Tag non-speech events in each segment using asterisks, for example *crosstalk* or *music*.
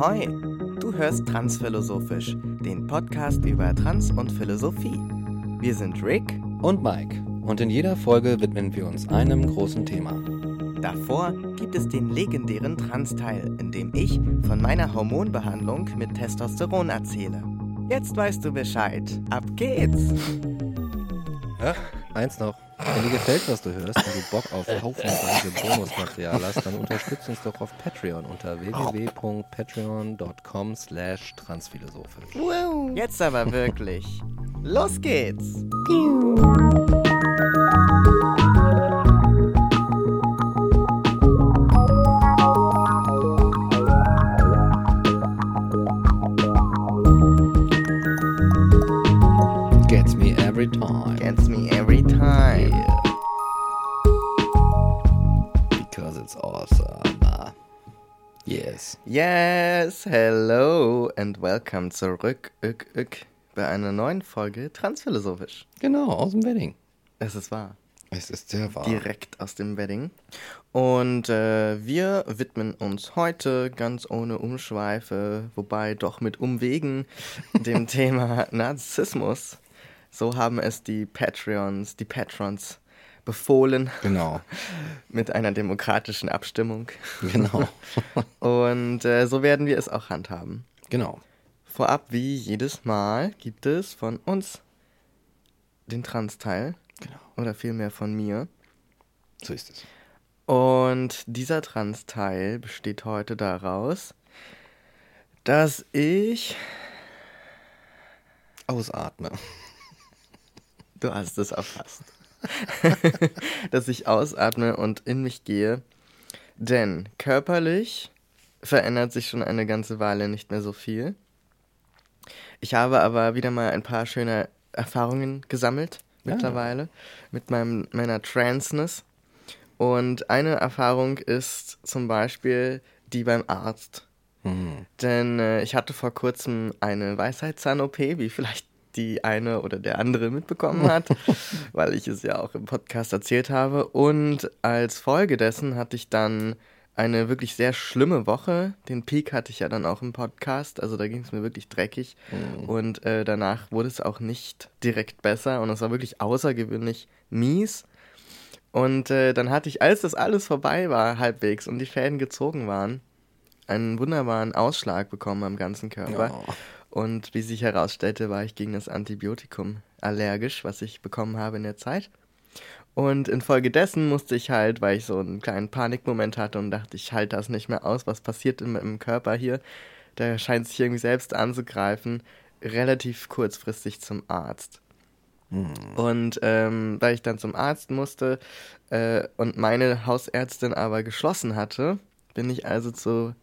Ahoi! Du hörst Transphilosophisch, den Podcast über Trans und Philosophie. Wir sind Rick und Mike und in jeder Folge widmen wir uns einem großen Thema. Davor gibt es den legendären Trans-Teil, in dem ich von meiner Hormonbehandlung mit Testosteron erzähle. Jetzt weißt du Bescheid. Ab geht's! *laughs* Ja, eins noch. Wenn dir gefällt, was du hörst und du Bock auf haufenweise Bonusmaterial hast, dann unterstützt uns doch auf Patreon unter www.patreon.com slash transphilosophisch. Jetzt aber wirklich. Los geht's! Yes. Hello and welcome zurück ück, ück, bei einer neuen Folge Transphilosophisch. Genau, aus dem Wedding. Es ist wahr. Es ist sehr wahr. Direkt aus dem Wedding. Und äh, wir widmen uns heute ganz ohne Umschweife, wobei doch mit Umwegen, *laughs* dem Thema Narzissmus. So haben es die Patreons, die Patrons befohlen Genau, *laughs* mit einer demokratischen Abstimmung. genau, *laughs* Und äh, so werden wir es auch handhaben. genau. Vorab, wie jedes Mal, gibt es von uns den Trans-Teil. Genau. Oder vielmehr von mir. So ist es. Und dieser Trans-Teil besteht heute daraus, dass ich. Ausatme. Du hast es erfasst. *laughs* dass ich ausatme und in mich gehe. Denn körperlich verändert sich schon eine ganze Weile nicht mehr so viel. Ich habe aber wieder mal ein paar schöne Erfahrungen gesammelt Ja. mittlerweile mit meinem, meiner Transness. Und eine Erfahrung ist zum Beispiel die beim Arzt. Mhm. Denn äh, ich hatte vor kurzem eine Weisheitszahn-OP, wie vielleicht die eine oder der andere mitbekommen *laughs* hat, weil ich es ja auch im Podcast erzählt habe. Und als Folge dessen hatte ich dann eine wirklich sehr schlimme Woche. Den Peak hatte ich ja dann auch im Podcast, also da ging es mir wirklich dreckig. Und äh, danach wurde es auch nicht direkt besser und es war wirklich außergewöhnlich mies. Und äh, dann hatte ich, als das alles vorbei war, halbwegs und die Fäden gezogen waren, einen wunderbaren Ausschlag bekommen am ganzen Körper. Oh. Und wie sich herausstellte, war ich gegen das Antibiotikum allergisch, was ich bekommen habe in der Zeit. Und infolgedessen musste ich halt, weil ich so einen kleinen Panikmoment hatte und dachte, ich halte das nicht mehr aus, was passiert in meinem Körper hier, der scheint sich irgendwie selbst anzugreifen, relativ kurzfristig zum Arzt. Und ähm, weil ich dann zum Arzt musste äh, und meine Hausärztin aber geschlossen hatte, bin ich also zu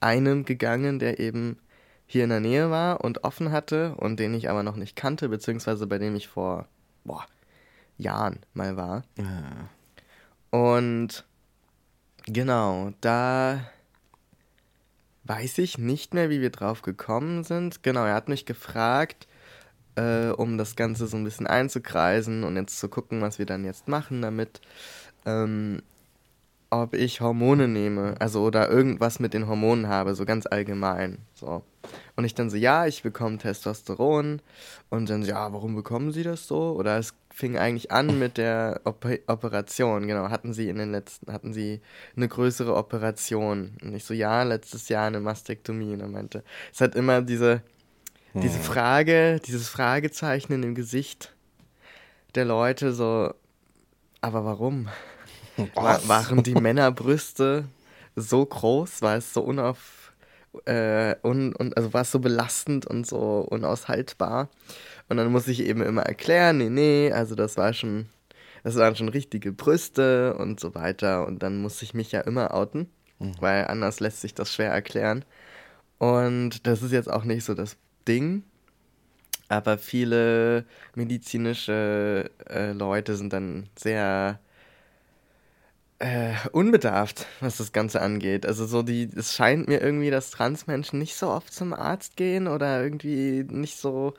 einem gegangen, der eben hier in der Nähe war und offen hatte und den ich aber noch nicht kannte, beziehungsweise bei dem ich vor boah, Jahren mal war. Ja. Und genau, da weiß ich nicht mehr, wie wir drauf gekommen sind. Genau, er hat mich gefragt, äh, um das Ganze so ein bisschen einzukreisen und jetzt zu gucken, was wir dann jetzt machen damit, ähm, ob ich Hormone nehme, also oder irgendwas mit den Hormonen habe, so ganz allgemein. So. Und ich dann so, ja, ich bekomme Testosteron. Und dann so, ja, warum bekommen Sie das so? Oder es fing eigentlich an mit der Op Operation, genau. Hatten Sie in den letzten, hatten Sie eine größere Operation? Und ich so, ja, letztes Jahr eine Mastektomie. Und er meinte, es hat immer diese, diese Frage, dieses Fragezeichen in dem Gesicht der Leute so, aber warum? *laughs* War, waren die *laughs* Männerbrüste so groß? War es so unauf, äh, un, un, also war es so belastend und so unaushaltbar? Und dann muss ich eben immer erklären, nee, nee, also das war schon, das waren schon richtige Brüste und so weiter. Und dann muss ich mich ja immer outen, weil anders lässt sich das schwer erklären. Und das ist jetzt auch nicht so das Ding. Aber viele medizinische äh, Leute sind dann sehr äh, unbedarft, was das Ganze angeht. Also so die, es scheint mir irgendwie, dass Transmenschen nicht so oft zum Arzt gehen oder irgendwie nicht so,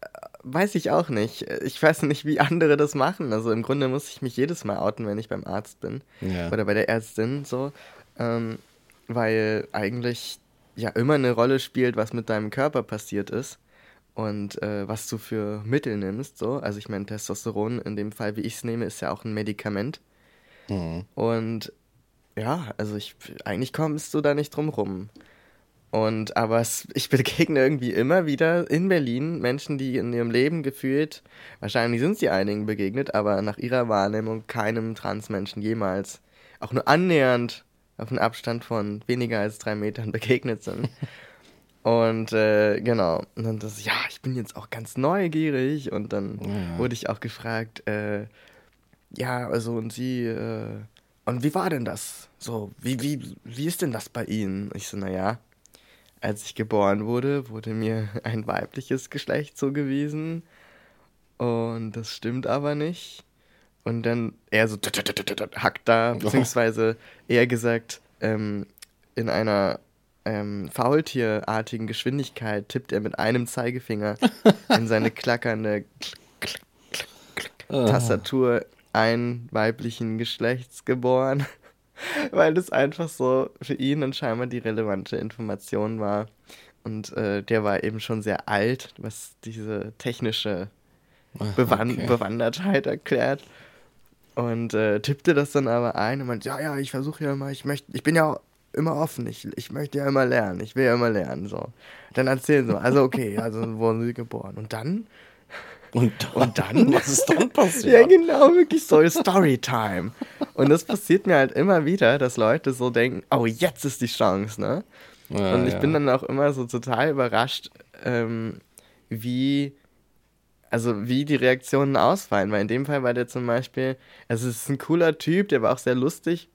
äh, weiß ich auch nicht. Ich weiß nicht, wie andere das machen. Also im Grunde muss ich mich jedes Mal outen, wenn ich beim Arzt bin Ja. oder bei der Ärztin so, ähm, weil eigentlich ja immer eine Rolle spielt, was mit deinem Körper passiert ist und äh, was du für Mittel nimmst. So. Also ich meine, Testosteron in dem Fall, wie ich es nehme, ist ja auch ein Medikament. Mhm. Und ja, also ich eigentlich kommst du da nicht drum rum. Und aber es, ich begegne irgendwie immer wieder in Berlin Menschen, die in ihrem Leben gefühlt, wahrscheinlich sind sie einigen begegnet, aber nach ihrer Wahrnehmung keinem Transmenschen jemals auch nur annähernd auf einen Abstand von weniger als drei Metern *laughs* begegnet sind. Und äh, genau, und dann das, ja, ich bin jetzt auch ganz neugierig und dann ja. wurde ich auch gefragt, äh, ja, also und sie, äh, und wie war denn das? So, wie, wie, wie ist denn das bei Ihnen? Ich so, naja, als ich geboren wurde, wurde mir *laughs* ein weibliches Geschlecht zugewiesen. Und das stimmt aber nicht. Und dann er so hackt da, beziehungsweise eher gesagt, ähm, in einer ähm, Faultierartigen Geschwindigkeit tippt er mit einem Zeigefinger in seine *laughs* klackernde ah. Tastatur ein weiblichen Geschlechts geboren. *laughs* weil das einfach so für ihn dann scheinbar die relevante Information war. Und äh, der war eben schon sehr alt, was diese technische Bewan okay. Bewandertheit erklärt. Und äh, tippte das dann aber ein und meinte, ja, ja, ich versuche ja immer, ich möchte, ich bin ja immer offen, ich, ich möchte ja immer lernen, ich will ja immer lernen, so. Dann erzählen sie, also okay, also wurden sie geboren. Und dann und dann, und *laughs* dann? Was ist dann passiert? ja, genau, wirklich so Storytime. Und das passiert mir halt immer wieder, dass Leute so denken, oh, jetzt ist die Chance, ne? Ja, und ich ja. bin dann auch immer so total überrascht, ähm, wie, also wie die Reaktionen ausfallen. Weil in dem Fall war der zum Beispiel, also es ist ein cooler Typ, der war auch sehr lustig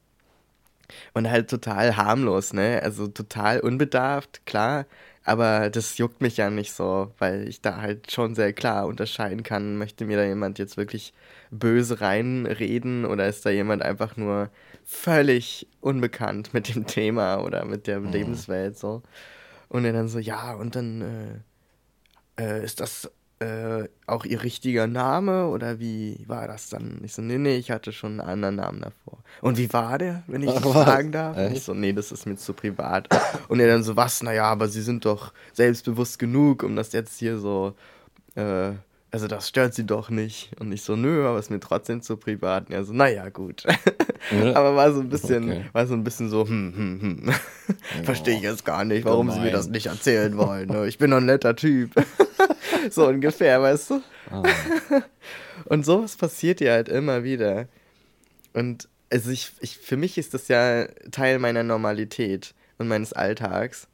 und halt total harmlos, ne? Also total unbedarft, klar. Aber das juckt mich ja nicht so, weil ich da halt schon sehr klar unterscheiden kann, möchte mir da jemand jetzt wirklich böse reinreden oder ist da jemand einfach nur völlig unbekannt mit dem Thema oder mit der mhm. Lebenswelt so. Und er dann so, ja, und dann äh, äh, ist das äh, auch ihr richtiger Name oder wie war das dann? Ich so, nee, nee, ich hatte schon einen anderen Namen davor. Und wie war der, wenn ich Ach, fragen darf? Und ich so, nee, das ist mir zu privat. Und er dann so, was? Naja, aber sie sind doch selbstbewusst genug, um das jetzt hier so, äh, also das stört sie doch nicht. Und ich so, nö, aber ist mir trotzdem zu privat. Und er so, naja, gut. *laughs* Ja. aber war so ein bisschen, okay. war so ein bisschen so, hm, hm, hm. Verstehe ich jetzt gar nicht, warum Gemein. sie mir das nicht erzählen wollen. Ne? Ich bin doch ein netter Typ. *laughs* *laughs* so ungefähr, weißt du? Oh. *laughs* Und sowas passiert ja halt immer wieder. Und also ich, ich, für mich ist das ja Teil meiner Normalität und meines Alltags.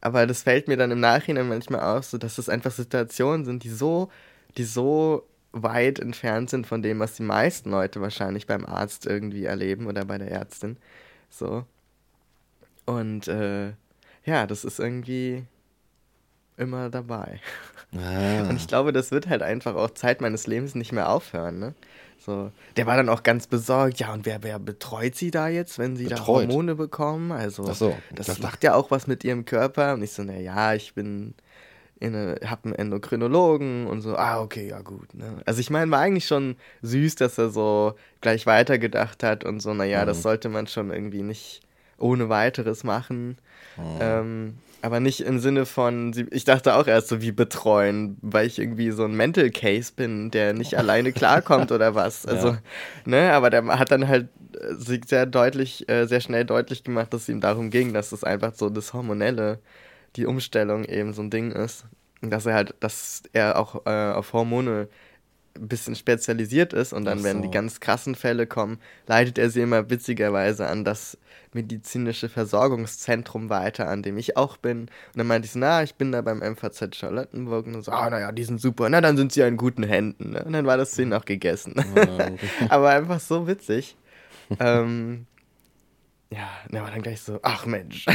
Aber das fällt mir dann im Nachhinein manchmal auf, so dass es einfach Situationen sind, die so, die so weit entfernt sind von dem, was die meisten Leute wahrscheinlich beim Arzt irgendwie erleben oder bei der Ärztin. So. Und äh, ja, das ist irgendwie immer dabei. *laughs* Ah. Und ich glaube, das wird halt einfach auch Zeit meines Lebens nicht mehr aufhören, ne? So, der war dann auch ganz besorgt, ja, und wer, wer betreut sie da jetzt, wenn sie betreut. da Hormone bekommen? Also, so, das, das macht ja auch was mit ihrem Körper. Und ich so, naja, ich bin in hab einen Endokrinologen und so, ah, okay, ja gut. Ne? Also ich meine, war eigentlich schon süß, dass er so gleich weitergedacht hat und so, naja, mhm. das sollte man schon irgendwie nicht ohne weiteres machen. Mhm. Ähm, aber nicht im Sinne von, ich dachte auch erst so wie betreuen, weil ich irgendwie so ein Mental Case bin, der nicht alleine klarkommt oder was. *laughs* Also, ja. ne, aber der hat dann halt äh, sehr deutlich, äh, sehr schnell deutlich gemacht, dass es ihm darum ging, dass es einfach so das Hormonelle, die Umstellung eben so ein Ding ist. Und dass er halt, dass er auch äh, auf Hormone ein bisschen spezialisiert ist und dann, so. wenn die ganz krassen Fälle kommen, leitet er sie immer witzigerweise an das medizinische Versorgungszentrum weiter, an dem ich auch bin. Und dann meinte ich so, na, ich bin da beim MVZ Charlottenburg und so, ah, naja, die sind super, na, dann sind sie ja in guten Händen. Ne? Und dann war das ihnen auch gegessen. *laughs* Aber einfach so witzig. ähm, ja, dann war dann gleich so, ach Mensch.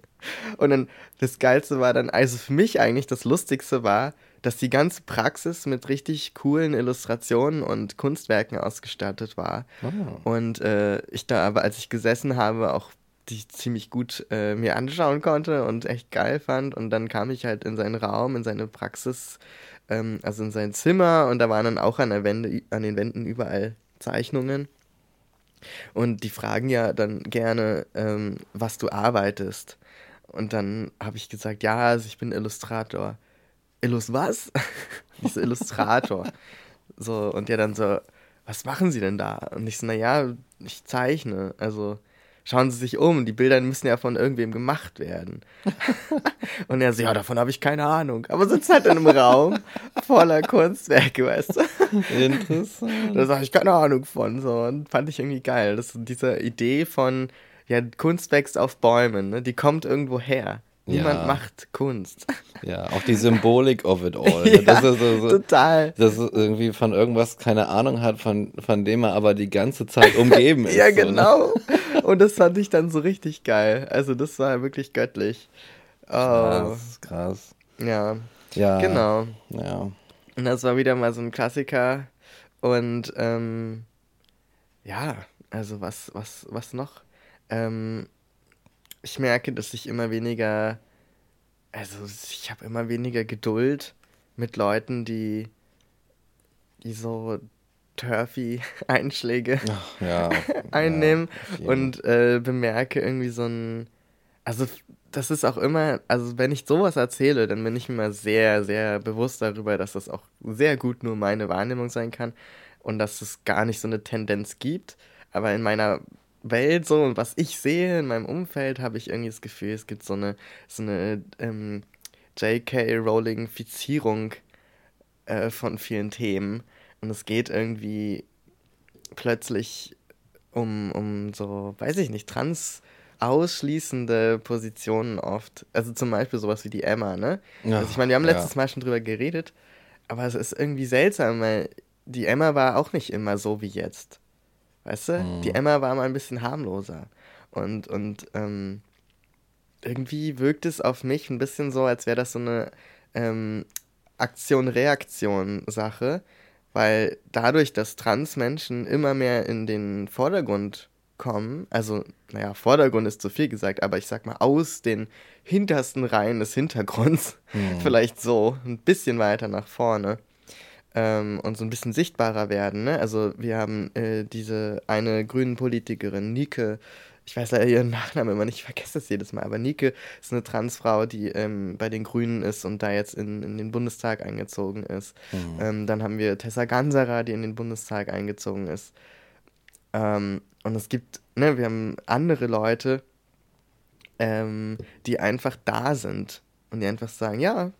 *laughs* und dann, das Geilste war dann, also für mich eigentlich das Lustigste war, dass die ganze Praxis mit richtig coolen Illustrationen und Kunstwerken ausgestattet war. Oh. Und äh, ich da aber, als ich gesessen habe, auch die ziemlich gut äh, mir anschauen konnte und echt geil fand. Und dann kam ich halt in seinen Raum, in seine Praxis, ähm, also in sein Zimmer und da waren dann auch an, der Wände, an den Wänden überall Zeichnungen. Und die fragen ja dann gerne, ähm, was du arbeitest. Und dann habe ich gesagt, ja, also ich bin Illustrator. Illus was? *laughs* so, Illustrator. so, und der dann so, was machen Sie denn da? Und ich so, naja, ich zeichne. Also schauen Sie sich um, die Bilder müssen ja von irgendwem gemacht werden. *laughs* und er so, ja, davon habe ich keine Ahnung. Aber sitzt halt in einem Raum voller Kunstwerke, weißt du? Interessant. Da sage ich keine Ahnung von. So. Und fand ich irgendwie geil. Das, diese Idee von, ja, Kunst wächst auf Bäumen, ne? die kommt irgendwo her. Niemand ja. macht Kunst. *laughs* Ja, auch die Symbolik of it all. Ne? *laughs* Das ja, ist so, so, total. Dass irgendwie von irgendwas keine Ahnung hat, von, von dem er aber die ganze Zeit umgeben *laughs* ist. ja, genau. So, ne? Und das fand ich dann so richtig geil. Also das war wirklich göttlich. Oh. Krass, krass. Ja. Ja. Genau. Ja. Und das war wieder mal so ein Klassiker. Und ähm, ja, also was, was, was noch? Ähm, ich merke, dass ich immer weniger, also ich habe immer weniger Geduld mit Leuten, die, die so turfy *laughs* Einschläge *laughs* ja, einnehmen ja, und äh, bemerke irgendwie so ein, also das ist auch immer, also wenn ich sowas erzähle, dann bin ich mir immer sehr, sehr bewusst darüber, dass das auch sehr gut nur meine Wahrnehmung sein kann und dass es gar nicht so eine Tendenz gibt. Aber in meiner Welt so und was ich sehe in meinem Umfeld, habe ich irgendwie das Gefühl, es gibt so eine, so eine ähm, J.K. Rowling-Fizierung äh, von vielen Themen. Und es geht irgendwie plötzlich um, um so, weiß ich nicht, trans ausschließende Positionen oft. Also zum Beispiel sowas wie die Emma, ne? Ja, also ich meine, wir haben letztes ja. Mal schon drüber geredet, aber es ist irgendwie seltsam, weil die Emma war auch nicht immer so wie jetzt. Weißt du? Mhm. Die Emma war mal ein bisschen harmloser. Und, und ähm, irgendwie wirkt es auf mich ein bisschen so, als wäre das so eine ähm, Aktion-Reaktion-Sache, weil dadurch, dass Transmenschen immer mehr in den Vordergrund kommen, also, naja, Vordergrund ist zu viel gesagt, aber ich sag mal aus den hintersten Reihen des Hintergrunds, *laughs* mhm. vielleicht so, ein bisschen weiter nach vorne, ähm, und so ein bisschen sichtbarer werden. Ne? Also wir haben äh, diese eine grünen Politikerin, Nike, ich weiß leider ihren *laughs* Nachnamen immer nicht, ich vergesse das jedes Mal, aber Nike ist eine Transfrau, die ähm, bei den Grünen ist und da jetzt in, in den Bundestag eingezogen ist. Mhm. Ähm, dann haben wir Tessa Ganserer, die in den Bundestag eingezogen ist. Ähm, und es gibt, ne, wir haben andere Leute, ähm, die einfach da sind und die einfach sagen, ja,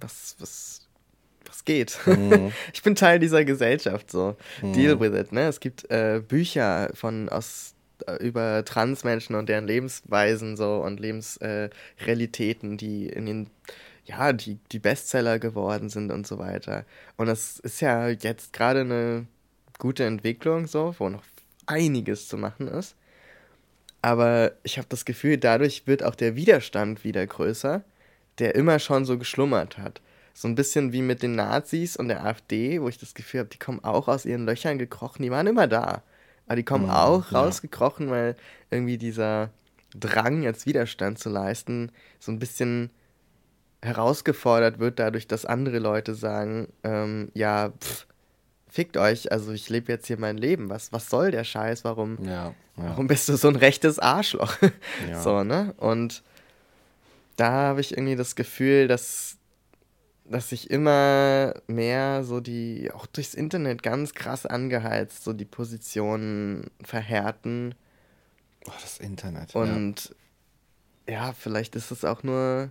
was, was, was geht. Mhm. *laughs* ich bin Teil dieser Gesellschaft, so. Mhm. Deal with it, ne? Es gibt äh, Bücher von aus äh, über Transmenschen und deren Lebensweisen so und Lebensrealitäten, äh, die in den ja, die, die Bestseller geworden sind und so weiter. Und das ist ja jetzt gerade eine gute Entwicklung, so, wo noch einiges zu machen ist. Aber ich habe das Gefühl, dadurch wird auch der Widerstand wieder größer, der immer schon so geschlummert hat. So ein bisschen wie mit den Nazis und der AfD, wo ich das Gefühl habe, die kommen auch aus ihren Löchern gekrochen, die waren immer da. Aber die kommen mhm, auch ja. rausgekrochen, weil irgendwie dieser Drang, jetzt Widerstand zu leisten, so ein bisschen herausgefordert wird, dadurch, dass andere Leute sagen, ähm, ja, pff, fickt euch, also ich lebe jetzt hier mein Leben. Was, was soll der Scheiß? Warum, ja, ja. warum bist du so ein rechtes Arschloch? *laughs* Ja. So, ne? Und da habe ich irgendwie das Gefühl, dass dass sich immer mehr so die, auch durchs Internet ganz krass angeheizt, so die Positionen verhärten. Oh, das Internet. Und ja. ja, vielleicht ist es auch nur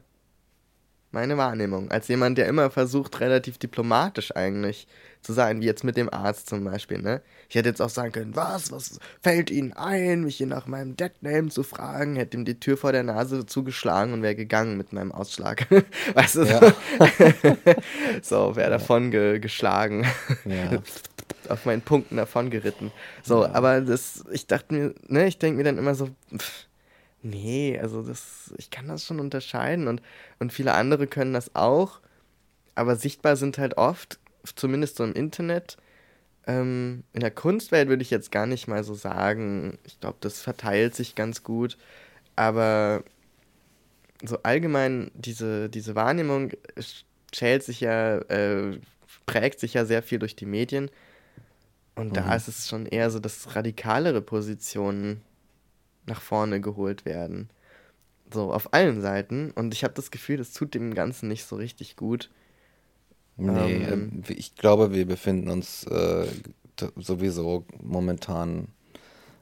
meine Wahrnehmung. Als jemand, der immer versucht, relativ diplomatisch eigentlich zu sein, wie jetzt mit dem Arzt zum Beispiel, ne? Ich hätte jetzt auch sagen können, was, was fällt Ihnen ein, mich hier nach meinem Deadname zu fragen, hätte ihm die Tür vor der Nase zugeschlagen und wäre gegangen mit meinem Ausschlag. *laughs* weißt du? Ja. *laughs* so, wäre ja. davon ge geschlagen. Ja. *laughs* Auf meinen Punkten davon geritten. So, aber das, ich dachte mir, ne, ich denke mir dann immer so, pff, Nee, also das, ich kann das schon unterscheiden und, und viele andere können das auch, aber sichtbar sind halt oft, zumindest so im Internet, ähm, in der Kunstwelt würde ich jetzt gar nicht mal so sagen. Ich glaube, das verteilt sich ganz gut, aber so allgemein diese, diese Wahrnehmung schält sich ja, äh, prägt sich ja sehr viel durch die Medien. Und mhm. da ist es schon eher so, dass radikalere Positionen nach vorne geholt werden. So, auf allen Seiten. Und ich habe das Gefühl, das tut dem Ganzen nicht so richtig gut. Nee, ähm, ich glaube, wir befinden uns äh, sowieso momentan,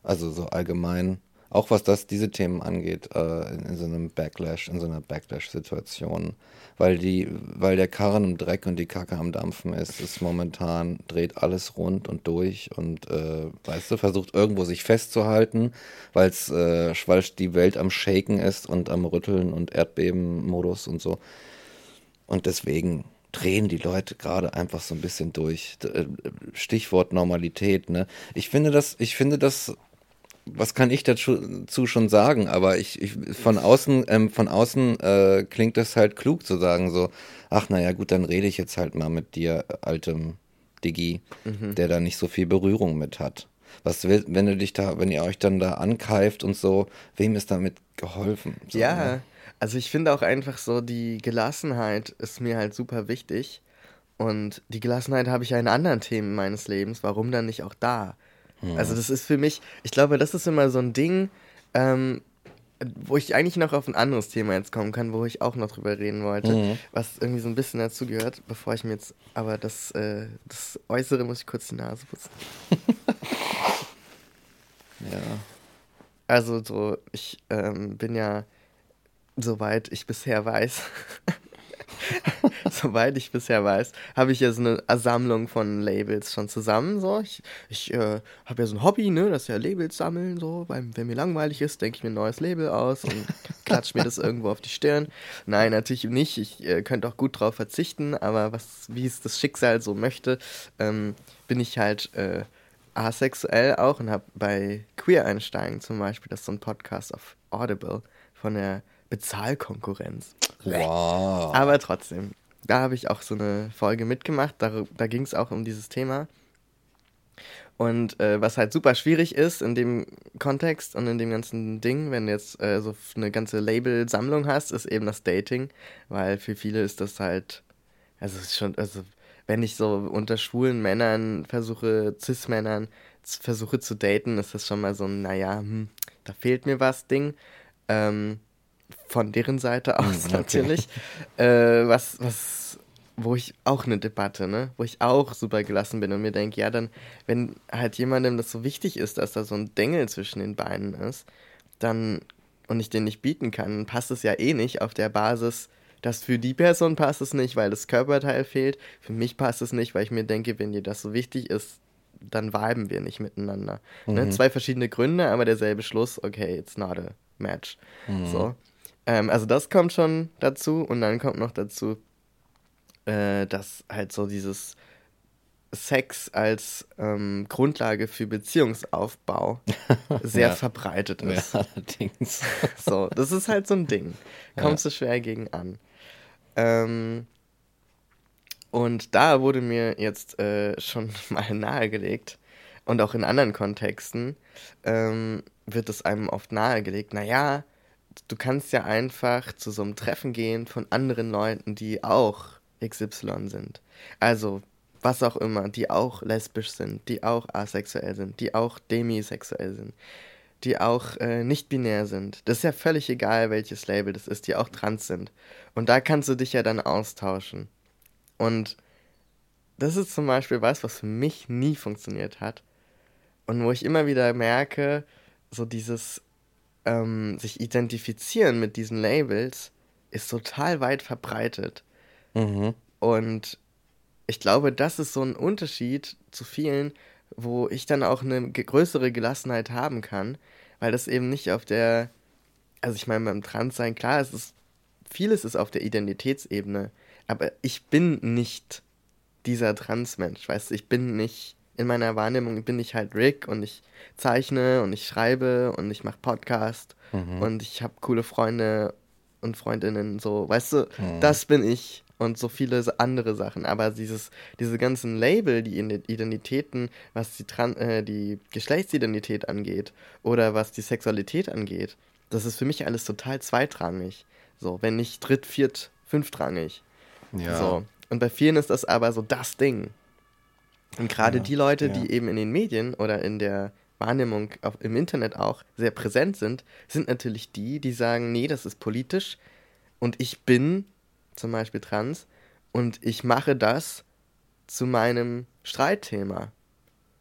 also so allgemein, auch was das diese Themen angeht, äh, in, in, so einem Backlash, in so einer Backlash-Situation, weil weil der Karren im Dreck und die Kacke am Dampfen ist, ist momentan dreht alles rund und durch und äh, weißt du versucht irgendwo sich festzuhalten, weil es äh, weil die Welt am Shaken ist und am Rütteln und Erdbeben-Modus und so und deswegen drehen die Leute gerade einfach so ein bisschen durch. Äh, Stichwort Normalität, ne? Ich finde das, ich finde das was kann ich dazu schon sagen? Aber ich, ich von außen, ähm, von außen äh, klingt das halt klug zu sagen, so, ach naja, gut, dann rede ich jetzt halt mal mit dir, altem Digi, mhm. der da nicht so viel Berührung mit hat. Was will, wenn du dich da, wenn ihr euch dann da ankeift und so, wem ist damit geholfen? So, ja, ne? also ich finde auch einfach so, die Gelassenheit ist mir halt super wichtig. Und die Gelassenheit habe ich ja in anderen Themen meines Lebens. Warum dann nicht auch da? Mhm. Also das ist für mich, ich glaube, das ist immer so ein Ding, ähm, wo ich eigentlich noch auf ein anderes Thema jetzt kommen kann, wo ich auch noch drüber reden wollte, mhm. was irgendwie so ein bisschen dazu gehört, bevor ich mir jetzt, aber das, äh, das Äußere muss ich kurz die Nase putzen. *laughs* ja. Also so, ich ähm, bin ja, soweit ich bisher weiß, *laughs* soweit ich bisher weiß, habe ich ja so eine Sammlung von Labels schon zusammen. So. Ich, ich äh, habe ja so ein Hobby, ne? das ist ja Labels sammeln. So. Weil, wenn mir langweilig ist, denke ich mir ein neues Label aus und *laughs* klatsche mir das irgendwo auf die Stirn. Nein, natürlich nicht. Ich äh, könnte auch gut drauf verzichten, aber was, wie es das Schicksal so möchte, ähm, bin ich halt äh, asexuell auch und habe bei Queer Einsteigen zum Beispiel, das ist so ein Podcast auf Audible von der Bezahlkonkurrenz. Wow. Aber trotzdem, da habe ich auch so eine Folge mitgemacht. Da, da ging es auch um dieses Thema. Und äh, was halt super schwierig ist in dem Kontext und in dem ganzen Ding, wenn du jetzt äh, so eine ganze Labelsammlung hast, ist eben das Dating. Weil für viele ist das halt, also ist schon, also wenn ich so unter schwulen Männern versuche, Cis-Männern versuche zu daten, ist das schon mal so ein, naja, hm, da fehlt mir was Ding. Ähm, von deren Seite aus okay. natürlich. Äh, was, was, wo ich auch eine Debatte, ne? Wo ich auch super gelassen bin und mir denke, ja, dann, wenn halt jemandem das so wichtig ist, dass da so ein Dengel zwischen den Beinen ist, dann und ich den nicht bieten kann, passt es ja eh nicht auf der Basis, dass für die Person passt es nicht, weil das Körperteil fehlt. Für mich passt es nicht, weil ich mir denke, wenn dir das so wichtig ist, dann viben wir nicht miteinander. Ne? Mhm. Ne? Zwei verschiedene Gründe, aber derselbe Schluss, okay, it's not a match. Mhm. So. Ähm, also das kommt schon dazu und dann kommt noch dazu, äh, dass halt so dieses Sex als ähm, Grundlage für Beziehungsaufbau *laughs* sehr ja. verbreitet ist. Ja, allerdings. *laughs* so, das ist halt so ein Ding. Kommst ja. du schwer gegen an. Ähm, und da wurde mir jetzt äh, schon *laughs* mal nahegelegt, und auch in anderen Kontexten ähm, wird es einem oft nahegelegt, naja, du kannst ja einfach zu so einem Treffen gehen von anderen Leuten, die auch XY sind. Also, was auch immer, die auch lesbisch sind, die auch asexuell sind, die auch demisexuell sind, die auch äh, nicht binär sind. Das ist ja völlig egal, welches Label das ist, die auch trans sind. Und da kannst du dich ja dann austauschen. Und das ist zum Beispiel was, was für mich nie funktioniert hat. Und wo ich immer wieder merke, so dieses, ähm, sich identifizieren mit diesen Labels ist total weit verbreitet. Mhm. Und ich glaube, das ist so ein Unterschied zu vielen, wo ich dann auch eine größere Gelassenheit haben kann, weil das eben nicht auf der, also ich meine, beim Transsein, klar, es ist, vieles ist auf der Identitätsebene, aber ich bin nicht dieser Transmensch, weißt du, ich bin nicht in meiner Wahrnehmung bin ich halt Rick und ich zeichne und ich schreibe und ich mache Podcast mhm. und ich habe coole Freunde und Freundinnen, so, weißt du, mhm. das bin ich und so viele andere Sachen. Aber dieses, diese ganzen Label, die Identitäten, was die, Tran äh, die Geschlechtsidentität angeht oder was die Sexualität angeht, das ist für mich alles total zweitrangig. So, wenn nicht dritt, viert, fünftrangig. Ja. So. Und bei vielen ist das aber so das Ding. Und gerade ja, die Leute, ja. die eben in den Medien oder in der Wahrnehmung auf, im Internet auch sehr präsent sind, sind natürlich die, die sagen, nee, das ist politisch und ich bin zum Beispiel trans und ich mache das zu meinem Streitthema.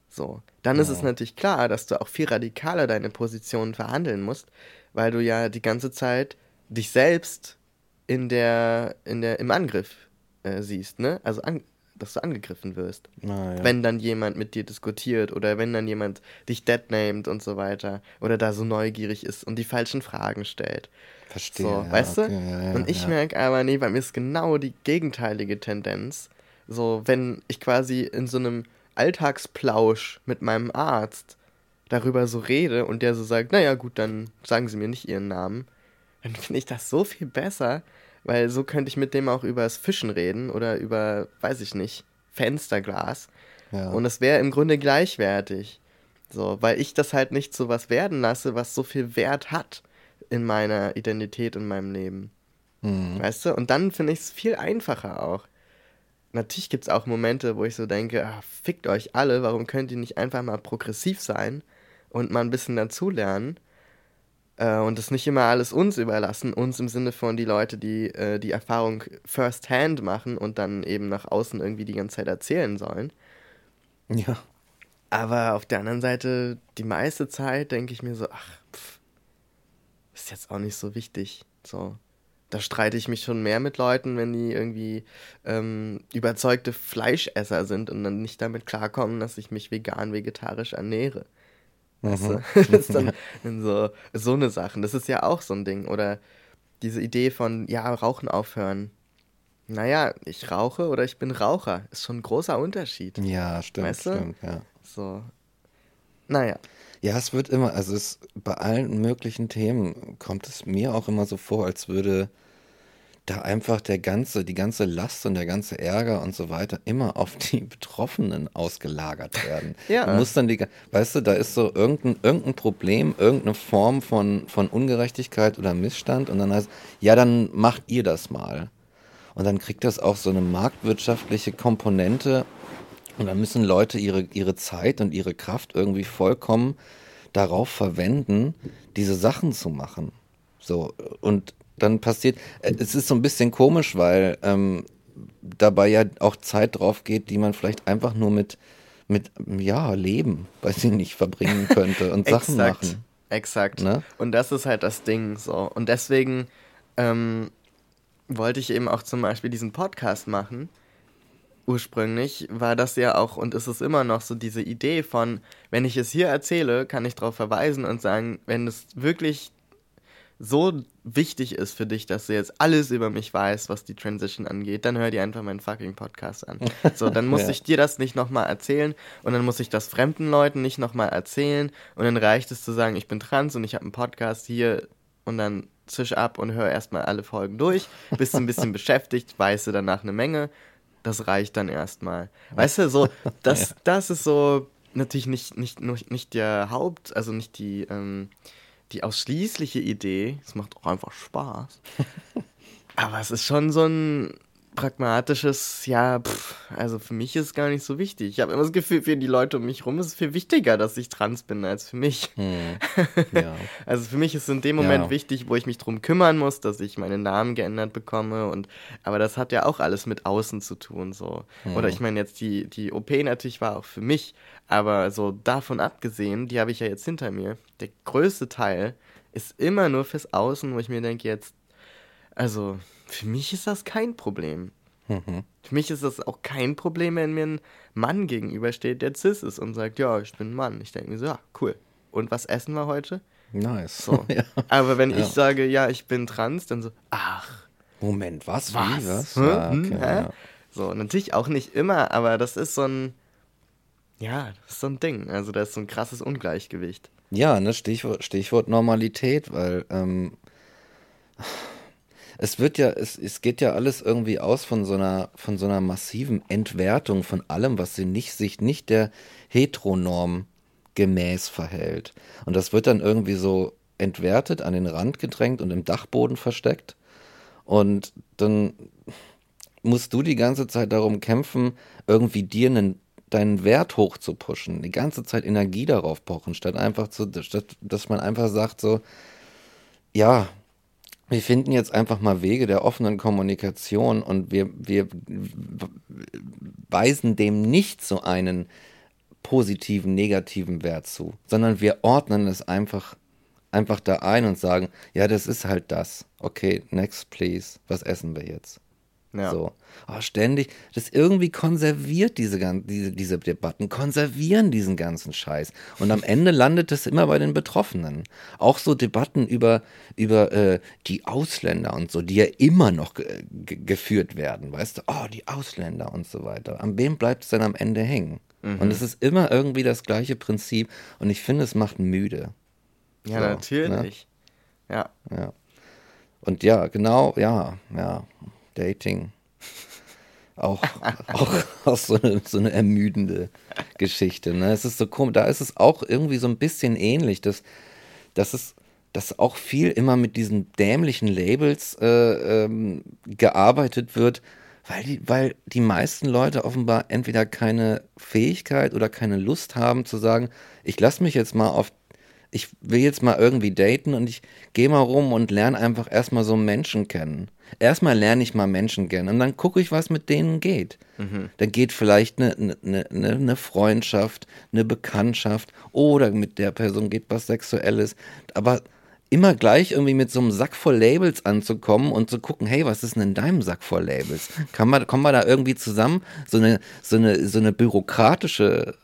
So, dann ja. ist es natürlich klar, dass du auch viel radikaler deine Position verhandeln musst, weil du ja die ganze Zeit dich selbst in der, in der, im Angriff äh, siehst, ne? Also an, dass du angegriffen wirst. Ah, ja. Wenn dann jemand mit dir diskutiert oder wenn dann jemand dich deadnamed und so weiter oder da so neugierig ist und die falschen Fragen stellt. Verstehe. So, ja, weißt okay, du? Ja, und ich merke aber, nee, bei mir ist genau die gegenteilige Tendenz. So, wenn ich quasi in so einem Alltagsplausch mit meinem Arzt darüber so rede und der so sagt, naja gut, dann sagen Sie mir nicht Ihren Namen, dann finde ich das so viel besser, weil so könnte ich mit dem auch über das Fischen reden oder über, weiß ich nicht, Fensterglas. Ja. Und es wäre im Grunde gleichwertig. So, weil ich das halt nicht so was werden lasse, was so viel Wert hat in meiner Identität und meinem Leben. Mhm. Weißt du? Und dann finde ich es viel einfacher auch. Natürlich gibt es auch Momente, wo ich so denke, ach, fickt euch alle, warum könnt ihr nicht einfach mal progressiv sein und mal ein bisschen dazulernen? Äh, und das nicht immer alles uns überlassen, uns im Sinne von die Leute, die äh, die Erfahrung first hand machen und dann eben nach außen irgendwie die ganze Zeit erzählen sollen. Ja. Aber auf der anderen Seite, die meiste Zeit denke ich mir so, ach, pff, ist jetzt auch nicht so wichtig. So, da streite ich mich schon mehr mit Leuten, wenn die irgendwie ähm, überzeugte Fleischesser sind und dann nicht damit klarkommen, dass ich mich vegan, vegetarisch ernähre. Weißt du? Mhm. *laughs* Das ist dann *laughs* so, so eine Sachen. Das ist ja auch so ein Ding. Oder diese Idee von, ja, Rauchen aufhören. Naja, ich rauche oder ich bin Raucher. Ist schon ein großer Unterschied. Ja, stimmt, weißt du? stimmt, ja. So. Naja. Ja, es wird immer, also es, bei allen möglichen Themen kommt es mir auch immer so vor, als würde da einfach der ganze, die ganze Last und der ganze Ärger und so weiter immer auf die *laughs* Betroffenen ausgelagert werden. ja. Du musst dann die, weißt du, da ist so irgendein, irgendein Problem, irgendeine Form von, von Ungerechtigkeit oder Missstand und dann heißt, ja, dann macht ihr das mal. Und dann kriegt das auch so eine marktwirtschaftliche Komponente und dann müssen Leute ihre, ihre Zeit und ihre Kraft irgendwie vollkommen darauf verwenden, diese Sachen zu machen. So, und dann passiert. Äh, es ist so ein bisschen komisch, weil ähm, dabei ja auch Zeit drauf geht, die man vielleicht einfach nur mit, mit ja, Leben, *laughs* weiß ich nicht, verbringen könnte und Sachen machen. Exakt. Ne? Und das ist halt das Ding so. Und deswegen ähm, wollte ich eben auch zum Beispiel diesen Podcast machen. Ursprünglich war das ja auch und ist es immer noch so diese Idee von, wenn ich es hier erzähle, kann ich darauf verweisen und sagen, wenn es wirklich so wichtig ist für dich, dass du jetzt alles über mich weißt, was die Transition angeht, dann hör dir einfach meinen fucking Podcast an. So, dann *laughs* muss ja. ich dir das nicht nochmal erzählen und dann muss ich das fremden Leuten nicht nochmal erzählen und dann reicht es zu sagen, ich bin trans und ich habe einen Podcast hier und dann zisch ab und hör erstmal alle Folgen durch, bist ein bisschen *laughs* beschäftigt, weißt du danach eine Menge, das reicht dann erstmal. Weißt du, so, *laughs* das, das ist so natürlich nicht, nicht, nicht der Haupt, also nicht die, ähm, die ausschließliche Idee. Es macht auch einfach Spaß. *laughs* Aber es ist schon so ein pragmatisches, ja, pff, also für mich ist es gar nicht so wichtig. Ich habe immer das Gefühl, für die Leute um mich herum ist es viel wichtiger, dass ich trans bin, als für mich. Hm. *laughs* Ja. also für mich ist es in dem Moment ja. wichtig, wo ich mich drum kümmern muss, dass ich meinen Namen geändert bekomme. Und aber das hat ja auch alles mit außen zu tun. so. Hm. Oder ich meine jetzt, die, die OP natürlich war auch für mich, aber so davon abgesehen, die habe ich ja jetzt hinter mir. Der größte Teil ist immer nur fürs Außen, wo ich mir denke, jetzt, also für mich ist das kein Problem. Mhm. Für mich ist das auch kein Problem, wenn mir ein Mann gegenübersteht, der cis ist und sagt, ja, ich bin ein Mann. Ich denke mir so, ja, cool. Und was essen wir heute? Nice. So. *laughs* ja. Aber wenn ja. ich sage, ja, ich bin trans, dann so, ach. Moment, was? Was? Wie, was? Hm? Ah, okay, ja. So, natürlich auch nicht immer, aber das ist so ein, ja, das ist so ein Ding. Also da ist so ein krasses Ungleichgewicht. Ja, ne, Stichwort, Stichwort Normalität, weil ähm, es wird ja, es, es geht ja alles irgendwie aus von so einer, von so einer massiven Entwertung von allem, was sie nicht, sich nicht der Heteronorm gemäß verhält. Und das wird dann irgendwie so entwertet, an den Rand gedrängt und im Dachboden versteckt. Und dann musst du die ganze Zeit darum kämpfen, irgendwie dir einen deinen Wert hoch zu pushen, die ganze Zeit Energie darauf pochen, statt einfach zu, statt, dass man einfach sagt so, ja, wir finden jetzt einfach mal Wege der offenen Kommunikation und wir, wir weisen dem nicht so einen positiven, negativen Wert zu, sondern wir ordnen es einfach, einfach da ein und sagen, ja, das ist halt das. Okay, next please, was essen wir jetzt? Ja. So. Oh, ständig, das irgendwie konserviert diese, diese, diese Debatten, konservieren diesen ganzen Scheiß. Und am Ende landet es immer bei den Betroffenen. Auch so Debatten über, über äh, die Ausländer und so, die ja immer noch geführt werden, weißt du, oh, die Ausländer und so weiter. An wem bleibt es denn am Ende hängen? Mhm. Und es ist immer irgendwie das gleiche Prinzip und ich finde, es macht müde. Ja, so, natürlich. Ne? Ja. Ja. Und ja, genau, ja, ja. Dating. Auch, *laughs* auch, auch so, eine, so eine ermüdende Geschichte. Ne? Es ist so komisch, da ist es auch irgendwie so ein bisschen ähnlich, dass, dass es dass auch viel immer mit diesen dämlichen Labels äh, ähm, gearbeitet wird, weil die, weil die meisten Leute offenbar entweder keine Fähigkeit oder keine Lust haben zu sagen, ich lasse mich jetzt mal auf ich will jetzt mal irgendwie daten und ich gehe mal rum und lerne einfach erstmal so Menschen kennen. Erstmal lerne ich mal Menschen kennen und dann gucke ich, was mit denen geht. Mhm. Dann geht vielleicht eine, eine, eine, eine Freundschaft, eine Bekanntschaft oder mit der Person geht was Sexuelles. Aber immer gleich irgendwie mit so einem Sack voll Labels anzukommen und zu gucken, hey, was ist denn in deinem Sack voll Labels? Kann man, kommen wir da irgendwie zusammen? So eine, so eine, so eine bürokratische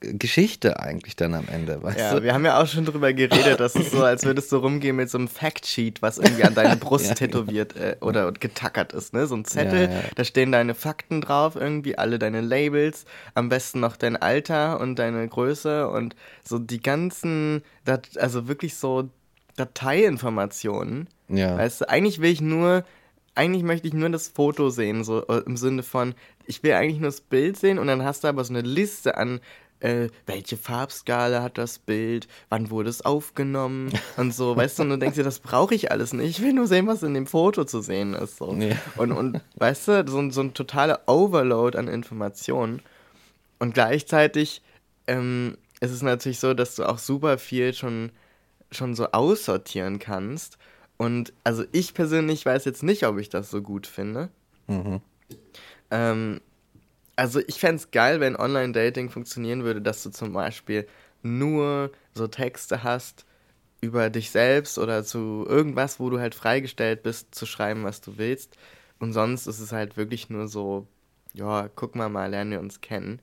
Geschichte eigentlich dann am Ende, weißt ja, du? wir haben ja auch schon drüber geredet, dass es so, als würdest du rumgehen mit so einem Factsheet, was irgendwie an deine *laughs* Brust ja, tätowiert äh, oder getackert ist, ne? So ein Zettel, ja, da stehen deine Fakten drauf, irgendwie alle deine Labels, am besten noch dein Alter und deine Größe und so die ganzen, also wirklich so Dateiinformationen. Ja. Weißt du, eigentlich will ich nur eigentlich möchte ich nur das Foto sehen, so äh, im Sinne von, ich will eigentlich nur das Bild sehen und dann hast du aber so eine Liste an, äh, welche Farbskala hat das Bild, wann wurde es aufgenommen *laughs* und so, weißt du, und du denkst dir, das brauche ich alles nicht, ich will nur sehen, was in dem Foto zu sehen ist. So. Ja. Und, und weißt du, so, so ein totaler Overload an Informationen. Und gleichzeitig ähm, ist es natürlich so, dass du auch super viel schon, schon so aussortieren kannst. Und also ich persönlich weiß jetzt nicht, ob ich das so gut finde. Mhm. Ähm, also ich fände es geil, wenn Online-Dating funktionieren würde, dass du zum Beispiel nur so Texte hast über dich selbst oder zu irgendwas, wo du halt freigestellt bist, zu schreiben, was du willst. Und sonst ist es halt wirklich nur so, ja, guck mal mal, lernen wir uns kennen.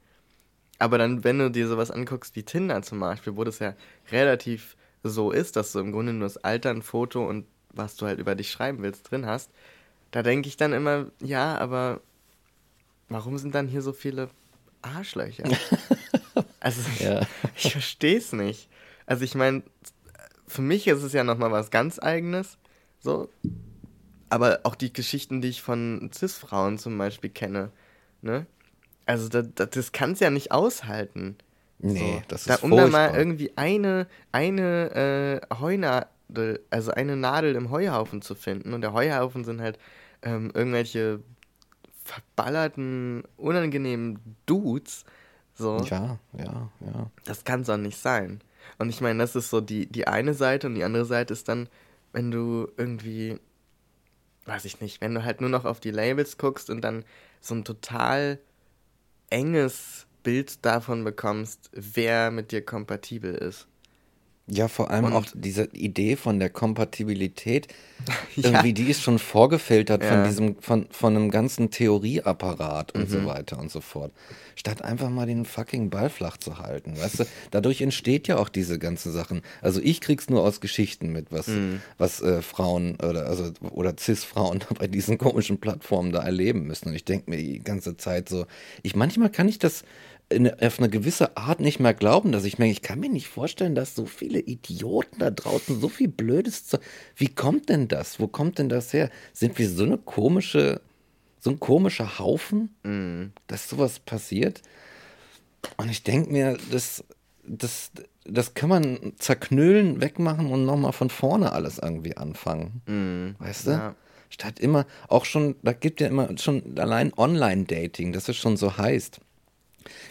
Aber dann, wenn du dir sowas anguckst wie Tinder zum Beispiel, wo das ja relativ so ist, dass du im Grunde nur das Alter, ein Foto und was du halt über dich schreiben willst, drin hast, da denke ich dann immer, ja, aber warum sind dann hier so viele Arschlöcher? *laughs* also ja. *laughs* ich, ich verstehe es nicht. Also ich meine, für mich ist es ja nochmal was ganz eigenes, so. Aber auch die Geschichten, die ich von Cis-Frauen zum Beispiel kenne, ne? Also das, das, das kann es ja nicht aushalten. Nee, so. das ist da, Um furchtbar. da mal irgendwie eine, eine äh, Heuna, also eine Nadel im Heuhaufen zu finden. Und der Heuhaufen sind halt ähm, irgendwelche verballerten, unangenehmen Dudes. So. Ja, ja, ja. Das kann es doch nicht sein. Und ich meine, das ist so die, die eine Seite und die andere Seite ist dann, wenn du irgendwie, weiß ich nicht, wenn du halt nur noch auf die Labels guckst und dann so ein total enges Bild davon bekommst, wer mit dir kompatibel ist. Ja, vor allem und auch diese Idee von der Kompatibilität, *laughs* ja. irgendwie, die ist schon vorgefiltert ja. von diesem, von, von einem ganzen Theorieapparat und mhm. so weiter und so fort. Statt einfach mal den fucking Ball flach zu halten. Weißt du, dadurch entsteht ja auch diese ganzen Sachen. Also ich krieg's nur aus Geschichten mit, was, mhm. was äh, Frauen oder also oder Cis-Frauen *laughs* bei diesen komischen Plattformen da erleben müssen. Und ich denke mir die ganze Zeit so, ich manchmal kann ich das in, auf eine gewisse Art nicht mehr glauben, dass ich mir, ich kann mir nicht vorstellen, dass so viele Idioten da draußen so viel Blödes zu. Wie kommt denn das? Wo kommt denn das her? Sind wir so eine komische, so ein komischer Haufen, mm. dass sowas passiert? Und ich denke mir, das, das, das kann man zerknüllen, wegmachen und nochmal von vorne alles irgendwie anfangen. Mm. Weißt du? Ja. Statt immer, auch schon, da gibt ja immer schon allein Online-Dating, das es schon so heißt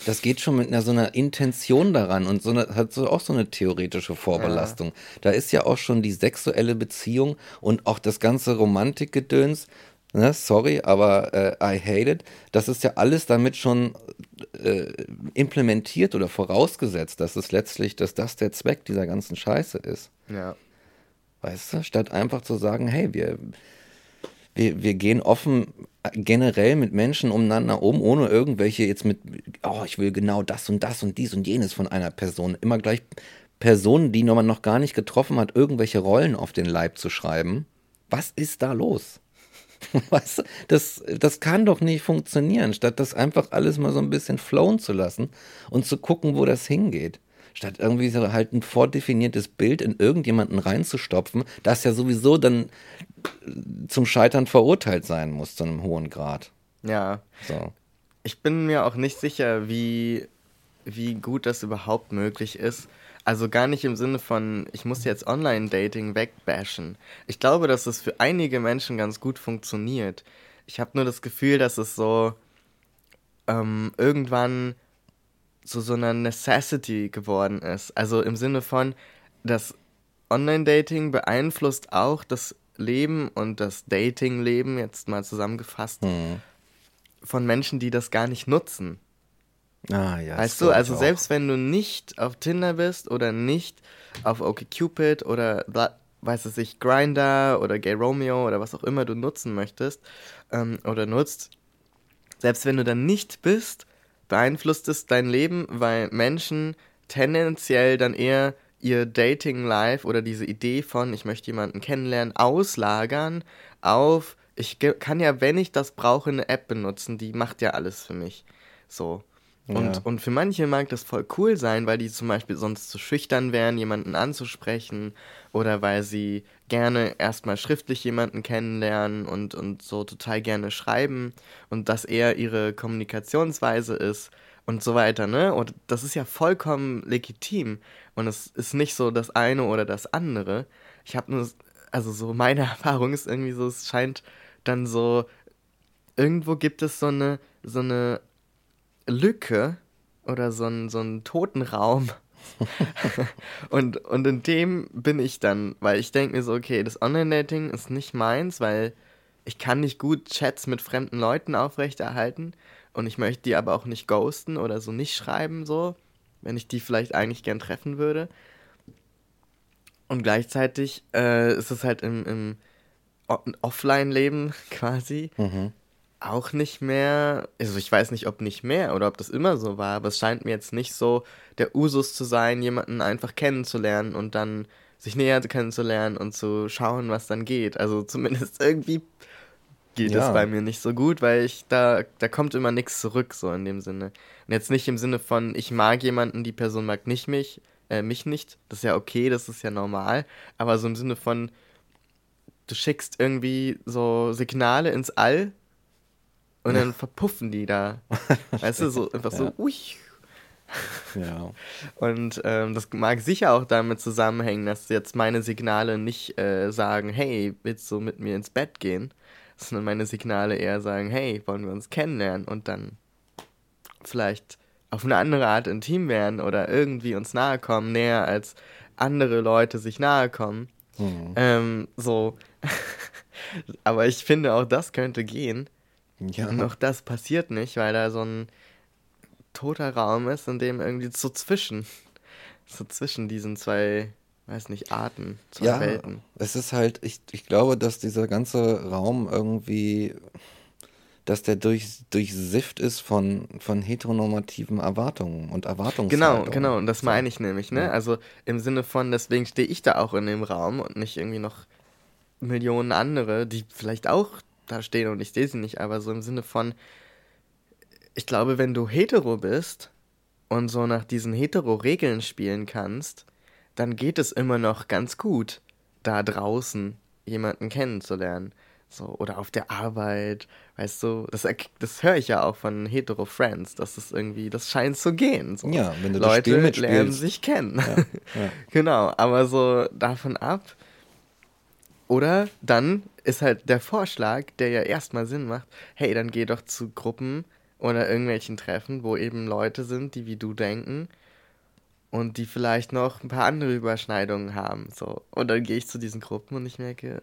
Das geht schon mit einer so einer Intention daran und so eine, hat so auch so eine theoretische Vorbelastung. Ja. Da ist ja auch schon die sexuelle Beziehung und auch das ganze Romantikgedöns. Ne, sorry, aber äh, I hate it. Das ist ja alles damit schon äh, implementiert oder vorausgesetzt, dass es letztlich, dass das der Zweck dieser ganzen Scheiße ist. Ja. Weißt du, statt einfach zu sagen, hey, wir, wir, wir gehen offen generell mit Menschen umeinander um, ohne irgendwelche jetzt mit, oh, ich will genau das und das und dies und jenes von einer Person. Immer gleich Personen, die man noch gar nicht getroffen hat, irgendwelche Rollen auf den Leib zu schreiben. Was ist da los? *laughs* Weißt das, das kann doch nicht funktionieren, statt das einfach alles mal so ein bisschen flowen zu lassen und zu gucken, wo das hingeht statt irgendwie so halt ein vordefiniertes Bild in irgendjemanden reinzustopfen, das ja sowieso dann zum Scheitern verurteilt sein muss zu einem hohen Grad. Ja. So. Ich bin mir auch nicht sicher, wie, wie gut das überhaupt möglich ist. Also gar nicht im Sinne von, ich muss jetzt Online-Dating wegbashen. Ich glaube, dass es für einige Menschen ganz gut funktioniert. Ich habe nur das Gefühl, dass es so ähm, irgendwann zu so einer Necessity geworden ist. Also im Sinne von, das Online-Dating beeinflusst auch das Leben und das Dating-Leben, jetzt mal zusammengefasst, hm. von Menschen, die das gar nicht nutzen. Ah, ja. Weißt du, also selbst wenn du nicht auf Tinder bist oder nicht auf OkCupid oder weiß es sich Grinder oder Gay Romeo oder was auch immer du nutzen möchtest ähm, oder nutzt, selbst wenn du dann nicht bist, beeinflusst es dein Leben, weil Menschen tendenziell dann eher ihr Dating-Life oder diese Idee von, ich möchte jemanden kennenlernen, auslagern auf, ich kann ja, wenn ich das brauche, eine App benutzen, die macht ja alles für mich. So. Und, ja. und für manche mag das voll cool sein, weil die zum Beispiel sonst zu schüchtern wären, jemanden anzusprechen oder weil sie gerne erstmal schriftlich jemanden kennenlernen und, und so total gerne schreiben und das eher ihre Kommunikationsweise ist und so weiter, ne? Und das ist ja vollkommen legitim und es ist nicht so das eine oder das andere. Ich habe nur, also so meine *laughs* Erfahrung ist irgendwie so, es scheint dann so, irgendwo gibt es so eine, so eine Lücke oder so einen, so einen toten Raum. *laughs* und, und in dem bin ich dann, weil ich denke mir so, okay, das Online-Dating ist nicht meins, weil ich kann nicht gut Chats mit fremden Leuten aufrechterhalten und ich möchte die aber auch nicht ghosten oder so nicht schreiben, so, wenn ich die vielleicht eigentlich gern treffen würde. Und gleichzeitig äh, ist es halt im, im Offline-Leben *laughs* quasi. Mhm auch nicht mehr, also ich weiß nicht, ob nicht mehr oder ob das immer so war, aber es scheint mir jetzt nicht so der Usus zu sein, jemanden einfach kennenzulernen und dann sich näher kennenzulernen und zu schauen, was dann geht. Also *laughs* zumindest irgendwie geht ja. es bei mir nicht so gut, weil ich da, da kommt immer nichts zurück, so in dem Sinne. Und jetzt nicht im Sinne von, ich mag jemanden, die Person mag nicht mich, äh, mich nicht. Das ist ja okay, das ist ja normal. Aber so im Sinne von, du schickst irgendwie so Signale ins All und dann verpuffen die da. *laughs* weißt du, so einfach so, ui. Ja. Und ähm, das mag sicher auch damit zusammenhängen, dass jetzt meine Signale nicht äh, sagen, hey, willst du mit mir ins Bett gehen? Sondern meine Signale eher sagen, hey, wollen wir uns kennenlernen und dann vielleicht auf eine andere Art intim werden oder irgendwie uns nahe kommen, näher als andere Leute sich nahe kommen. Mhm. Ähm, so. *laughs* Aber ich finde, auch das könnte gehen. Ja. Und auch das passiert nicht, weil da so ein toter Raum ist, in dem irgendwie so zwischen, so zwischen diesen zwei, weiß nicht, Arten, zwei ja, Welten. Es ist halt, ich, ich glaube, dass dieser ganze Raum irgendwie, dass der durch, durchsifft ist von, von heteronormativen Erwartungen und Erwartungen. Genau, genau, und das meine ich nämlich, ne? Ja. Also im Sinne von, deswegen stehe ich da auch in dem Raum und nicht irgendwie noch Millionen andere, die vielleicht auch da stehen und ich sehe sie nicht, aber so im Sinne von, ich glaube, wenn du hetero bist und so nach diesen hetero-Regeln spielen kannst, dann geht es immer noch ganz gut, da draußen jemanden kennenzulernen. So, oder auf der Arbeit, weißt du, das, das höre ich ja auch von hetero Friends, dass es irgendwie, das scheint zu gehen. So. Ja, wenn du Leute das Spiel lernen sich kennen. Ja, ja. *laughs* genau, aber so davon ab, oder dann ist halt der Vorschlag, der ja erstmal Sinn macht, hey, dann geh doch zu Gruppen oder irgendwelchen Treffen, wo eben Leute sind, die wie du denken und die vielleicht noch ein paar andere Überschneidungen haben. So. Und dann gehe ich zu diesen Gruppen und ich merke,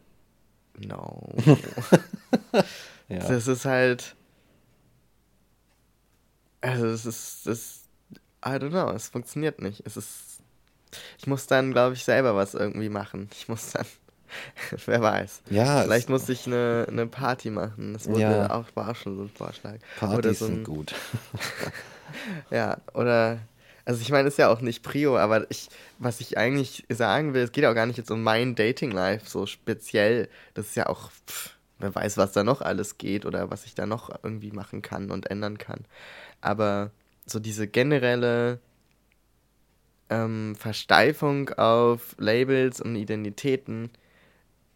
no. *laughs* ja. Das ist halt. Also es ist, das, I don't know, es funktioniert nicht. Es ist, ich muss dann, glaube ich, selber was irgendwie machen. Ich muss dann, *laughs* wer weiß. Ja. Vielleicht muss ich eine, eine Party machen. Das wurde ja. auch, war auch schon so ein Vorschlag. Partys so ein, sind gut. *laughs* ja, oder also ich meine, ist ja auch nicht Prio, aber ich, was ich eigentlich sagen will, es geht auch gar nicht jetzt um mein Dating-Life so speziell. Das ist ja auch, pff, wer weiß, was da noch alles geht oder was ich da noch irgendwie machen kann und ändern kann. Aber so diese generelle ähm, Versteifung auf Labels und Identitäten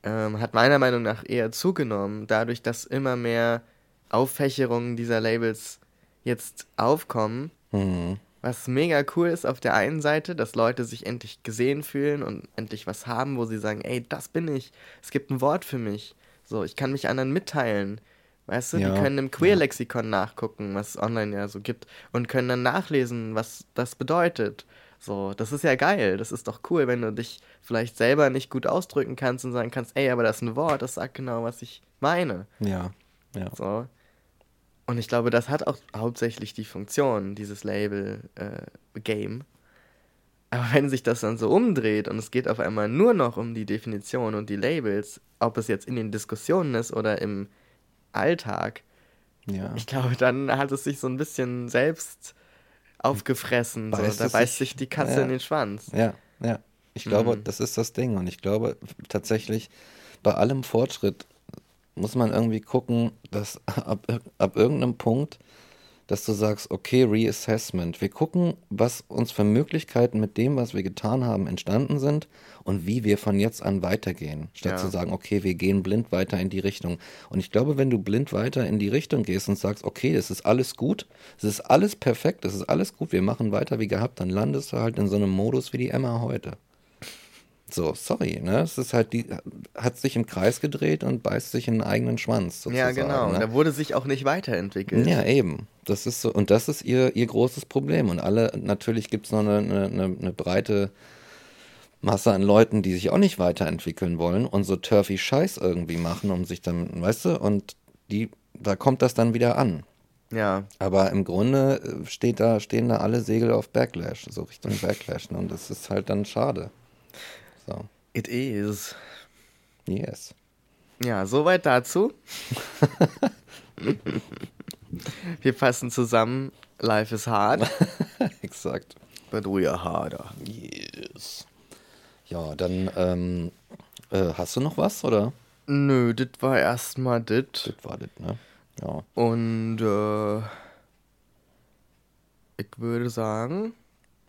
ähm, hat meiner Meinung nach eher zugenommen, dadurch, dass immer mehr Auffächerungen dieser Labels jetzt aufkommen. Mhm was mega cool ist auf der einen Seite, dass Leute sich endlich gesehen fühlen und endlich was haben, wo sie sagen, ey, das bin ich. Es gibt ein Wort für mich. So, ich kann mich anderen mitteilen. Weißt du, ja, die können im Queer-Lexikon nachgucken, was es online ja so gibt, und können dann nachlesen, was das bedeutet. So, das ist ja geil. Das ist doch cool, wenn du dich vielleicht selber nicht gut ausdrücken kannst und sagen kannst, ey, aber das ist ein Wort, das sagt genau, was ich meine. Ja, ja. So. Und ich glaube, das hat auch hauptsächlich die Funktion, dieses Label-Game. Äh, Aber wenn sich das dann so umdreht und es geht auf einmal nur noch um die Definition und die Labels, ob es jetzt in den Diskussionen ist oder im Alltag, ja. ich glaube, dann hat es sich so ein bisschen selbst aufgefressen. Beißt so. Da beißt sich die Katze ja. in den Schwanz. Ja, ja. Ich glaube, mhm. das ist das Ding. Und ich glaube tatsächlich, bei allem Fortschritt muss man irgendwie gucken, dass *laughs* ab, ab irgendeinem Punkt, dass du sagst, okay, Reassessment. Wir gucken, was uns für Möglichkeiten mit dem, was wir getan haben, entstanden sind und wie wir von jetzt an weitergehen. Statt ja. zu sagen, okay, wir gehen blind weiter in die Richtung. Und ich glaube, wenn du blind weiter in die Richtung gehst und sagst, okay, es ist alles gut, es ist alles perfekt, es ist alles gut, wir machen weiter wie gehabt, dann landest du halt in so einem Modus wie die Emma heute. So, sorry, ne? Es ist halt die, hat sich im Kreis gedreht und beißt sich in den eigenen Schwanz. Sozusagen, ja, genau. Ne? Da wurde sich auch nicht weiterentwickelt. Ja, eben. Das ist so, und das ist ihr, ihr großes Problem. Und alle, natürlich gibt es noch eine, eine, eine breite Masse an Leuten, die sich auch nicht weiterentwickeln wollen und so turfy Scheiß irgendwie machen, um sich dann, weißt du, und die, da kommt das dann wieder an. Ja. Aber im Grunde äh, steht da, stehen da alle Segel auf Backlash, so Richtung Backlash. Ne? Und das ist halt dann schade. So. It is. Yes. Ja, soweit dazu. *laughs* Wir fassen zusammen. Life is hard. *laughs* Exakt. But we are harder. Yes. Ja, dann ähm, äh, hast du noch was, oder? Nö, das war erstmal das. Das war das, ne? Ja. Und äh, ich würde sagen,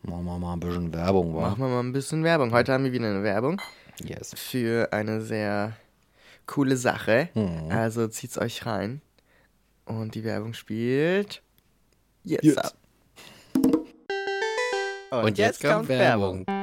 Machen wir mal ein bisschen Werbung, wa? Machen wir mal ein bisschen Werbung. Heute haben wir wieder eine Werbung. Yes. Für eine sehr coole Sache. Mhm. Also zieht's euch rein. Und die Werbung spielt jetzt yes. ab. Und, Und jetzt, jetzt, kommt Werbung. Werbung.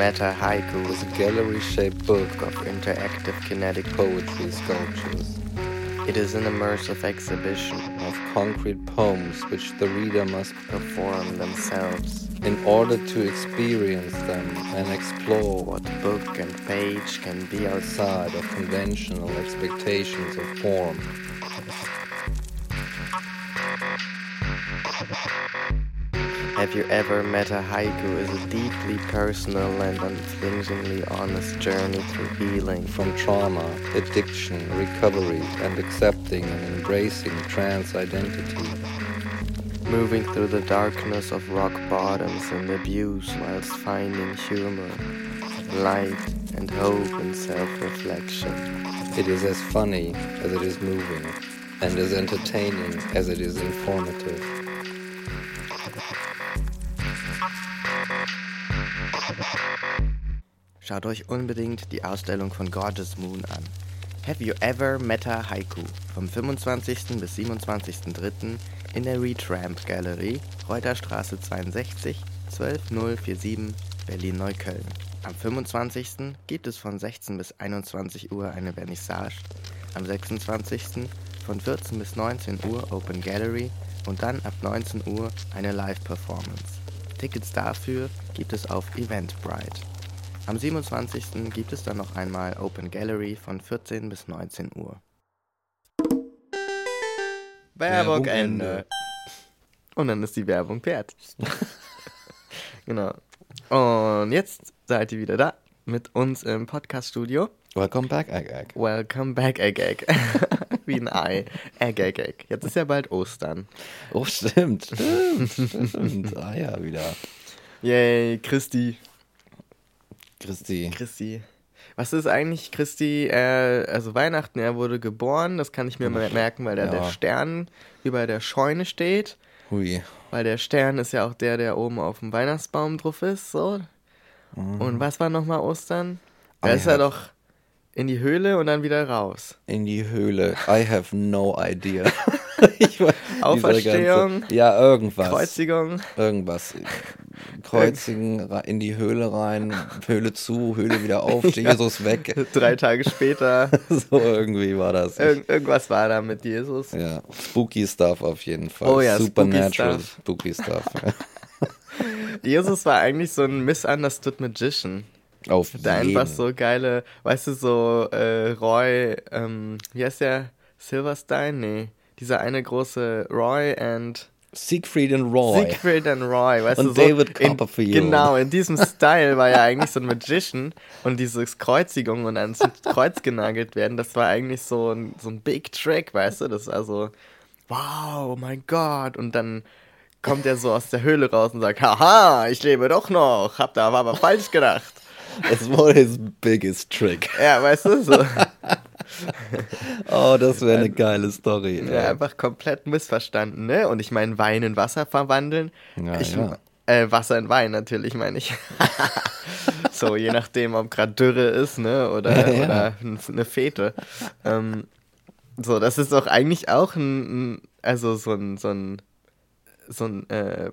A haiku? is a gallery-shaped book of interactive kinetic poetry sculptures. It is an immersive exhibition of concrete poems which the reader must perform themselves in order to experience them and explore what book and page can be outside of conventional expectations of form. Have you ever met a haiku as a deeply personal and unflinchingly honest journey through healing from trauma, addiction, recovery, and accepting and embracing trans identity? Moving through the darkness of rock bottoms and abuse whilst finding humor. light and hope and self-reflection. It is as funny as it is moving and as entertaining as it is informative. Schaut euch unbedingt die Ausstellung von Gorgeous Moon an. Have You Ever Meta Haiku vom 25. bis 27.03. in der Retramp Gallery, Reuterstraße 62, 12047, Berlin-Neukölln. Am 25. gibt es von 16 bis 21 Uhr eine Vernissage, am 26. von 14 bis 19 Uhr Open Gallery und dann ab 19 Uhr eine Live-Performance. Tickets dafür gibt es auf Eventbrite. Am 27. gibt es dann noch einmal Open Gallery von 14 bis 19 Uhr. Werbung Ende. Und dann ist die Werbung fertig. *laughs* genau. Und jetzt seid ihr wieder da mit uns im Podcast-Studio. Welcome back, Egg Egg. Welcome back, Egg Egg. *laughs* Wie ein Ei. Egg Egg Egg. Jetzt ist ja bald Ostern. Oh, stimmt. Stimmt. stimmt. Ah ja, wieder. Yay, Christi. Christi. Christi. Was ist eigentlich Christi? Äh, also Weihnachten, er wurde geboren, das kann ich mir mal merken, weil da Ja. der Stern über der Scheune steht. Hui. Weil der Stern ist ja auch der, der oben auf dem Weihnachtsbaum drauf ist, so. Und was war nochmal Ostern? Da I ist er doch in die Höhle und dann wieder raus. In die Höhle. I have no idea. *laughs* ich weiß, dieser Auferstehung, Ganze, ja, irgendwas. Kreuzigung. Irgendwas. Kreuzigen, in die Höhle rein, Höhle zu, Höhle wieder auf, *laughs* Jesus weg. Drei Tage später. *laughs* so irgendwie war das. Irg irgendwas war da mit Jesus. Ja, spooky stuff auf jeden Fall. Oh ja, spooky Supernatural stuff. spooky stuff. ja. *laughs* Jesus war eigentlich so ein misunderstood Magician. Auf Der jeden. einfach so geile, weißt du, so äh, Roy, ähm, wie heißt der? Silverstein? Nee. Dieser eine große Roy and Siegfried und Roy. Siegfried and Roy, weißt Und du, so David in, Copperfield. Genau, in diesem *laughs* Style war er eigentlich so ein Magician und dieses Kreuzigung und ans Kreuz genagelt werden, das war eigentlich so ein, so ein Big Trick, weißt du, das war so, wow, oh mein Gott, und dann kommt er so aus der Höhle raus und sagt, haha, ich lebe doch noch, hab da aber falsch gedacht. Das war his biggest trick. Ja, weißt du, so. *laughs* *laughs* Oh, das wäre eine geile Story. Ja, einfach komplett missverstanden, ne? Und ich meine, Wein in Wasser verwandeln. Ja, ich, ja. Äh, Wasser in Wein natürlich, meine ich. *laughs* so, je nachdem, ob gerade Dürre ist, ne? Oder, Ja. oder eine Fete. Ähm, so, das ist doch eigentlich auch ein, ein also so ein, so ein, so ein, äh,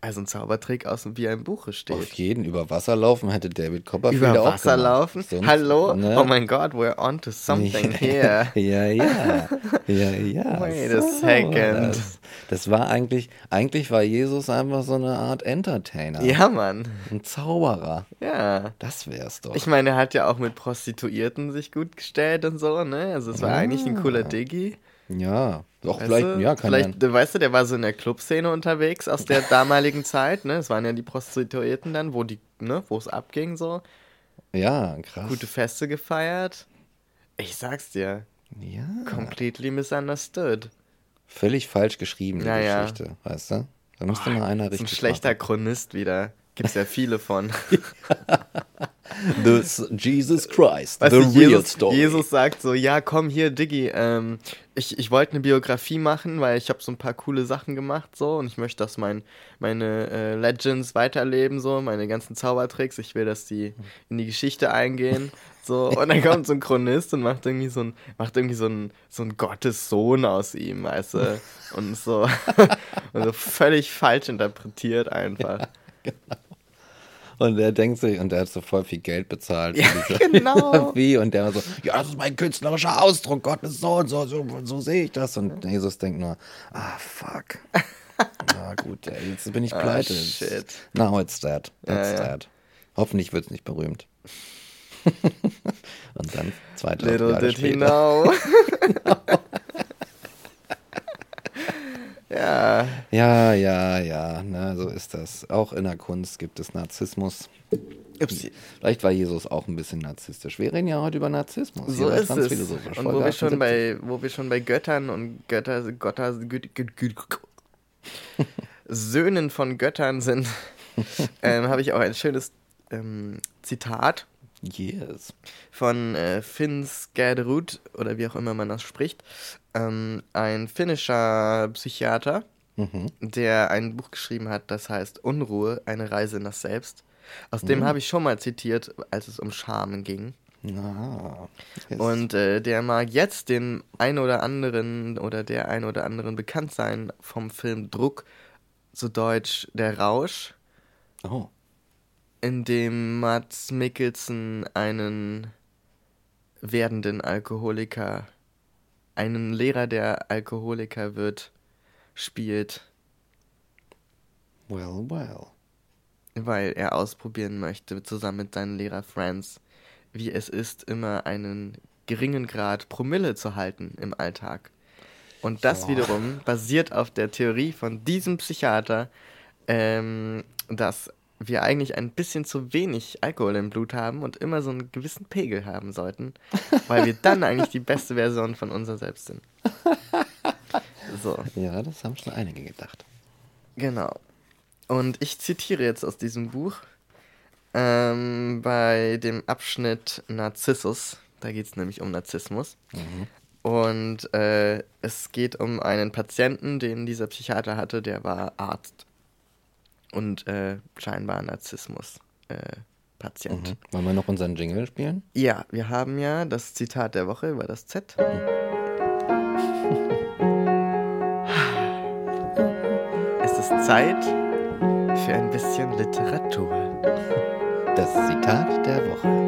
also ein Zaubertrick aus dem wie ein Buche steht. Auf jeden über Wasser laufen hätte David Copperfield Über auch Wasser gemacht. laufen? Sonst, Hallo? ne? Oh mein Gott, we're on to something *laughs* here. ja, ja, ja, ja. *laughs* Wait a so second. Das, das war eigentlich, eigentlich war Jesus einfach so eine Art Entertainer. Ja, Mann. Ein Zauberer. Ja. Das wär's doch. Ich meine, er hat ja auch mit Prostituierten sich gut gestellt und so, ne? Also es war eigentlich ein cooler Diggi. ja, doch, Weißt vielleicht, du? ja, kann vielleicht, weißt du, der war so in der Clubszene unterwegs aus der *laughs* damaligen Zeit, ne? Es waren ja die Prostituierten dann, wo die, ne, wo es abging so. Ja, krass. Gute Feste gefeiert. Ich sag's dir, ja. completely misunderstood. Völlig falsch geschrieben, die Ja, ja. Geschichte, weißt du? Da müsste mal einer Das ist ein richtig schlechter machen. Chronist wieder. Gibt's ja viele von. *laughs* *laughs* The Jesus Christ, Weißt the du, real Jesus, story. Jesus sagt so, ja, komm hier, Diggi, ähm, ich, ich wollte eine Biografie machen, weil ich habe so ein paar coole Sachen gemacht so und ich möchte, dass mein, meine äh, Legends weiterleben, so, meine ganzen Zaubertricks, ich will, dass die in die Geschichte eingehen. So, *laughs* und dann kommt so ein Chronist und macht irgendwie so ein, macht irgendwie so ein, so ein Gottessohn aus ihm, weißt du? Und so, *laughs* und so völlig falsch interpretiert einfach. *laughs* Und der denkt sich, und der hat so voll viel Geld bezahlt. Ja, *laughs* genau. *laughs* Biografie. Und der war so, ja, das ist mein künstlerischer Ausdruck, Gott ist so und so, so, so sehe ich das. Und Jesus denkt nur, ah, fuck. *laughs* Na gut, ey, jetzt bin ich Ah, pleite. shit. Now it's dead. That's Ja, ja. dead. Hoffentlich wird es nicht berühmt. und dann zweite Little Jahre did he später. know. Ja, Ja, ja, ja, na, so ist das. Auch in der Kunst gibt es Narzissmus. Upsi. Vielleicht war Jesus auch ein bisschen narzisstisch. Wir reden ja heute über Narzissmus. so ist es. Und wo wir, schon 78. bei, wo wir schon bei Göttern und Götter, Götter, *laughs* Söhnen von Göttern sind, *laughs* ähm, habe ich auch ein schönes ähm, Zitat. Yes. Von äh, Finn Skerderud, oder wie auch immer man das spricht. Ähm, ein finnischer Psychiater, mhm. der ein Buch geschrieben hat, das heißt Unruhe, eine Reise in das Selbst. Aus dem mhm. habe ich schon mal zitiert, als es um Scham ging. Ah, yes. Und äh, der mag jetzt den ein oder anderen oder der ein oder anderen bekannt sein vom Film Druck, zu Deutsch Der Rausch. Oh. In dem Mats Mikkelsen einen werdenden Alkoholiker, einen Lehrer, der Alkoholiker wird, spielt. Well, well. Weil er ausprobieren möchte, zusammen mit seinem Lehrer Franz, wie es ist, immer einen geringen Grad Promille zu halten im Alltag. Und das oh. wiederum basiert auf der Theorie von diesem Psychiater, ähm, dass wir eigentlich ein bisschen zu wenig Alkohol im Blut haben und immer so einen gewissen Pegel haben sollten, *laughs* weil wir dann eigentlich die beste Version von uns selbst sind. *laughs* So. Ja, das haben schon einige gedacht. Genau. Und ich zitiere jetzt aus diesem Buch ähm, bei dem Abschnitt Narzissus. Da geht es nämlich um Narzissmus. Mhm. Und äh, es geht um einen Patienten, den dieser Psychiater hatte, der war Arzt. Und äh, scheinbar Narzissmus-Patient. Äh, mhm. Wollen wir noch unseren Jingle spielen? Ja, wir haben ja das Zitat der Woche über das Z. Mhm. *laughs* es ist Zeit für ein bisschen Literatur. Das Zitat der Woche. *laughs*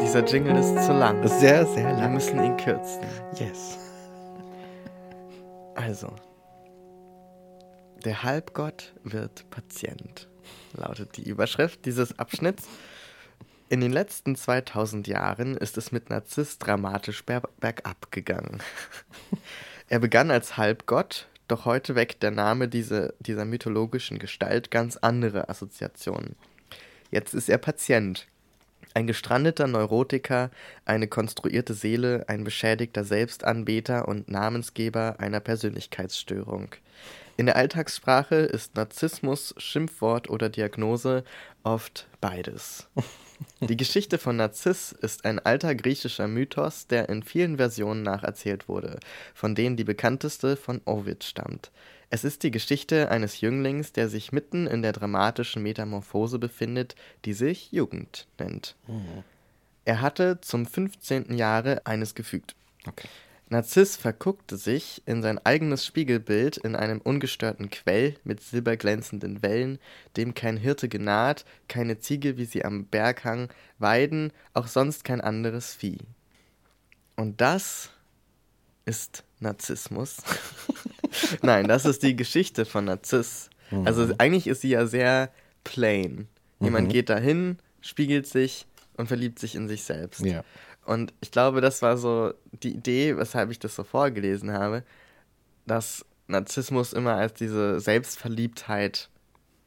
Dieser Jingle ist zu lang. Sehr, sehr lang. Wir müssen ihn kürzen. Yes. Also, der Halbgott wird Patient, lautet die Überschrift dieses Abschnitts. In den letzten 2000 Jahren ist es mit Narziss dramatisch ber bergab gegangen. er begann als Halbgott, doch heute weckt der Name diese, dieser mythologischen Gestalt ganz andere Assoziationen. Jetzt ist er Patient, ein gestrandeter Neurotiker, eine konstruierte Seele, ein beschädigter Selbstanbeter und Namensgeber einer Persönlichkeitsstörung. In der Alltagssprache ist Narzissmus Schimpfwort oder Diagnose oft beides. Die Geschichte von Narziss ist ein alter griechischer Mythos, der in vielen Versionen nacherzählt wurde, von denen die bekannteste von Ovid stammt. Es ist die Geschichte eines Jünglings, der sich mitten in der dramatischen Metamorphose befindet, die sich Jugend nennt. Mhm. Er hatte zum 15. Jahre eines gefügt. Okay. Narziss verguckte sich in sein eigenes Spiegelbild in einem ungestörten Quell mit silberglänzenden Wellen, dem kein Hirte genaht, keine Ziege, wie sie am Berghang weiden, auch sonst kein anderes Vieh. Und das ist Narzissmus. *laughs* Nein, das ist die Geschichte von Narziss. Mhm. Also eigentlich ist sie ja sehr plain. Jemand mhm. geht dahin, spiegelt sich und verliebt sich in sich selbst. Ja. Und ich glaube, das war so die Idee, weshalb ich das so vorgelesen habe, dass Narzissmus immer als diese Selbstverliebtheit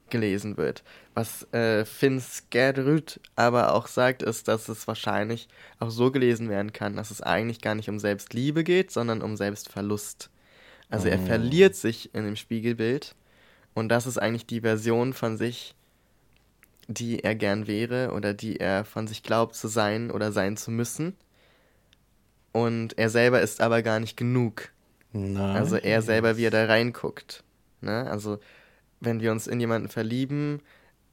gelesen wird. Was äh, Finn Skerrud aber auch sagt, ist, dass es wahrscheinlich auch so gelesen werden kann, dass es eigentlich gar nicht um Selbstliebe geht, sondern um Selbstverlust. Also er oh. verliert sich in dem Spiegelbild und das ist eigentlich die Version von sich, die er gern wäre oder die er von sich glaubt zu sein oder sein zu müssen. Und er selber ist aber gar nicht genug. Nein. Also er selber, wie er da reinguckt. Ne? Also wenn wir uns in jemanden verlieben,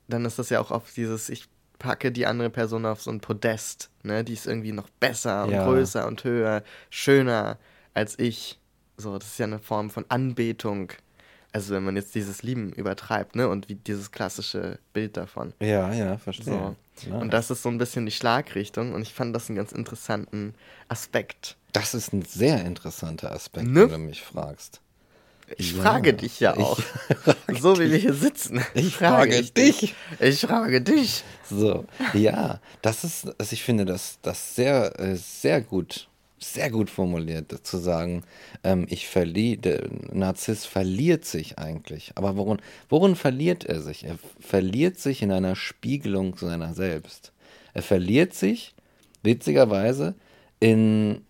dann ist das ja auch oft dieses, ich packe die andere Person auf so ein Podest. Ne? Die ist irgendwie noch besser und ja. größer und höher, schöner als ich. So, das ist ja eine Form von Anbetung. Also wenn man jetzt dieses Lieben übertreibt, ne? Und wie dieses klassische Bild davon. Ja, ja, verstehe. So. Ja. Und das ist so ein bisschen die Schlagrichtung und ich fand das einen ganz interessanten Aspekt. Das ist ein sehr interessanter Aspekt, ne? wenn du mich fragst. Ich ja, frage dich ja auch. *laughs* So wie wir hier sitzen. Ich frage, frage ich dich. Ich frage dich. So, ja, das ist, also ich finde das, das sehr, äh, sehr gut sehr gut formuliert, zu sagen, ähm, ich verliere, der Narziss verliert sich eigentlich. Aber worin, worin verliert er sich? Er verliert sich in einer Spiegelung seiner selbst. Er verliert sich, witzigerweise, in,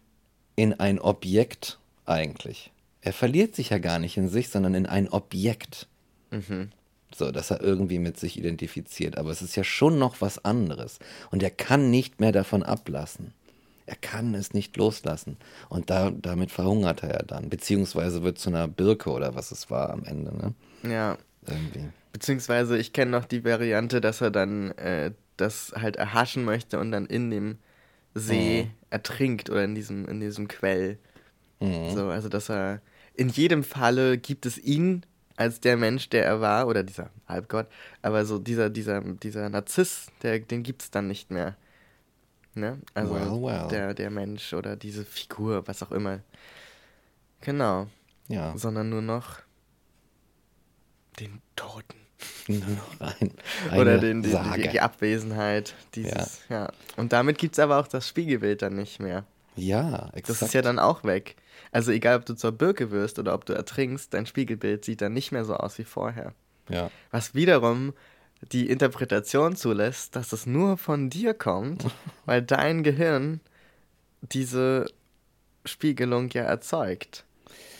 in ein Objekt eigentlich. Er verliert sich ja gar nicht in sich, sondern in ein Objekt. Mhm. So, dass er irgendwie mit sich identifiziert. Aber es ist ja schon noch was anderes. Und er kann nicht mehr davon ablassen. Er kann es nicht loslassen. Und da, damit verhungert er ja dann. Beziehungsweise wird zu einer Birke oder was es war am Ende. Ne? Ja. Irgendwie. Beziehungsweise ich kenne noch die Variante, dass er dann äh, das halt erhaschen möchte und dann in dem See mhm. ertrinkt oder in diesem, in diesem Quell. Mhm. So, also dass er in jedem Falle gibt es ihn als der Mensch, der er war, oder dieser Halbgott, aber so dieser, dieser, dieser Narziss, der, den gibt es dann nicht mehr. Ne? Also well, well. Der, der Mensch oder diese Figur, was auch immer. Genau. Ja. Sondern nur noch den Toten. *laughs* Nur noch ein, Oder den, den, die, die, Abwesenheit dieses, ja. ja. Und damit gibt es aber auch das Spiegelbild dann nicht mehr. Ja, exakt. Das ist ja dann auch weg. Also egal, ob du zur Birke wirst oder ob du ertrinkst, dein Spiegelbild sieht dann nicht mehr so aus wie vorher. Ja. Was wiederum die Interpretation zulässt, dass es nur von dir kommt, *laughs* weil dein Gehirn diese Spiegelung ja erzeugt.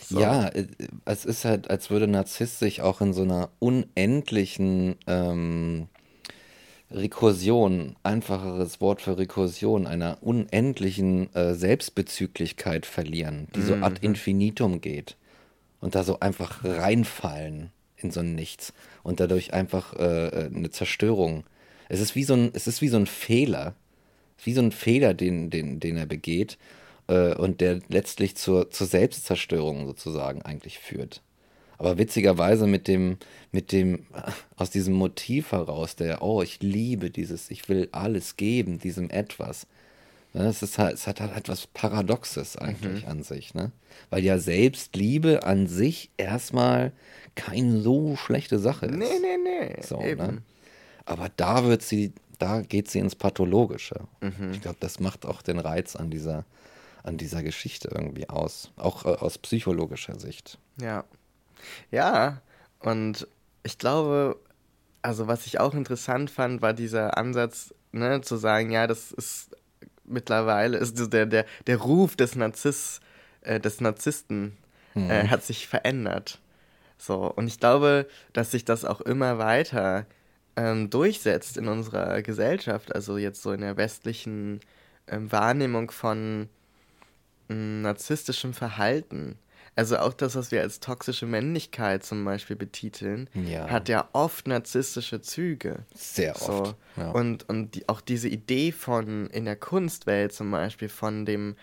So. Ja, äh, es ist halt, als würde Narzisst sich auch in so einer unendlichen ähm, Rekursion, einfacheres Wort für Rekursion, einer unendlichen äh, Selbstbezüglichkeit verlieren, die mhm. so ad infinitum geht und da so einfach reinfallen in so ein Nichts und dadurch einfach äh, äh, eine Zerstörung. Es ist wie so ein, es ist wie so ein Fehler, wie so ein Fehler, den, den, den er begeht äh, und der letztlich zur, zur Selbstzerstörung sozusagen eigentlich führt. Aber witzigerweise mit dem, mit dem, aus diesem Motiv heraus, der, oh, ich liebe dieses, ich will alles geben, diesem etwas. Ne, es, ist halt, es hat halt etwas Paradoxes eigentlich mhm. an sich, ne? Weil ja Selbstliebe an sich erstmal keine so schlechte Sache ist. Nee, nee, nee. So, ne? Aber da wird sie, da geht sie ins Pathologische. Mhm. Ich glaube, das macht auch den Reiz an dieser, an dieser Geschichte irgendwie aus. Auch äh, aus psychologischer Sicht. Ja. Ja, und ich glaube, also was ich auch interessant fand, war dieser Ansatz, ne, zu sagen, ja, das ist mittlerweile, ist der, der, der Ruf des Narziss, äh, des Narzissten mhm. äh, hat sich verändert. So, und ich glaube, dass sich das auch immer weiter ähm, durchsetzt in unserer Gesellschaft, also jetzt so in der westlichen ähm, Wahrnehmung von ähm, narzisstischem Verhalten. Also auch das, was wir als toxische Männlichkeit zum Beispiel betiteln, ja. hat ja oft narzisstische Züge. Sehr so. oft. Ja. Und, und die, auch diese Idee von in der Kunstwelt zum Beispiel von dem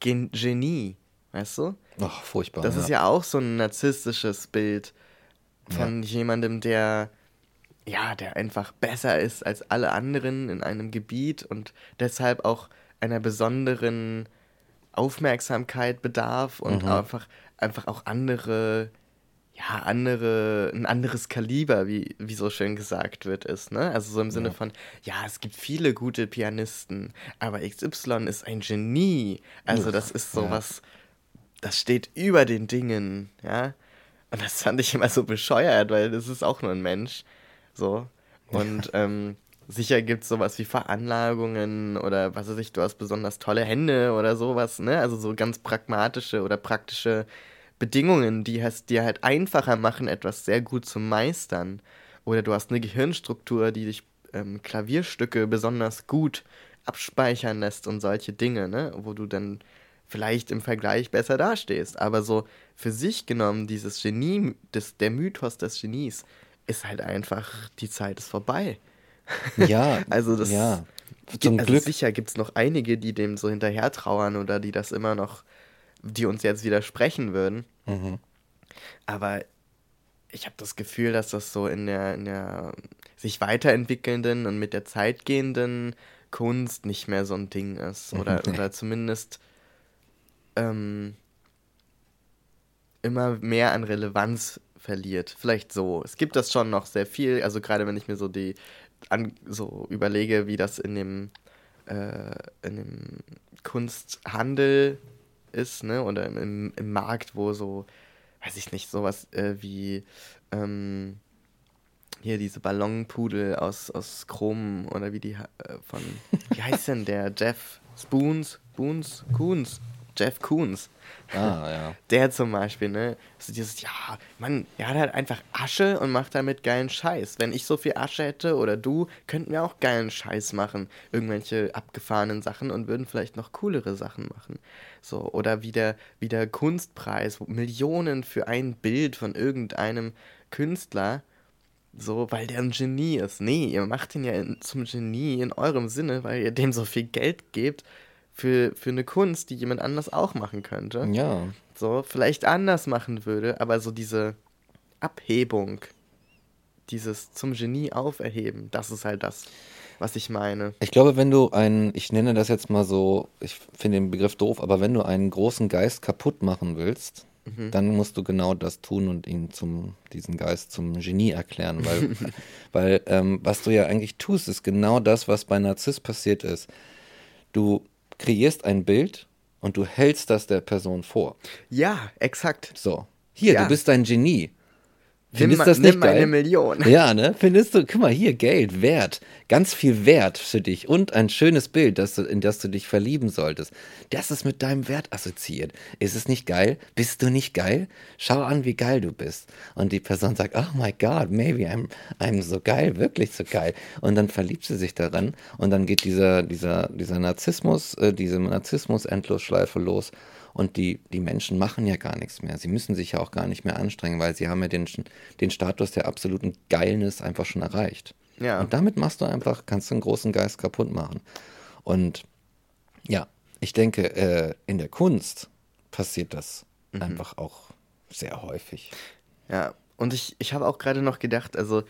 Gen Genie, weißt du? Ach, furchtbar. Das ja. ist ja auch so ein narzisstisches Bild von jemandem, der ja, der einfach besser ist als alle anderen in einem Gebiet und deshalb auch einer besonderen Aufmerksamkeit bedarf und mhm. einfach, einfach auch andere, ja, andere, ein anderes Kaliber, wie, wie so schön gesagt wird, ist, ne? Also so im Sinne ja. von, ja, es gibt viele gute Pianisten, aber XY ist ein Genie. Also das ist sowas, ja. das steht über den Dingen, ja. Und das fand ich immer so bescheuert, weil das ist auch nur ein Mensch. So. Und ähm, Sicher gibt es sowas wie Veranlagungen oder was weiß ich, du hast besonders tolle Hände oder sowas, ne? Also so ganz pragmatische oder praktische Bedingungen, die es dir halt einfacher machen, etwas sehr gut zu meistern. Oder du hast eine Gehirnstruktur, die dich ähm, Klavierstücke besonders gut abspeichern lässt und solche Dinge, ne? Wo du dann vielleicht im Vergleich besser dastehst. Aber so für sich genommen, dieses Genie, das, der Mythos des Genies, ist halt einfach, die Zeit ist vorbei. Ja, *laughs* also das. Ja. Zum also Glück. Sicher gibt es noch einige, die dem so hinterher trauern oder die das immer noch, die uns jetzt widersprechen würden. Mhm. Aber ich habe das Gefühl, dass das so in der, in der sich weiterentwickelnden und mit der Zeit gehenden Kunst nicht mehr so ein Ding ist. Oder, oder zumindest ähm, immer mehr an Relevanz verliert. Vielleicht so. Es gibt das schon noch sehr viel. Also gerade wenn ich mir so die an, so überlege, wie das in dem, äh, in dem Kunsthandel ist, ne? Oder im, im Markt, wo so, weiß ich nicht, sowas äh, wie ähm, hier diese Ballonpudel aus, aus Chrom oder wie die äh, von, wie heißt denn der? *laughs* Jeff Spoons? Spoons? Coons? Jeff Koons. Ah, ja. *laughs* Der zum Beispiel, ne? So dieses, ja, Mann, er hat halt einfach Asche und macht damit geilen Scheiß. Wenn ich so viel Asche hätte oder du, könnten wir auch geilen Scheiß machen. Irgendwelche abgefahrenen Sachen und würden vielleicht noch coolere Sachen machen. So, oder wie der, wie der Kunstpreis, Millionen für ein Bild von irgendeinem Künstler so, weil der ein Genie ist. Nee, ihr macht ihn ja in, zum Genie in eurem Sinne, weil ihr dem so viel Geld gebt für, für eine Kunst, die jemand anders auch machen könnte. Ja. So, vielleicht anders machen würde, aber so diese Abhebung, dieses zum Genie auferheben, das ist halt das, was ich meine. Ich glaube, wenn du einen, ich nenne das jetzt mal so, ich finde den Begriff doof, aber wenn du einen großen Geist kaputt machen willst, Mhm. Dann musst du genau das tun und ihn zum, diesen Geist zum Genie erklären, weil, *laughs* weil ähm, was du ja eigentlich tust, ist genau das, was bei Narziss passiert ist. Du kreierst ein Bild und du hältst das der Person vor. Ja, exakt. So. Hier, ja. du bist ein Genie. Findest nimm, das nicht nimm geil? eine Million. *laughs* Ja, ne? Findest du, guck mal, hier, Geld, Wert, ganz viel Wert für dich und ein schönes Bild, das du, in das du dich verlieben solltest. Das ist mit deinem Wert assoziiert. Ist es nicht geil? Bist du nicht geil? Schau an, wie geil du bist. Und die Person sagt, oh my God, maybe I'm, I'm so geil, wirklich so geil. Und dann verliebt sie sich daran und dann geht dieser, dieser, dieser Narzissmus, äh, diese Narzissmus-Endlosschleife los. Und die, die Menschen machen ja gar nichts mehr. Sie müssen sich ja auch gar nicht mehr anstrengen, weil sie haben ja den, den Status der absoluten Geilness einfach schon erreicht. Ja. Und damit machst du einfach, kannst du einen großen Geist kaputt machen. Und ja, ich denke, äh, in der Kunst passiert das mhm. einfach auch sehr häufig. Ja, und ich, ich habe auch gerade noch gedacht, also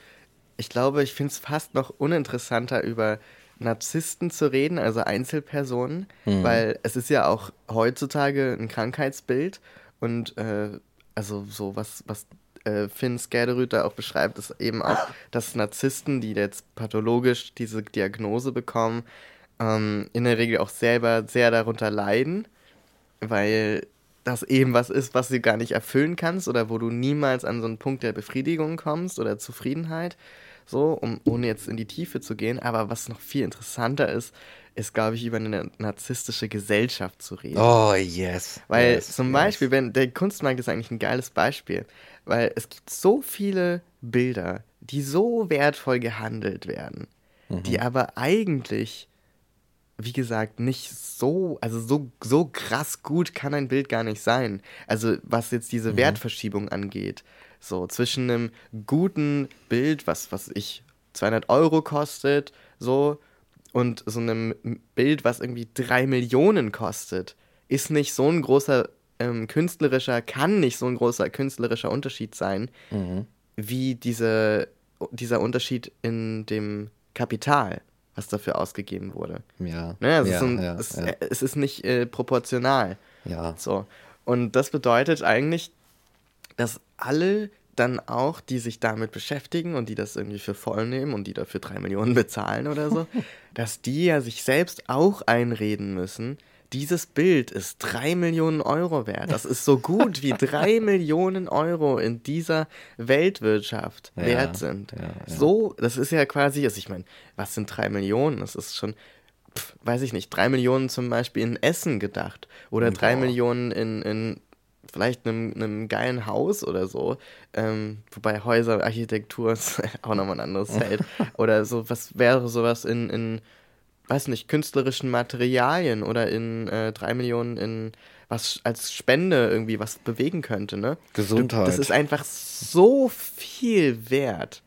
ich glaube, ich finde es fast noch uninteressanter über Narzissten zu reden, also Einzelpersonen, mhm. weil es ist ja auch heutzutage ein Krankheitsbild und äh, also so was, was äh, Finn Skerderüter auch beschreibt, ist eben auch, dass Narzissten, die jetzt pathologisch diese Diagnose bekommen, ähm, in der Regel auch selber sehr darunter leiden, weil das eben was ist, was du gar nicht erfüllen kannst oder wo du niemals an so einen Punkt der Befriedigung kommst oder Zufriedenheit so, um, ohne jetzt in die Tiefe zu gehen. Aber was noch viel interessanter ist, ist, glaube ich, über eine narzisstische Gesellschaft zu reden. Oh, yes. Weil yes, zum yes. Beispiel, wenn der Kunstmarkt ist eigentlich ein geiles Beispiel, weil es gibt so viele Bilder, die so wertvoll gehandelt werden, mhm. die aber eigentlich, wie gesagt, nicht so, also so, so krass gut kann ein Bild gar nicht sein. Also was jetzt diese mhm. Wertverschiebung angeht. So, zwischen einem guten Bild, was, was ich 200 Euro kostet, so, und so einem Bild, was irgendwie 3 Millionen kostet, ist nicht so ein großer ähm, künstlerischer, kann nicht so ein großer künstlerischer Unterschied sein, mhm. wie diese, dieser Unterschied in dem Kapital, was dafür ausgegeben wurde. Ja. Ne? Also ja, es, ist ein, ja, es, ja. es, ist nicht äh, proportional. Ja. So. Und das bedeutet eigentlich, dass alle dann auch, die sich damit beschäftigen und die das irgendwie für voll nehmen und die dafür drei Millionen bezahlen oder so, *laughs* dass die ja sich selbst auch einreden müssen, dieses Bild ist drei Millionen Euro wert. Das ist so gut wie *laughs* drei Millionen Euro in dieser Weltwirtschaft ja, wert sind. Ja, ja. So, das ist ja quasi, also ich meine, was sind drei Millionen? Das ist schon, pf, weiß ich nicht, drei Millionen zum Beispiel in Essen gedacht oder drei Millionen in, in vielleicht einem, einem geilen Haus oder so. Ähm, wobei Häuser, Architektur *laughs* ist auch nochmal ein anderes *laughs* Feld. oder so, was wäre sowas in, in, weiß nicht, künstlerischen Materialien oder in äh, drei Millionen in was als Spende irgendwie was bewegen könnte, ne? Gesundheit. Das ist einfach so viel wert.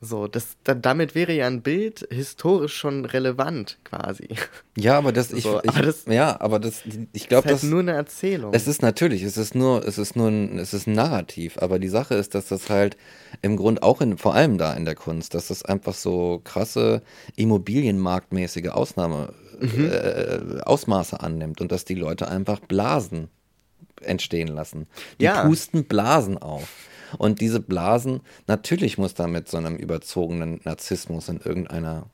So, das, da, damit wäre ja ein Bild historisch schon relevant, quasi. *laughs* Ja, aber das, ich, so, ich aber das, ja, aber das, ich glaube, das ist halt nur eine Erzählung. Es ist natürlich, es ist nur, es ist nur ein, es ist ein Narrativ, aber die Sache ist, dass das halt im Grund auch in, vor allem da in der Kunst, dass das einfach so krasse Immobilienmarktmäßige Ausnahme, mhm. äh, Ausmaße annimmt und dass die Leute einfach Blasen entstehen lassen. Die ja. pusten Blasen auf. Und diese Blasen, natürlich muss da mit so einem überzogenen Narzissmus in irgendeiner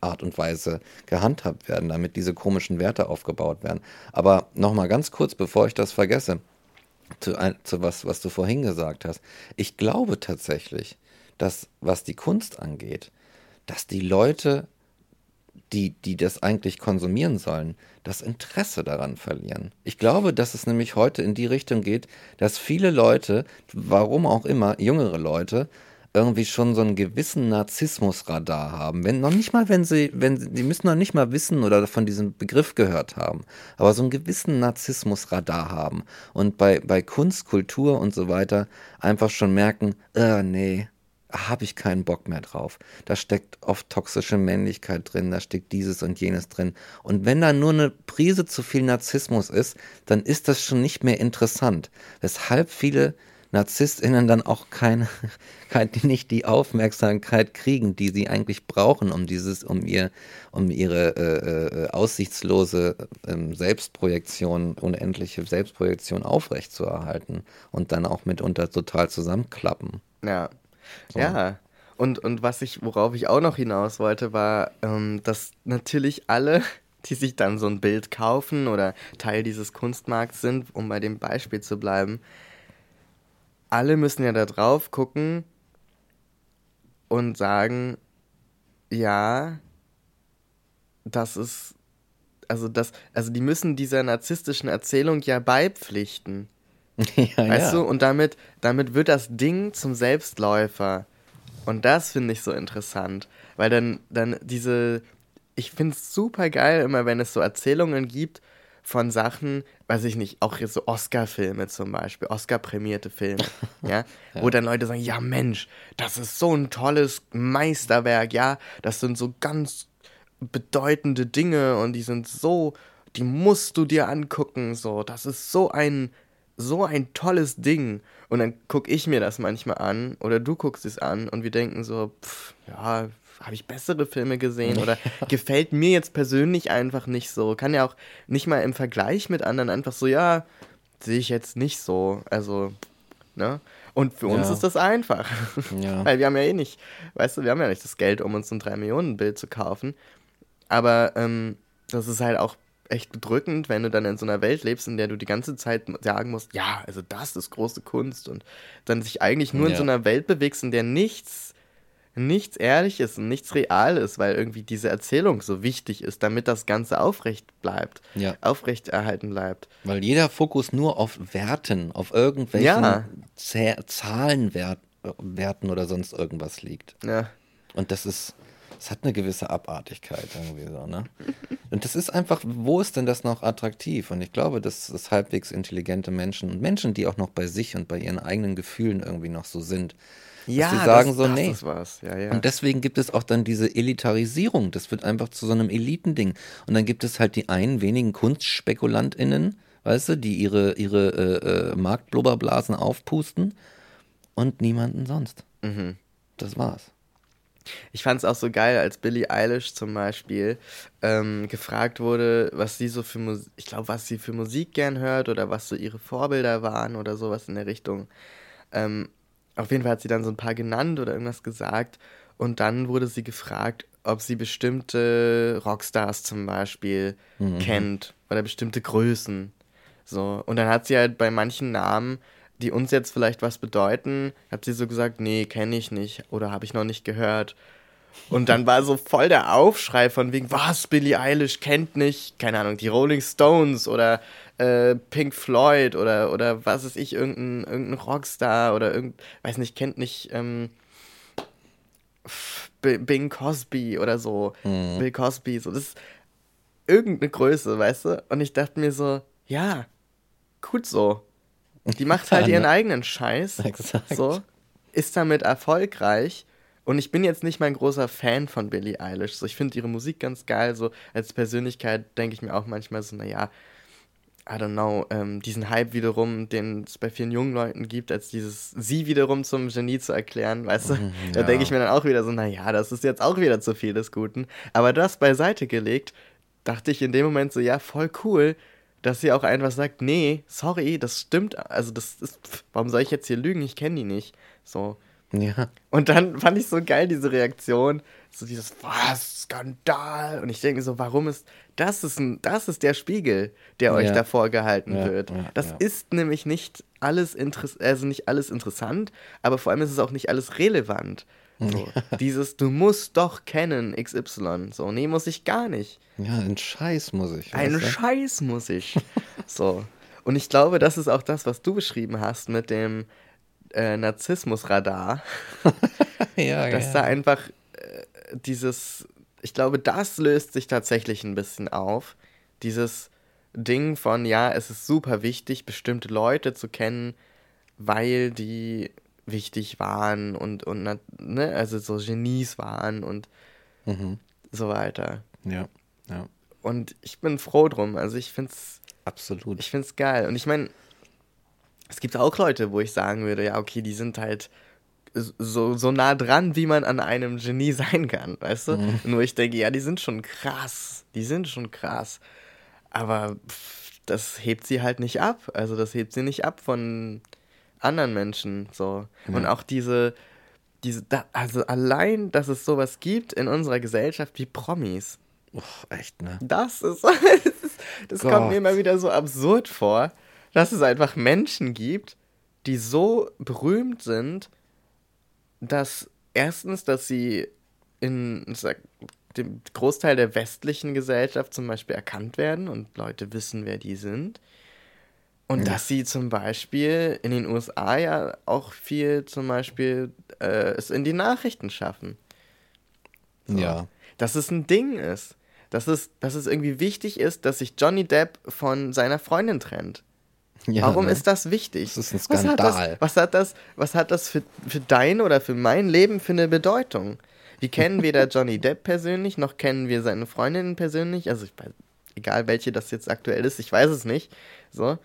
Art und Weise gehandhabt werden, damit diese komischen Werte aufgebaut werden. Aber nochmal ganz kurz, bevor ich das vergesse, zu, zu was, was du vorhin gesagt hast. Ich glaube tatsächlich, dass was die Kunst angeht, dass die Leute die, die das eigentlich konsumieren sollen, das Interesse daran verlieren. Ich glaube, dass es nämlich heute in die Richtung geht, dass viele Leute, warum auch immer, jüngere Leute, irgendwie schon so einen gewissen Narzissmusradar haben. Wenn noch nicht mal, wenn sie, wenn sie, die müssen noch nicht mal wissen oder von diesem Begriff gehört haben, aber so einen gewissen Narzissmusradar haben und bei, bei Kunst, Kultur und so weiter einfach schon merken, äh, nee, habe ich keinen Bock mehr drauf. Da steckt oft toxische Männlichkeit drin, da steckt dieses und jenes drin. Und wenn da nur eine Prise zu viel Narzissmus ist, dann ist das schon nicht mehr interessant. Weshalb viele NarzisstInnen dann auch keine, *laughs* nicht die Aufmerksamkeit kriegen, die sie eigentlich brauchen, um dieses, um ihr, um ihre äh, äh, aussichtslose äh, Selbstprojektion, unendliche Selbstprojektion aufrechtzuerhalten und dann auch mitunter total zusammenklappen. Ja. So. Ja. Und, und was ich, worauf ich auch noch hinaus wollte, war, ähm, dass natürlich alle, *laughs* die sich dann so ein Bild kaufen oder Teil dieses Kunstmarkts sind, um bei dem Beispiel zu bleiben, alle müssen ja da drauf gucken und sagen, ja, das ist, also das, also die müssen dieser narzisstischen Erzählung ja beipflichten. *laughs* ja, weißt ja. du? Und damit, damit wird das Ding zum Selbstläufer. Und das finde ich so interessant. Weil dann, dann diese, ich finde es super geil, immer wenn es so Erzählungen gibt, von Sachen, weiß ich nicht, auch jetzt so Oscar-Filme zum Beispiel, Oscar-prämierte Filme, ja, *laughs* ja, wo dann Leute sagen, ja Mensch, das ist so ein tolles Meisterwerk, ja, das sind so ganz bedeutende Dinge und die sind so, die musst du dir angucken, so, das ist so ein, so ein tolles Ding. Und dann gucke ich mir das manchmal an oder du guckst es an und wir denken so, pff, ja, habe ich bessere Filme gesehen oder *laughs* gefällt mir jetzt persönlich einfach nicht so. Kann ja auch nicht mal im Vergleich mit anderen einfach so, ja, sehe ich jetzt nicht so. Also, ne? Und für uns ja. ist das einfach. Ja. *laughs* Weil wir haben ja eh nicht, weißt du, wir haben ja nicht das Geld, um uns ein 3-Millionen-Bild zu kaufen. Aber ähm, das ist halt auch echt bedrückend, wenn du dann in so einer Welt lebst, in der du die ganze Zeit sagen musst, ja, also das ist große Kunst und dann sich eigentlich nur ja. in so einer Welt bewegst, in der nichts nichts Ehrliches und nichts Reales, weil irgendwie diese Erzählung so wichtig ist, damit das Ganze aufrecht bleibt, ja. aufrecht erhalten bleibt. Weil jeder Fokus nur auf Werten, auf irgendwelchen ja. Zahlenwerten oder sonst irgendwas liegt. Ja. Und das ist, das hat eine gewisse Abartigkeit irgendwie so, ne? *laughs* Und das ist einfach, wo ist denn das noch attraktiv? Und ich glaube, dass das halbwegs intelligente Menschen und Menschen, die auch noch bei sich und bei ihren eigenen Gefühlen irgendwie noch so sind, ja, die sagen das, so, nee. Ja, ja. Und deswegen gibt es auch dann diese Elitarisierung. Das wird einfach zu so einem Elitending. Und dann gibt es halt die einen wenigen KunstspekulandInnen, weißt du, die ihre, ihre äh, äh, Marktblubberblasen aufpusten und niemanden sonst. Mhm. Das war's. Ich fand es auch so geil, als Billie Eilish zum Beispiel ähm, gefragt wurde, was sie so für Musik, ich glaube, was sie für Musik gern hört oder was so ihre Vorbilder waren oder sowas in der Richtung. Ähm, auf jeden Fall hat sie dann so ein paar genannt oder irgendwas gesagt. Und dann wurde sie gefragt, ob sie bestimmte Rockstars zum Beispiel mhm. kennt oder bestimmte Größen. So. Und dann hat sie halt bei manchen Namen, die uns jetzt vielleicht was bedeuten, hat sie so gesagt, nee, kenne ich nicht oder habe ich noch nicht gehört. Und dann war so voll der Aufschrei von wegen, was, Billie Eilish kennt nicht, keine Ahnung, die Rolling Stones oder äh, Pink Floyd oder, oder was weiß ich, irgendein, irgendein Rockstar oder irgend, weiß nicht, kennt nicht ähm, Bing Cosby oder so, mhm. Bill Cosby, so, das ist irgendeine Größe, weißt du? Und ich dachte mir so, ja, gut so. Die macht halt ihren eigenen Scheiß. Exakt. So, ist damit erfolgreich. Und ich bin jetzt nicht mein großer Fan von Billie Eilish. So, ich finde ihre Musik ganz geil. So als Persönlichkeit denke ich mir auch manchmal so, naja, I don't know, ähm, diesen Hype wiederum, den es bei vielen jungen Leuten gibt, als dieses sie wiederum zum Genie zu erklären, weißt du? Mhm, ja. Da denke ich mir dann auch wieder so, naja, das ist jetzt auch wieder zu viel des Guten. Aber das beiseite gelegt, dachte ich in dem Moment so, ja, voll cool, dass sie auch einfach sagt, nee, sorry, das stimmt, also das ist, warum soll ich jetzt hier lügen? Ich kenne die nicht. So. Ja. Und dann *laughs* fand ich so geil diese Reaktion, so dieses was Skandal und ich denke so, warum ist das ist ein das ist der Spiegel, der euch ja. davor gehalten ja, wird. Ja, das ist nämlich nicht alles interessant, also nicht alles interessant, aber vor allem ist es auch nicht alles relevant. So, *laughs* dieses, du musst doch kennen XY. So, nee, muss ich gar nicht. Ja, ein Scheiß muss ich. Ein Scheiß muss ich. *laughs* so. Und ich glaube, das ist auch das, was du beschrieben hast mit dem äh, Narzissmusradar. *laughs* ja, Dass ja. da einfach äh, dieses, ich glaube, das löst sich tatsächlich ein bisschen auf. Dieses Ding von, ja, es ist super wichtig, bestimmte Leute zu kennen, weil die wichtig waren und, und ne, also so Genies waren und mhm. so weiter. Ja, ja. Und ich bin froh drum. Also ich finde es. Absolut. Ich finde es geil. Und ich meine, es gibt auch Leute, wo ich sagen würde, ja, okay, die sind halt so, so nah dran, wie man an einem Genie *laughs* sein kann, weißt du? Mhm. Nur ich denke, ja, die sind schon krass. Die sind schon krass. Aber pff, das hebt sie halt nicht ab. Also das hebt sie nicht ab von anderen Menschen. So. Ja. Und auch diese, diese, also allein, dass es sowas gibt in unserer Gesellschaft wie Promis. Uff, echt, ne? Das ist, *laughs* das kommt mir immer wieder so absurd vor, dass es einfach Menschen gibt, die so berühmt sind, dass erstens, dass sie in sag, dem Großteil der westlichen Gesellschaft zum Beispiel erkannt werden und Leute wissen, wer die sind. Und dass sie zum Beispiel in den USA ja auch viel zum Beispiel äh, es in die Nachrichten schaffen. So. Ja. Dass es ein Ding ist. Dass es, dass es irgendwie wichtig ist, dass sich Johnny Depp von seiner Freundin trennt. Ja, Warum ne? ist das wichtig? Das ist ein Skandal. Was hat das, was hat das, was hat das für, für dein oder für mein Leben für eine Bedeutung? Wir kennen weder *laughs* Johnny Depp persönlich, noch kennen wir seine Freundin persönlich. Also, ich egal welche das jetzt aktuell ist, ich weiß es nicht. So.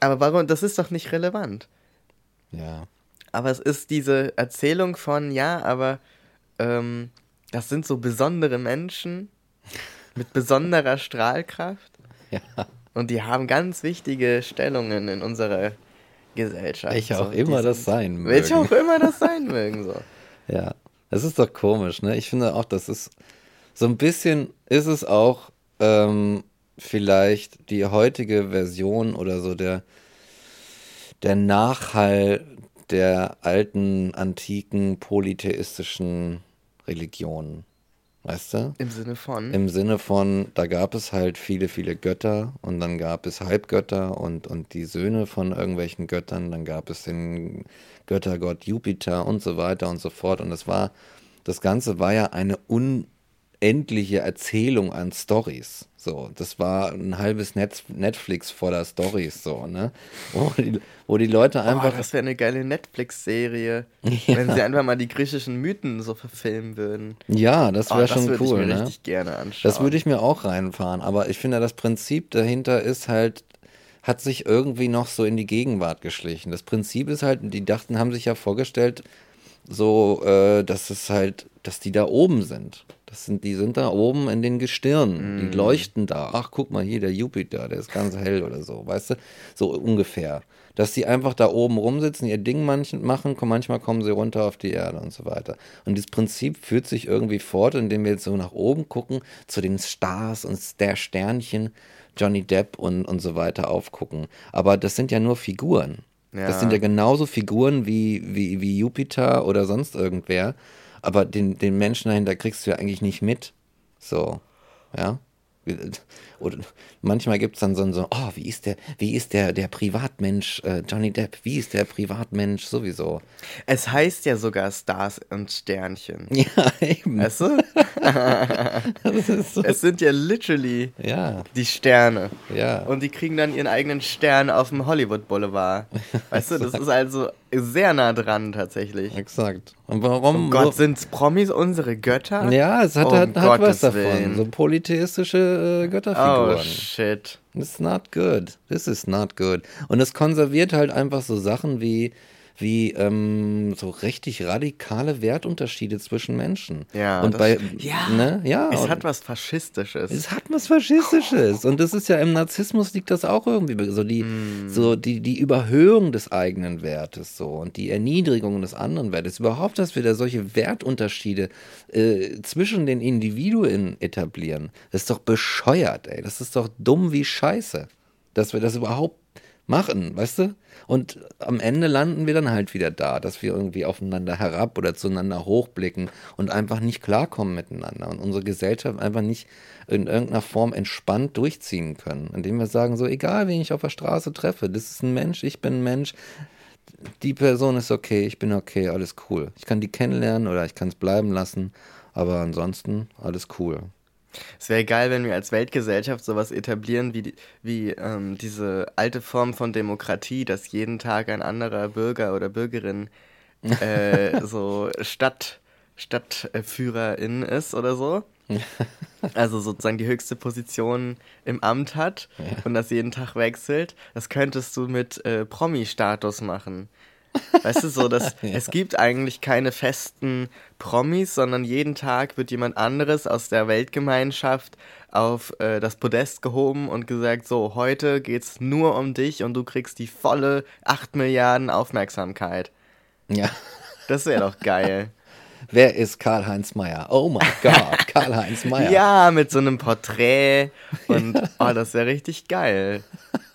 Aber warum? Das ist doch nicht relevant. Ja. Aber es ist diese Erzählung von, ja, aber ähm, das sind so besondere Menschen mit besonderer Strahlkraft. *laughs* Ja. Und die haben ganz wichtige Stellungen in unserer Gesellschaft. Welche auch so, immer das sein mögen. Welche auch immer das sein mögen, so. *laughs* Ja, das ist doch komisch, ne? Ich finde auch, das ist so ein bisschen, ist es auch ähm, vielleicht die heutige Version oder so der, der Nachhall der alten, antiken, polytheistischen Religionen. Weißt du? Im Sinne von? Im Sinne von, da gab es halt viele, viele Götter und dann gab es Halbgötter und, und die Söhne von irgendwelchen Göttern, dann gab es den Göttergott Jupiter und so weiter und so fort. Und das war, das Ganze war ja eine unendliche Erzählung an Stories. So, das war ein halbes Net Netflix voller Stories, so, ne? Wo die, wo die Leute einfach. Oh, das wäre eine geile Netflix-Serie, ja. *laughs* wenn sie einfach mal die griechischen Mythen so verfilmen würden. Ja, das wäre oh, schon das cool, ich mir ne? richtig gerne anschauen. Das würde ich mir auch reinfahren, aber ich finde, das Prinzip dahinter ist halt, hat sich irgendwie noch so in die Gegenwart geschlichen. Das Prinzip ist halt, die dachten, haben sich ja vorgestellt, so, äh, dass es halt, dass die da oben sind. Das sind, die sind da oben in den Gestirnen. Mm. Die leuchten da. Ach, guck mal hier, der Jupiter, der ist ganz hell oder so, weißt du? So ungefähr. Dass die einfach da oben rumsitzen, ihr Ding machen, manchmal kommen sie runter auf die Erde und so weiter. Und dieses Prinzip führt sich irgendwie fort, indem wir jetzt so nach oben gucken, zu den Stars und der Sternchen, Johnny Depp und, und so weiter aufgucken. Aber das sind ja nur Figuren. Ja. Das sind ja genauso Figuren wie, wie, wie Jupiter oder sonst irgendwer aber den, den Menschen dahinter kriegst du ja eigentlich nicht mit. So, ja. Oder manchmal gibt es dann so, so, oh, wie ist der, wie ist der, der Privatmensch, äh, Johnny Depp, wie ist der Privatmensch sowieso? Es heißt ja sogar Stars und Sternchen. *laughs* Ja, eben. Weißt du? *laughs* so. Es sind ja literally ja. die Sterne. Ja. Und die kriegen dann ihren eigenen Stern auf dem Hollywood Boulevard. Weißt du, das ist also sehr nah dran tatsächlich. Exakt. Und warum? Oh Gott, sind Promis unsere Götter? Ja, es hat, um hat, hat was davon. Willen. So polytheistische äh, Götterfiguren. Oh shit. It's not good. This is not good. Und es konserviert halt einfach so Sachen wie wie ähm, so richtig radikale Wertunterschiede zwischen Menschen. Ja, und bei, ja, ne, ja, es hat was Faschistisches. Es hat was Faschistisches. Und das ist ja im Narzissmus liegt das auch irgendwie so die, mm. so die, die Überhöhung des eigenen Wertes so und die Erniedrigung des anderen Wertes. Überhaupt, dass wir da solche Wertunterschiede äh, zwischen den Individuen etablieren. Das ist doch bescheuert, ey. Das ist doch dumm wie Scheiße. Dass wir das überhaupt machen, weißt du? Und am Ende landen wir dann halt wieder da, dass wir irgendwie aufeinander herab oder zueinander hochblicken und einfach nicht klarkommen miteinander und unsere Gesellschaft einfach nicht in irgendeiner Form entspannt durchziehen können, indem wir sagen, so egal, wen ich auf der Straße treffe, das ist ein Mensch, ich bin ein Mensch, die Person ist okay, ich bin okay, alles cool. Ich kann die kennenlernen oder ich kann es bleiben lassen, aber ansonsten alles cool. Es wäre geil, wenn wir als Weltgesellschaft sowas etablieren wie, wie ähm, diese alte Form von Demokratie, dass jeden Tag ein anderer Bürger oder Bürgerin äh, *laughs* so Stadt, Stadtführerin ist oder so. Also sozusagen die höchste Position im Amt hat ja. und das jeden Tag wechselt. Das könntest du mit äh, Promi-Status machen. *laughs* Weißt du, so, dass *laughs* ja. es gibt eigentlich keine festen Promis, sondern jeden Tag wird jemand anderes aus der Weltgemeinschaft auf äh, das Podest gehoben und gesagt, so, heute geht's nur um dich und du kriegst die volle 8 Milliarden Aufmerksamkeit. Ja. Das wäre doch geil. Wer ist Karl-Heinz Meyer? Oh mein Gott, *laughs* Karl-Heinz Meyer. Ja, mit so einem Porträt und oh, das wäre richtig geil.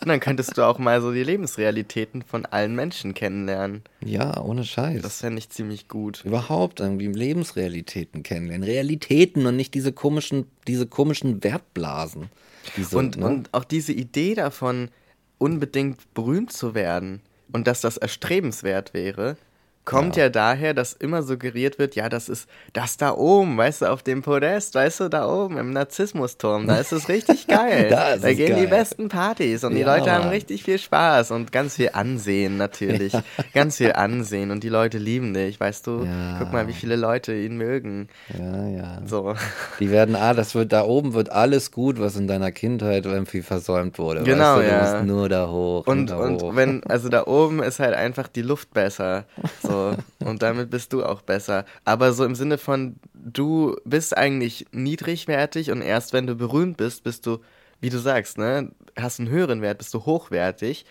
Und dann könntest du auch mal so die Lebensrealitäten von allen Menschen kennenlernen. Ja, ohne Scheiß. Das fände ich ziemlich gut. Überhaupt irgendwie Lebensrealitäten kennenlernen. Realitäten und nicht diese komischen, diese komischen Wertblasen. Diese, und, ne? und auch diese Idee davon, unbedingt berühmt zu werden und dass das erstrebenswert wäre, kommt ja. ja. daher, dass immer suggeriert wird, ja, das ist das da oben, weißt du, auf dem Podest, weißt du, da oben im Narzissmusturm, da ist es richtig *laughs* geil. da, da gehen geil. die besten Partys und ja, die Leute haben richtig viel Spaß und ganz viel Ansehen natürlich. Ja. Ganz viel Ansehen und die Leute lieben dich, weißt du. Guck mal, wie viele Leute ihn mögen. Ja, ja. So. Die werden, ah, das wird, da oben wird alles gut, was in deiner Kindheit irgendwie versäumt wurde. Genau, weißt du, du musst nur da hoch. Und, und, und hoch. wenn, also da oben ist halt einfach die Luft besser. *laughs* So. So, und damit bist du auch besser. Aber so im Sinne von, du bist eigentlich niedrigwertig und erst wenn du berühmt bist, bist du, wie du sagst, ne, hast einen höheren Wert, bist du hochwertig.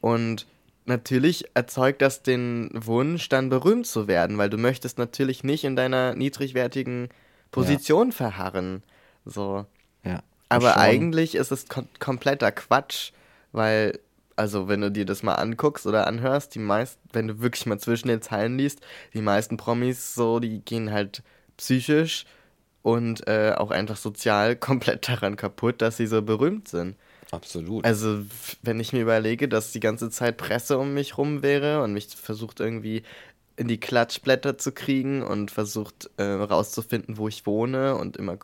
Und natürlich erzeugt das den Wunsch, dann berühmt zu werden, weil du möchtest natürlich nicht in deiner niedrigwertigen Position ja. verharren. So. Ja. Aber schon. eigentlich ist es kom kompletter Quatsch, weil also wenn du dir das mal anguckst oder anhörst, die meisten, wenn du wirklich mal zwischen den Zeilen liest, die meisten Promis so, die gehen halt psychisch und äh, auch einfach sozial *laughs* komplett daran kaputt, dass sie so berühmt sind. Absolut. Also, wenn ich mir überlege, dass die ganze Zeit Presse um mich rum wäre und mich versucht irgendwie in die Klatschblätter zu kriegen und versucht äh, rauszufinden, wo ich wohne und immer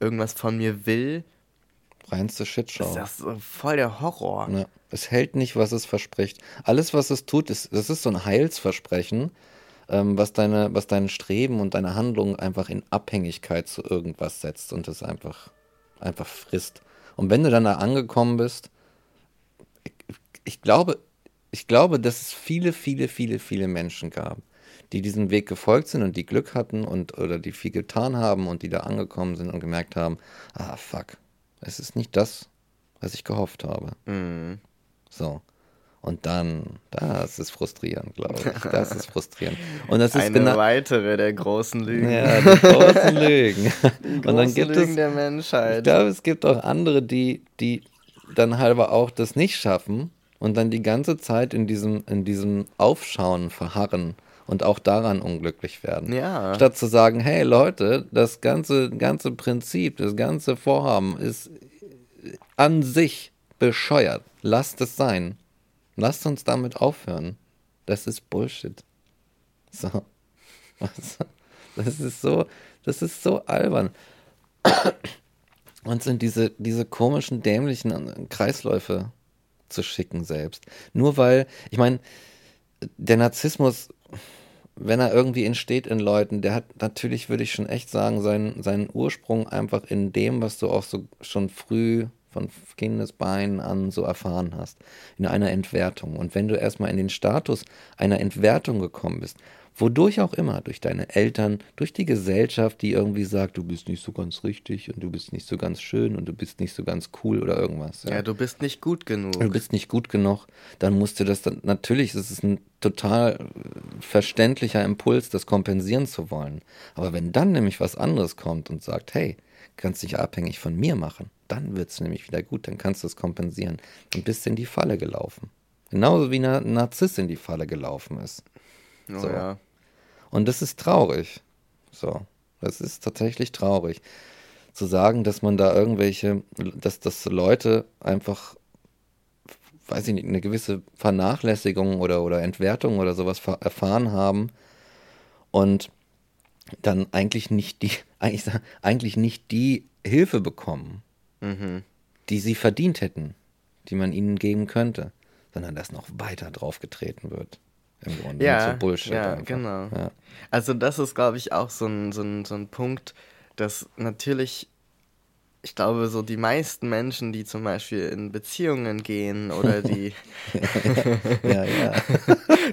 irgendwas von mir will. Reinste Shitshow. Ist das so voll der Horror. Ja. Es hält nicht, was es verspricht. Alles, was es tut, ist, das ist so ein Heilsversprechen, ähm, was, deine, was dein Streben und deine Handlung einfach in Abhängigkeit zu irgendwas setzt und es einfach, einfach frisst. Und wenn du dann da angekommen bist, ich, ich glaube, ich glaube, dass es viele, viele, viele, viele Menschen gab, die diesem Weg gefolgt sind und die Glück hatten und oder die viel getan haben und die da angekommen sind und gemerkt haben, ah fuck, es ist nicht das, was ich gehofft habe. Mhm. So. Und dann, das ist frustrierend, glaube ich. *laughs* Das ist frustrierend. Und das ist Eine genau, weitere der großen Lügen. Ja, die großen *laughs* Lügen. Die und dann gibt Lügen es, der Menschheit. Ich glaube, es gibt auch andere, die, die dann halber auch das nicht schaffen und dann die ganze Zeit in diesem, in diesem Aufschauen verharren und auch daran unglücklich werden. Ja. Statt zu sagen, hey Leute, das ganze, ganze Prinzip, das ganze Vorhaben ist an sich bescheuert. Lasst es sein. Lasst uns damit aufhören. Das ist Bullshit. So. *laughs* Das ist so, das ist so albern. Und sind diese, diese komischen, dämlichen Kreisläufe zu schicken selbst. Nur weil, ich meine, der Narzissmus, wenn er irgendwie entsteht in Leuten, der hat natürlich, würde ich schon echt sagen, seinen, seinen Ursprung einfach in dem, was du auch so schon früh von Kindesbeinen an so erfahren hast, in einer Entwertung. Und wenn du erstmal in den Status einer Entwertung gekommen bist, wodurch auch immer, durch deine Eltern, durch die Gesellschaft, die irgendwie sagt, du bist nicht so ganz richtig und du bist nicht so ganz schön und du bist nicht so ganz cool oder irgendwas. Ja, ja du bist nicht gut genug. Du bist nicht gut genug, dann musst du das dann, natürlich ist es ein total verständlicher Impuls, das kompensieren zu wollen. Aber wenn dann nämlich was anderes kommt und sagt, hey, kannst dich abhängig von mir machen, dann wird es nämlich wieder gut, dann kannst du es kompensieren. Und bist in die Falle gelaufen. Genauso wie ein Narzisst in die Falle gelaufen ist. Oh, so. ja. Und das ist traurig. So. Das ist tatsächlich traurig. Zu sagen, dass man da irgendwelche, dass, dass Leute einfach, weiß ich nicht, eine gewisse Vernachlässigung oder, oder Entwertung oder sowas erfahren haben und dann eigentlich nicht die, *laughs* eigentlich, eigentlich nicht die Hilfe bekommen, mhm. die sie verdient hätten, die man ihnen geben könnte, sondern dass noch weiter draufgetreten wird. Im Grunde. Ja, so Bullshit ja einfach. genau. Ja. Also das ist, glaube ich, auch so ein, so, ein, so ein Punkt, dass natürlich ich glaube, so die meisten Menschen, die zum Beispiel in Beziehungen gehen oder die. *laughs* ja, ja.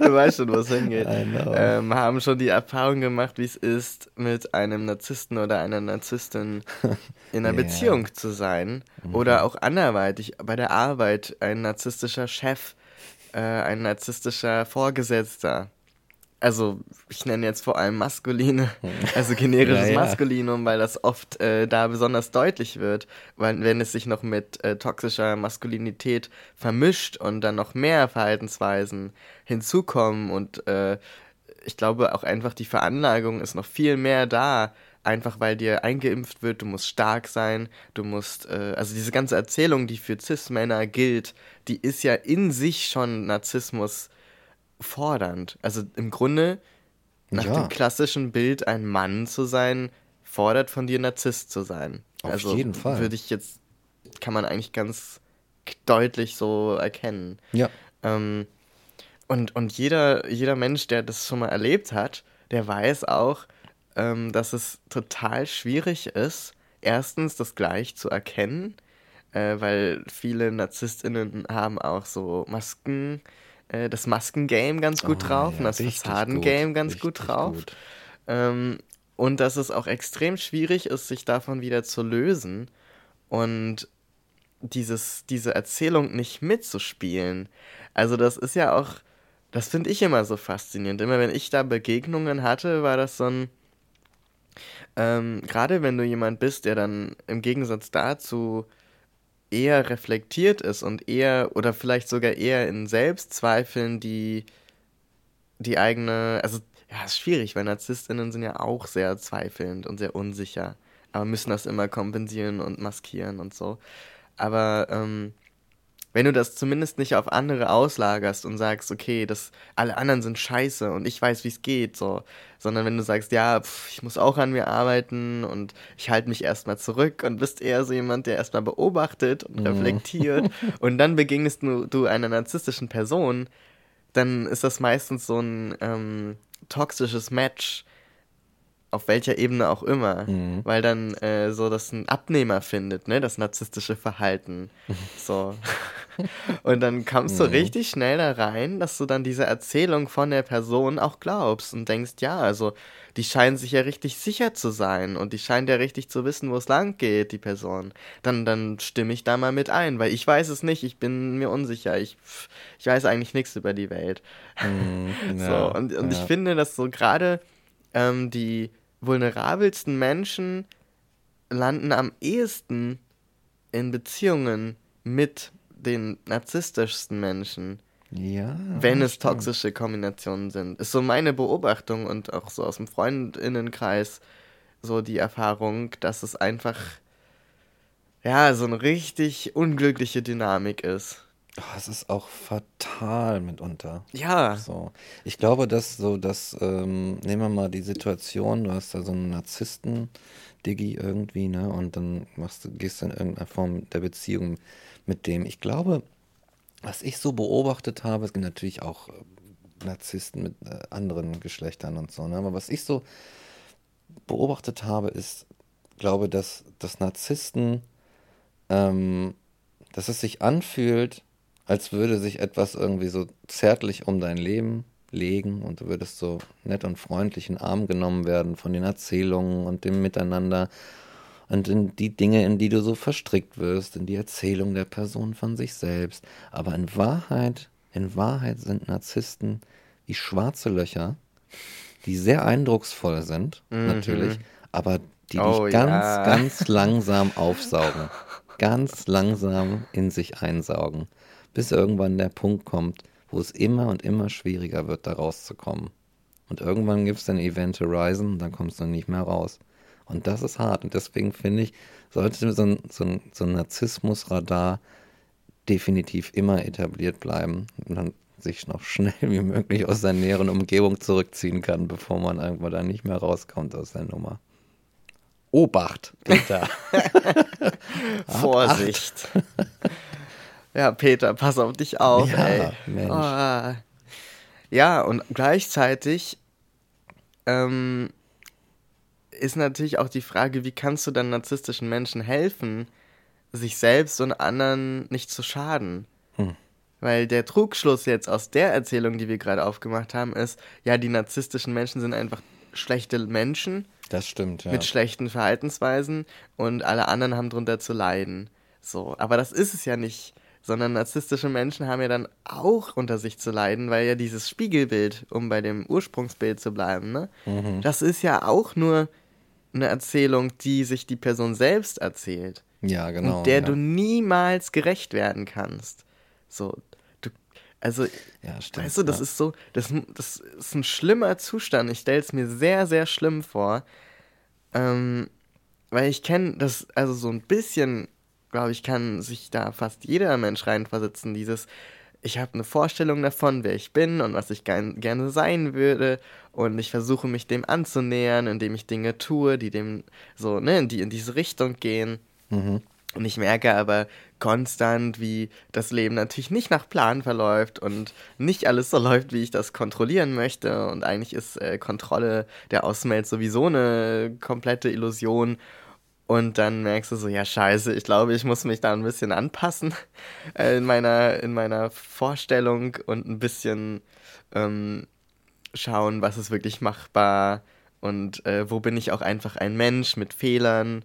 *laughs* du weißt schon, wo es hingeht. Ähm, haben schon die Erfahrung gemacht, wie es ist, mit einem Narzissten oder einer Narzisstin in einer *laughs* yeah. Beziehung zu sein. Mhm. Oder auch anderweitig bei der Arbeit ein narzisstischer Chef, äh, ein narzisstischer Vorgesetzter also ich nenne jetzt vor allem maskuline, *laughs* also generisches ja, ja. Maskulinum, weil das oft äh, da besonders deutlich wird, weil wenn es sich noch mit äh, toxischer Maskulinität vermischt und dann noch mehr Verhaltensweisen hinzukommen und äh, ich glaube auch einfach die Veranlagung ist noch viel mehr da, einfach weil dir eingeimpft wird, du musst stark sein, du musst, äh, also diese ganze Erzählung, die für Cis-Männer gilt, die ist ja in sich schon Narzissmus fordernd. Also im Grunde, nach ja. dem klassischen Bild, ein Mann zu sein, fordert von dir Narzisst zu sein. Auf also jeden Fall. Würde ich jetzt, kann man eigentlich ganz deutlich so erkennen. Ja. Ähm, und, und jeder, jeder Mensch, der das schon mal erlebt hat, der weiß auch, ähm, dass es total schwierig ist, erstens das gleich zu erkennen, äh, weil viele NarzisstInnen haben auch so Masken äh, das Maskengame ganz gut oh, drauf ja, und das Fassadengame ganz gut drauf. Gut. Ähm, und dass es auch extrem schwierig ist, sich davon wieder zu lösen und dieses, diese Erzählung nicht mitzuspielen. Also das ist ja auch, das finde ich immer so faszinierend. Immer wenn ich da Begegnungen hatte, war das so ein, ähm, gerade wenn du jemand bist, der dann im Gegensatz dazu eher reflektiert ist und eher oder vielleicht sogar eher in Selbstzweifeln die die eigene, also ja, ist schwierig, weil Narzisstinnen sind ja auch sehr zweifelnd und sehr unsicher, aber müssen das immer kompensieren und maskieren und so. Aber ähm, wenn du das zumindest nicht auf andere auslagerst und sagst, okay, das, alle anderen sind scheiße und ich weiß, wie es geht, so, sondern wenn du sagst, ja, pf, ich muss auch an mir arbeiten und ich halte mich erstmal zurück und bist eher so jemand, der erstmal beobachtet und mhm. reflektiert *laughs* und dann begegnest du, du einer narzisstischen Person, dann ist das meistens so ein ähm, toxisches Match, auf welcher Ebene auch immer, mhm. weil dann äh, so das ein Abnehmer findet, ne, das narzisstische Verhalten. *laughs* so. Und dann kommst mhm. du richtig schnell da rein, dass du dann diese Erzählung von der Person auch glaubst und denkst, ja, also die scheinen sich ja richtig sicher zu sein und die scheint ja richtig zu wissen, wo es lang geht, die Person. Dann, dann stimme ich da mal mit ein, weil ich weiß es nicht, ich bin mir unsicher, ich, ich weiß eigentlich nichts über die Welt. Mhm, *laughs* ja, so, und, und ja. ich finde, dass so gerade ähm, die vulnerabelsten Menschen landen am ehesten in Beziehungen mit den narzisstischsten Menschen. Ja. Wenn es stimmt. toxische Kombinationen sind. Ist so meine Beobachtung und auch so aus dem Freundinnenkreis so die Erfahrung, dass es einfach ja so eine richtig unglückliche Dynamik ist. Oh, es ist auch fatal mitunter. Ja. So. Ich glaube, dass so, dass, ähm, nehmen wir mal die Situation, du hast da so einen Narzissten, Diggi irgendwie, ne? Und dann machst du, gehst du in irgendeiner Form der Beziehung mit dem. Ich glaube, was ich so beobachtet habe, es gibt natürlich auch äh, Narzissten mit äh, anderen Geschlechtern und so, ne? Aber was ich so beobachtet habe, ist, glaube, dass, dass Narzissten, ähm, dass es sich anfühlt, als würde sich etwas irgendwie so zärtlich um dein Leben legen und du würdest so nett und freundlich in Arm genommen werden von den Erzählungen und dem Miteinander und in die Dinge, in die du so verstrickt wirst, in die Erzählung der Person von sich selbst. Aber in Wahrheit, in Wahrheit sind Narzissten wie schwarze Löcher, die sehr eindrucksvoll sind, mhm. natürlich, aber die oh, dich ganz, ja. ganz langsam aufsaugen. ganz langsam in sich einsaugen, bis irgendwann der Punkt kommt, wo es immer und immer schwieriger wird, da rauszukommen. Und irgendwann gibt es ein Event Horizon dann kommst du nicht mehr raus. Und das ist hart. Und deswegen finde ich, sollte so ein, so ein, so ein Narzissmusradar definitiv immer etabliert bleiben und dann sich noch schnell wie möglich aus seiner näheren Umgebung zurückziehen kann, bevor man irgendwann dann nicht mehr rauskommt aus der Nummer. Obacht, Peter. *laughs* *laughs* Vorsicht. Ja, Peter, pass auf dich auf, ja, ey. Mensch. Oh. Ja, und gleichzeitig ähm, ist natürlich auch die Frage, wie kannst du dann narzisstischen Menschen helfen, sich selbst und anderen nicht zu schaden. Hm. Weil der Trugschluss jetzt aus der Erzählung, die wir gerade aufgemacht haben, ist, ja, die narzisstischen Menschen sind einfach schlechte Menschen. Das stimmt, ja. Mit schlechten Verhaltensweisen und alle anderen haben drunter zu leiden. So, aber das ist es ja nicht. Sondern narzisstische Menschen haben ja dann auch unter sich zu leiden, weil ja dieses Spiegelbild, um bei dem Ursprungsbild zu bleiben, ne, mhm. das ist ja auch nur eine Erzählung, die sich die Person selbst erzählt. Ja, genau. Und der ja. du niemals gerecht werden kannst. So, du, also, ja, stimmt, weißt du, das ja. ist so, das, das ist ein schlimmer Zustand. Ich stelle es mir sehr, sehr schlimm vor. Ähm, weil ich kenne das, also so ein bisschen, glaube ich, kann sich da fast jeder Mensch reinversetzen. Dieses, ich habe eine Vorstellung davon, wer ich bin und was ich gern, gerne sein würde. Und ich versuche mich dem anzunähern, indem ich Dinge tue, die dem so, ne, die in diese Richtung gehen. Mhm. Und ich merke aber konstant, wie das Leben natürlich nicht nach Plan verläuft und nicht alles so läuft, wie ich das kontrollieren möchte. Und eigentlich ist äh, Kontrolle der Außenwelt sowieso eine komplette Illusion. Und dann merkst du so, ja, scheiße, ich glaube, ich muss mich da ein bisschen anpassen *laughs* äh, in, meiner, in meiner Vorstellung und ein bisschen ähm, schauen, was ist wirklich machbar und äh, wo bin ich auch einfach ein Mensch mit Fehlern.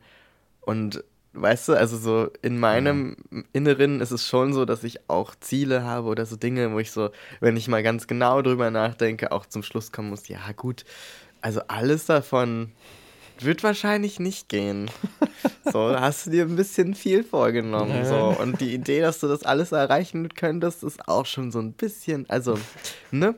Und weißt du, also so in meinem ja. Inneren ist es schon so, dass ich auch Ziele habe oder so Dinge, wo ich so, wenn ich mal ganz genau drüber nachdenke, auch zum Schluss kommen muss, ja gut, also alles davon wird wahrscheinlich nicht gehen. So, hast du dir ein bisschen viel vorgenommen. So. Und die Idee, dass du das alles erreichen könntest, ist auch schon so ein bisschen, also, ne?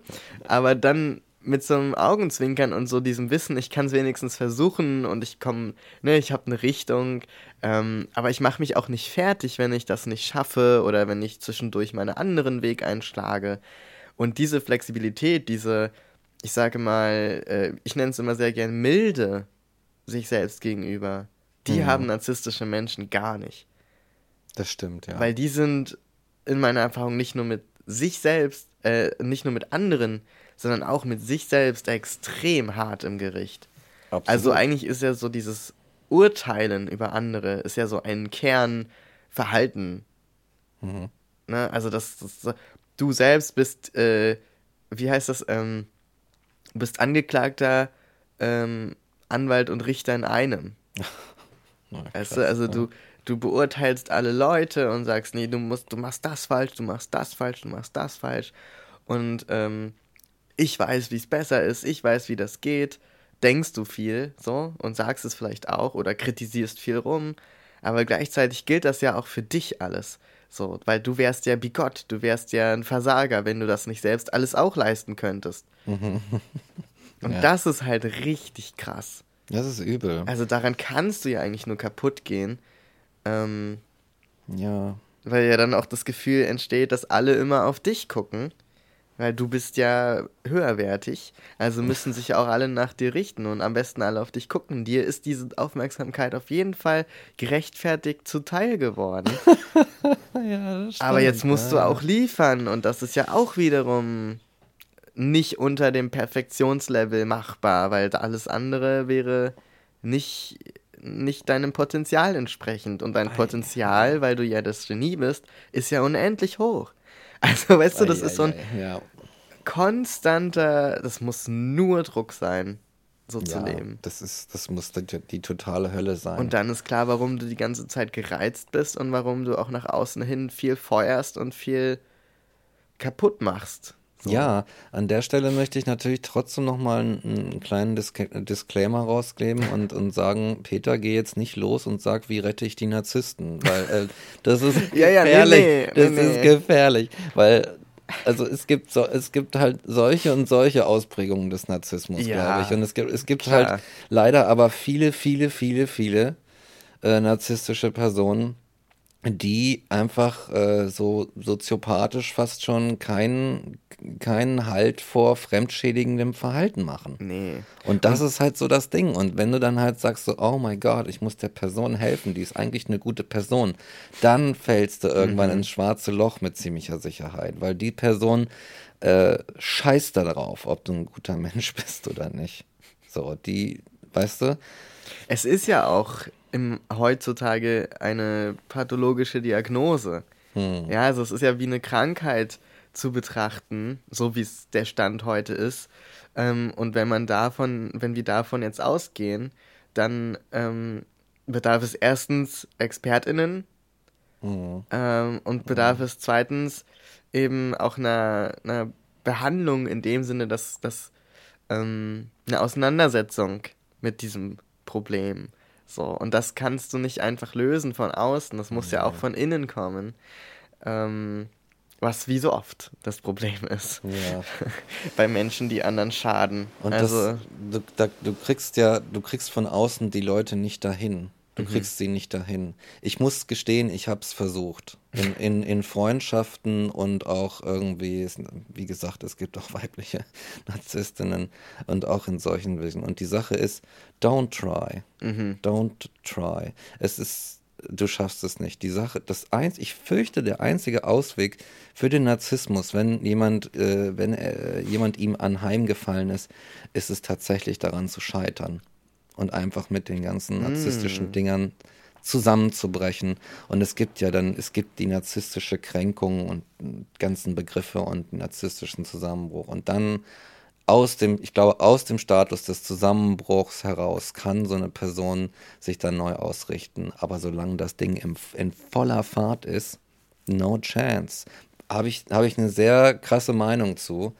Aber dann mit so einem Augenzwinkern und so diesem Wissen, ich kann es wenigstens versuchen und ich komme, ne, ich habe eine Richtung, ähm, aber ich mache mich auch nicht fertig, wenn ich das nicht schaffe oder wenn ich zwischendurch meinen anderen Weg einschlage. Und diese Flexibilität, diese, ich sage mal, äh, ich nenne es immer sehr gern milde sich selbst gegenüber, die mhm. haben narzisstische Menschen gar nicht. Das stimmt, ja. Weil die sind in meiner Erfahrung nicht nur mit sich selbst, äh, nicht nur mit anderen, sondern auch mit sich selbst extrem hart im Gericht. Absolut. Also eigentlich ist ja so dieses Urteilen über andere, ist ja so ein Kernverhalten. Mhm. Ne? Also das, das, du selbst bist, äh, wie heißt das, ähm, bist Angeklagter, ähm, Anwalt und Richter in einem. *laughs* Na, weißt du, also du, du beurteilst alle Leute und sagst, nee, du musst, du machst das falsch, du machst das falsch, du machst das falsch. Und ähm, ich weiß, wie es besser ist, ich weiß, wie das geht, denkst du viel so und sagst es vielleicht auch oder kritisierst viel rum, aber gleichzeitig gilt das ja auch für dich alles. So, weil du wärst ja bigott, du wärst ja ein Versager, wenn du das nicht selbst alles auch leisten könntest. *laughs* und ja. das ist halt richtig krass. Das ist übel. Also daran kannst du ja eigentlich nur kaputt gehen. Ähm, ja. Weil ja dann auch das Gefühl entsteht, dass alle immer auf dich gucken weil du bist ja höherwertig, also müssen sich auch alle nach dir richten und am besten alle auf dich gucken. Dir ist diese Aufmerksamkeit auf jeden Fall gerechtfertigt zuteil geworden. *laughs* ja, das stimmt. Aber jetzt musst du auch liefern und das ist ja auch wiederum nicht unter dem Perfektionslevel machbar, weil alles andere wäre nicht, nicht deinem Potenzial entsprechend. Und dein Potenzial, weil du ja das Genie bist, ist ja unendlich hoch. *laughs* Also, weißt du, das ist so ein konstanter, das muss nur Druck sein, so ja, zu leben. Das ist, das muss die, die, totale Hölle sein. Und dann ist klar, warum du die ganze Zeit gereizt bist und warum du auch nach außen hin viel feuerst und viel kaputt machst. So. Ja, an der Stelle möchte ich natürlich trotzdem nochmal einen, einen kleinen Dis Disclaimer rausgeben und, und sagen, Peter, geh jetzt nicht los und sag, wie rette ich die Narzissten, weil äh, das ist gefährlich. *laughs* ja, ja, nee, nee, das nee, ist gefährlich, weil also es gibt so, es gibt halt solche und solche Ausprägungen des Narzissmus, ja, glaube ich. Und es gibt, es gibt halt leider aber viele, viele, viele, viele äh, narzisstische Personen, die einfach äh, so soziopathisch fast schon keinen keinen Halt vor fremdschädigendem Verhalten machen. Nee. Und das und ist halt so das Ding. Und wenn du dann halt sagst so, oh mein Gott, ich muss der Person helfen, die ist eigentlich eine gute Person, dann fällst du irgendwann mhm. ins schwarze Loch mit ziemlicher Sicherheit, weil die Person äh, scheißt darauf, ob du ein guter *laughs* Mensch bist oder nicht. So, die, weißt du? Es ist ja auch im, heutzutage eine pathologische Diagnose. Hm. Ja, also es ist ja wie eine Krankheit zu betrachten, so wie es der Stand heute ist. Ähm, und wenn man davon, wenn wir davon jetzt ausgehen, dann ähm, bedarf es erstens ExpertInnen mhm. ähm, und bedarf mhm. es zweitens eben auch einer, einer Behandlung in dem Sinne, dass, dass ähm, eine Auseinandersetzung mit diesem Problem. So, und das kannst du nicht einfach lösen von außen, das muss ja, ja auch von innen kommen. Ähm, was wie so oft das Problem ist. Ja. *laughs* Bei Menschen, die anderen schaden. Und also, das, du, da, du kriegst ja, du kriegst von außen die Leute nicht dahin. Du mhm. kriegst sie nicht dahin. Ich muss gestehen, ich habe es versucht. In, in, in Freundschaften und auch irgendwie, wie gesagt, es gibt auch *laughs* weibliche Narzisstinnen und auch in solchen Wegen. Und die Sache ist, don't try. Mhm. Don't try. Es ist, du schaffst es nicht. Die Sache, das eins, ich fürchte, der einzige Ausweg für den Narzissmus, wenn jemand, äh, wenn äh, jemand ihm anheimgefallen ist, ist es tatsächlich daran zu scheitern und einfach mit den ganzen narzisstischen mm. Dingern zusammenzubrechen. Und es gibt ja dann, es gibt die narzisstische Kränkung und ganzen Begriffe und narzisstischen Zusammenbruch. Und dann aus dem, ich glaube, aus dem Status des Zusammenbruchs heraus kann so eine Person sich dann neu ausrichten. Aber solange das Ding im, in voller Fahrt ist, no chance. Habe ich, hab ich eine sehr krasse Meinung zu.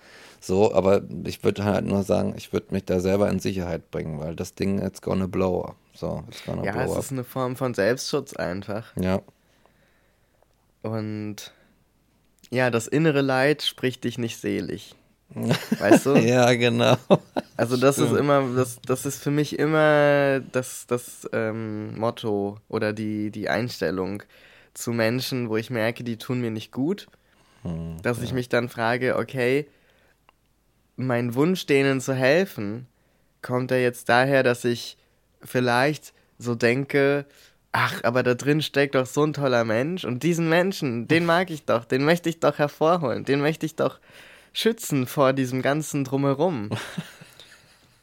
So, aber ich würde halt nur sagen, ich würde mich da selber in Sicherheit bringen, weil das Ding, it's gonna blow. So, it's gonna ja, blow es up. ist eine Form von Selbstschutz einfach. Ja. Und ja, das innere Leid spricht dich nicht selig. *laughs* Weißt du? ja, genau. Also das ist immer, das, das ist für mich immer das, das ähm, Motto oder die, die Einstellung zu Menschen, wo ich merke, die tun mir nicht gut. Hm, dass ja. ich mich dann frage, okay, mein Wunsch, denen zu helfen, kommt er jetzt daher, dass ich vielleicht so denke, ach, aber da drin steckt doch so ein toller Mensch und diesen Menschen, den mag ich doch, den möchte ich doch hervorholen, den möchte ich doch schützen vor diesem ganzen Drumherum. *laughs*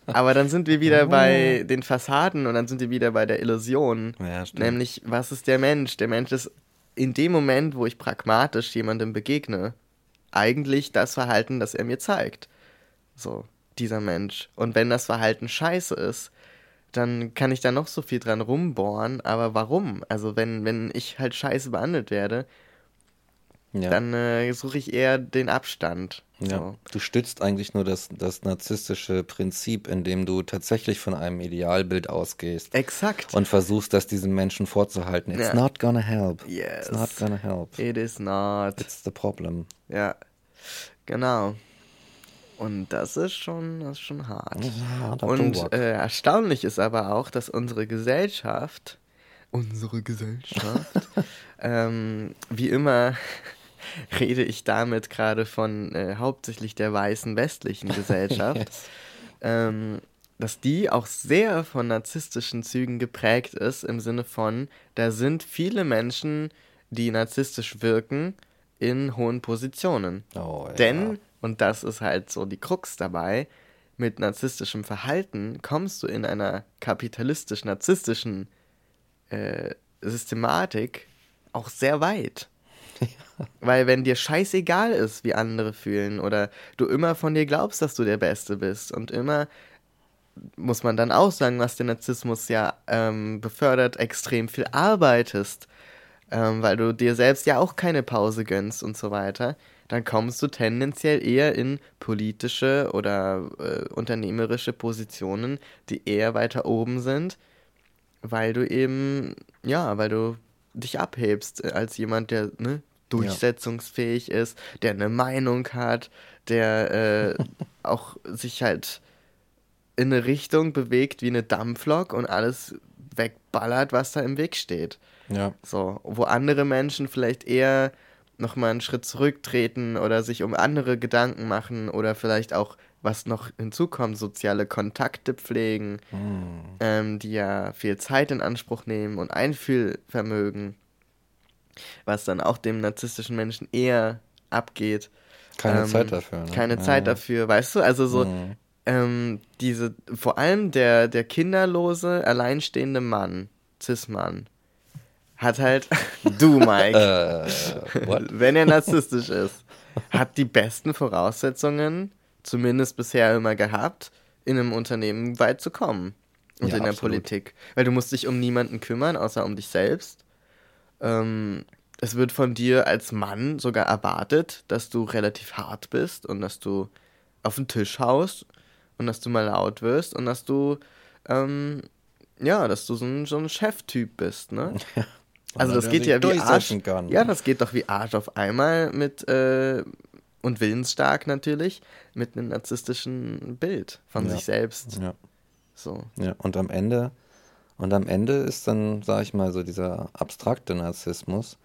Aber dann sind wir wieder bei den Fassaden und dann sind wir wieder bei der Illusion. Ja, nämlich, was ist der Mensch? Der Mensch ist in dem Moment, wo ich pragmatisch jemandem begegne, eigentlich das Verhalten, das er mir zeigt. So, dieser Mensch. Und wenn das Verhalten scheiße ist, dann kann ich da noch so viel dran rumbohren, aber warum? Also wenn, wenn ich halt scheiße behandelt werde, ja. dann äh, suche ich eher den Abstand. Ja. So. Du stützt eigentlich nur das, das narzisstische Prinzip, indem du tatsächlich von einem Idealbild ausgehst. Exakt. Und versuchst, das diesen Menschen vorzuhalten. It's ja. not gonna help. Yes. It's not gonna help. It is not. It's the problem. Ja, genau. Und das ist schon, das ist schon hart. Ja, und äh, erstaunlich ist aber auch, dass unsere Gesellschaft, unsere Gesellschaft, *laughs* ähm, wie immer *laughs* rede ich damit gerade von äh, hauptsächlich der weißen westlichen *laughs* Gesellschaft, yes. ähm, dass die auch sehr von narzisstischen Zügen geprägt ist, im Sinne von, da sind viele Menschen, die narzisstisch wirken, in hohen Positionen. Oh, ja. Denn und das ist halt so die Krux dabei. Mit narzisstischem Verhalten kommst du in einer kapitalistisch-narzisstischen äh, Systematik auch sehr weit. *laughs* Weil wenn dir scheißegal ist, wie andere fühlen oder du immer von dir glaubst, dass du der Beste bist und immer, muss man dann auch sagen, was der Narzissmus ja ähm, befördert, extrem viel arbeitest, ähm, weil du dir selbst ja auch keine Pause gönnst und so weiter, dann kommst du tendenziell eher in politische oder äh, unternehmerische Positionen, die eher weiter oben sind, weil du eben, ja, weil du dich abhebst als jemand, der ne, durchsetzungsfähig ja. ist, der eine Meinung hat, der äh, auch sich halt in eine Richtung bewegt wie eine Dampflok und alles wegballert, was da im Weg steht. Ja. So, wo andere Menschen vielleicht eher nochmal einen Schritt zurücktreten oder sich um andere Gedanken machen oder vielleicht auch, was noch hinzukommt, soziale Kontakte pflegen, mm. ähm, die ja viel Zeit in Anspruch nehmen und Einfühlvermögen, was dann auch dem narzisstischen Menschen eher abgeht. Keine ähm, Zeit dafür. Ne? Keine ja. Zeit dafür, weißt du? Also so, mm. ähm, diese, vor allem der, der kinderlose, alleinstehende Mann, Cis-Mann, hat halt, *laughs* du Mike, uh, *laughs* wenn er narzisstisch ist, hat die besten Voraussetzungen, zumindest bisher immer gehabt, in einem Unternehmen weit zu kommen. Und ja, in der absolut. Politik. Weil du musst dich um niemanden kümmern, außer um dich selbst. Ähm, es wird von dir als Mann sogar erwartet, dass du relativ hart bist und dass du auf den Tisch haust und dass du mal laut wirst und dass du, ähm, ja, dass du so ein, so ein Cheftyp bist, ne? *laughs* Also das geht ja wie Arsch. Kann. Ja, das geht doch wie Arsch auf einmal mit äh, und willensstark natürlich mit einem narzisstischen Bild von ja. sich selbst. Ja. So. Ja, und am Ende und am Ende ist dann, sag ich mal, so dieser abstrakte Narzissmus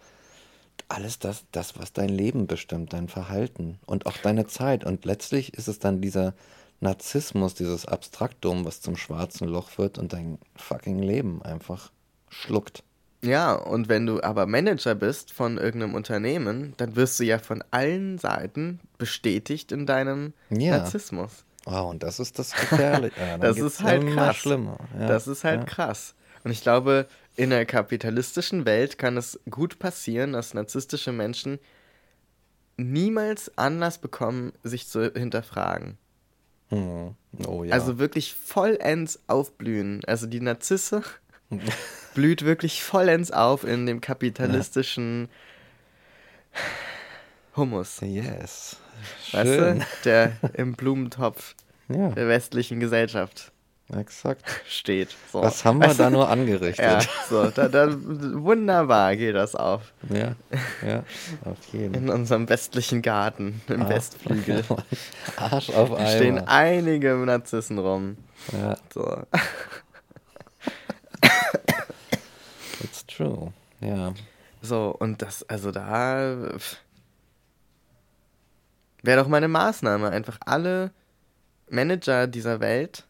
alles das, das, was dein Leben bestimmt, dein Verhalten und auch deine Zeit. Und letztlich ist es dann dieser Narzissmus, dieses Abstraktum, was zum schwarzen Loch wird und dein fucking Leben einfach schluckt. Ja, und wenn du aber Manager bist von irgendeinem Unternehmen, dann wirst du ja von allen Seiten bestätigt in deinem ja. Narzissmus. Wow, und das ist das Gefährliche. *laughs* Ja, das ist halt krass. Schlimmer. Ja, das ist halt ja. krass. Und ich glaube, in der kapitalistischen Welt kann es gut passieren, dass narzisstische Menschen niemals Anlass bekommen, sich zu hinterfragen. Hm. Oh, ja. Also wirklich vollends aufblühen. Also die Narzisse *laughs* blüht wirklich vollends auf in dem kapitalistischen Hummus. Yes. Weißt Schön. du? Der im Blumentopf *laughs* ja. der westlichen Gesellschaft. Exakt. Steht. So. Was haben wir weißt da nur angerichtet? Ja, so, da, da, wunderbar geht das auf. Ja, ja, *laughs* auf jeden In unserem westlichen Garten, im ah. Westflügel. *laughs* Arsch auf Eimer. Stehen einige Narzissen rum. Ja. So. True, ja. So, und das, also da wäre doch meine Maßnahme, einfach alle Manager dieser Welt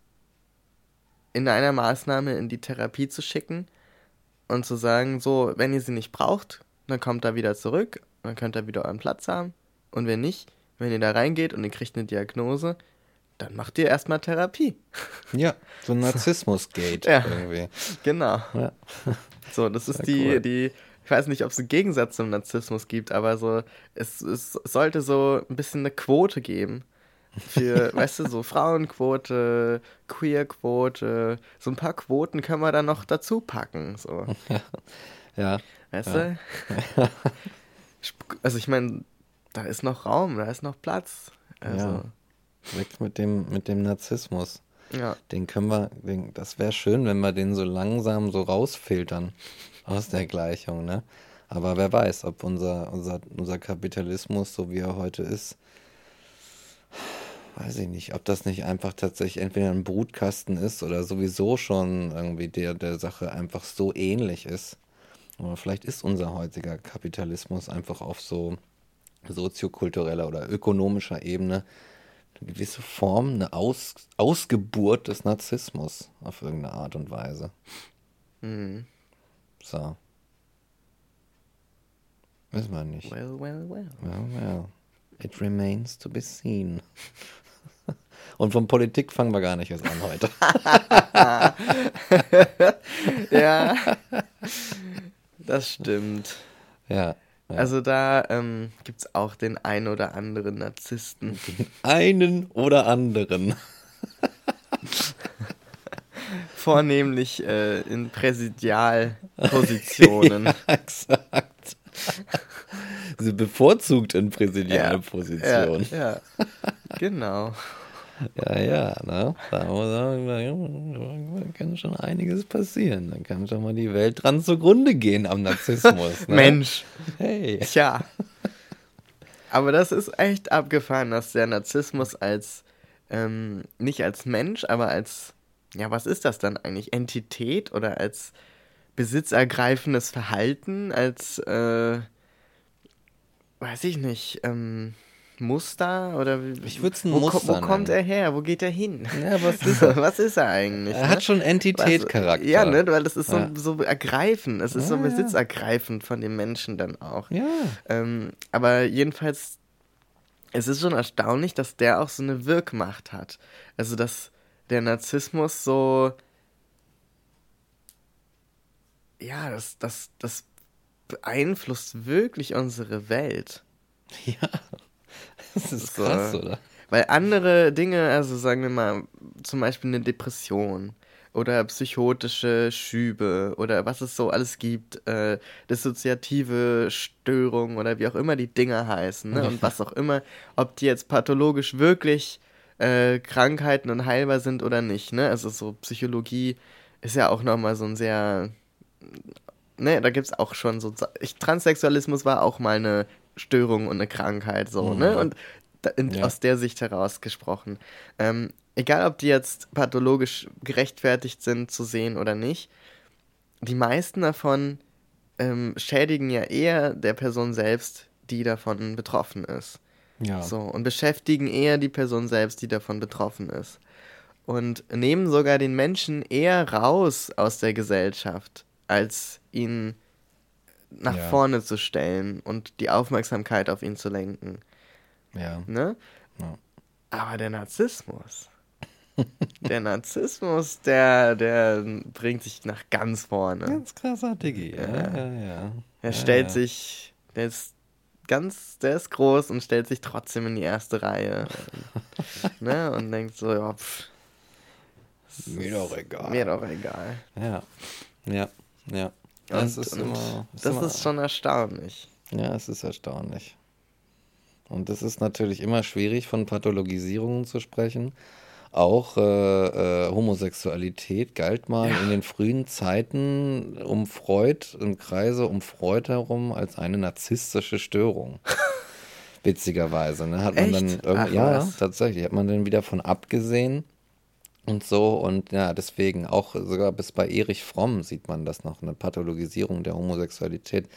in einer Maßnahme in die Therapie zu schicken und zu sagen, so, wenn ihr sie nicht braucht, dann kommt er wieder zurück, dann könnt ihr wieder euren Platz haben. Und wenn nicht, wenn ihr da reingeht und ihr kriegt eine Diagnose, dann macht ihr erstmal Therapie. Ja, so ein *laughs* Narzissmus-Gate ja, irgendwie. Genau. Ja. So, das ist die, cool. die, ich weiß nicht, ob es einen Gegensatz zum Narzissmus gibt, aber so, es, es sollte so ein bisschen eine Quote geben. Für, *laughs* weißt du, so Frauenquote, Queerquote, so ein paar Quoten können wir dann noch dazu packen. So. *laughs* Ja. Weißt ja. du? *laughs* Also ich meine, da ist noch Raum, da ist noch Platz. Also. Ja. Weg mit dem, mit dem Narzissmus. Ja. Den können wir, den, das wäre schön, wenn wir den so langsam so rausfiltern aus der Gleichung, ne? Aber wer weiß, ob unser, unser, unser Kapitalismus, so wie er heute ist, weiß ich nicht, ob das nicht einfach tatsächlich entweder ein Brutkasten ist oder sowieso schon irgendwie der, der Sache einfach so ähnlich ist. Oder vielleicht ist unser heutiger Kapitalismus einfach auf so soziokultureller oder ökonomischer Ebene eine gewisse Form, eine Aus Ausgeburt des Narzissmus auf irgendeine Art und Weise. Mhm. So. Wissen wir nicht. Well, well, well. Well, well. It remains to be seen. *laughs* Und von Politik fangen wir gar nicht erst an heute. *laughs* ja, *laughs* das stimmt. Ja. Also da ähm, gibt es auch *laughs* den einen oder anderen Narzissten. Den einen oder anderen. Vornehmlich äh, in Präsidialpositionen. *laughs* ja, exakt. Sie bevorzugt in Position. Ja, ja. genau. Ja, ja, ne? Da kann schon einiges passieren. Dann kann schon mal die Welt dran zugrunde gehen am Narzissmus. *laughs* Ne? Mensch. Hey. Tja. Aber das ist echt abgefahren, dass der Narzissmus als, ähm, nicht als Mensch, aber als, ja, was ist das dann eigentlich? Entität oder als besitzergreifendes Verhalten, als, äh, weiß ich nicht, ähm, Muster oder ich würde es ein wo, Muster Wo kommt er her? Wo geht er hin? Ja, was ist *laughs* er? was ist er eigentlich? Er ne? hat schon Entität-Charakter. Ja, ne, weil das ist so, ja. so ergreifend. Es ist ja, so besitzergreifend von dem Menschen dann auch. Ja. Ähm, aber jedenfalls, es ist schon erstaunlich, dass der auch so eine Wirkmacht hat. Also, dass der Narzissmus so ja, das, das, das beeinflusst wirklich unsere Welt. Ja, das ist so, krass, oder? Weil andere Dinge, also sagen wir mal, zum Beispiel eine Depression oder psychotische Schübe oder was es so alles gibt, äh, dissoziative Störungen oder wie auch immer die Dinger heißen ne? und was auch immer, ob die jetzt pathologisch wirklich äh, Krankheiten und heilbar sind oder nicht. Ne? Also so Psychologie ist ja auch nochmal so ein sehr ne, da gibt es auch schon so. Ich, Transsexualismus war auch mal eine Störung und eine Krankheit, so, ne? mhm. ne? Und da, in, ja. aus der Sicht heraus gesprochen. Ähm, egal, ob die jetzt pathologisch gerechtfertigt sind zu sehen oder nicht, die meisten davon ähm, schädigen ja eher der Person selbst, die davon betroffen ist. Ja. So, und beschäftigen eher die Person selbst, die davon betroffen ist. Und nehmen sogar den Menschen eher raus aus der Gesellschaft als ihn nach ja. vorne zu stellen und die Aufmerksamkeit auf ihn zu lenken. Ja. Ne? Ja. Aber der Narzissmus, der Narzissmus, der, der bringt sich nach ganz vorne. Ganz krasser Diggi, ja, ja, ja. Er stellt sich, der ist ganz, der ist groß und stellt sich trotzdem in die erste Reihe. ne? Und denkt so, ja, pff. Mir doch egal. Mir doch egal. Ja. Ja. Ja. Das und, ist immer. Ist das immer, ist schon erstaunlich. Ja, es ist erstaunlich. Und es ist natürlich immer schwierig, von Pathologisierungen zu sprechen. Auch äh, äh, Homosexualität galt mal ja. in den frühen Zeiten um Freud, im Kreise um Freud herum, als eine narzisstische Störung. *laughs* Witzigerweise. Ne? Hat man Echt? dann Ach, ja, was? tatsächlich, hat man dann wieder von abgesehen und so. Und ja, deswegen auch sogar bis bei Erich Fromm sieht man das noch, eine Pathologisierung der Homosexualität.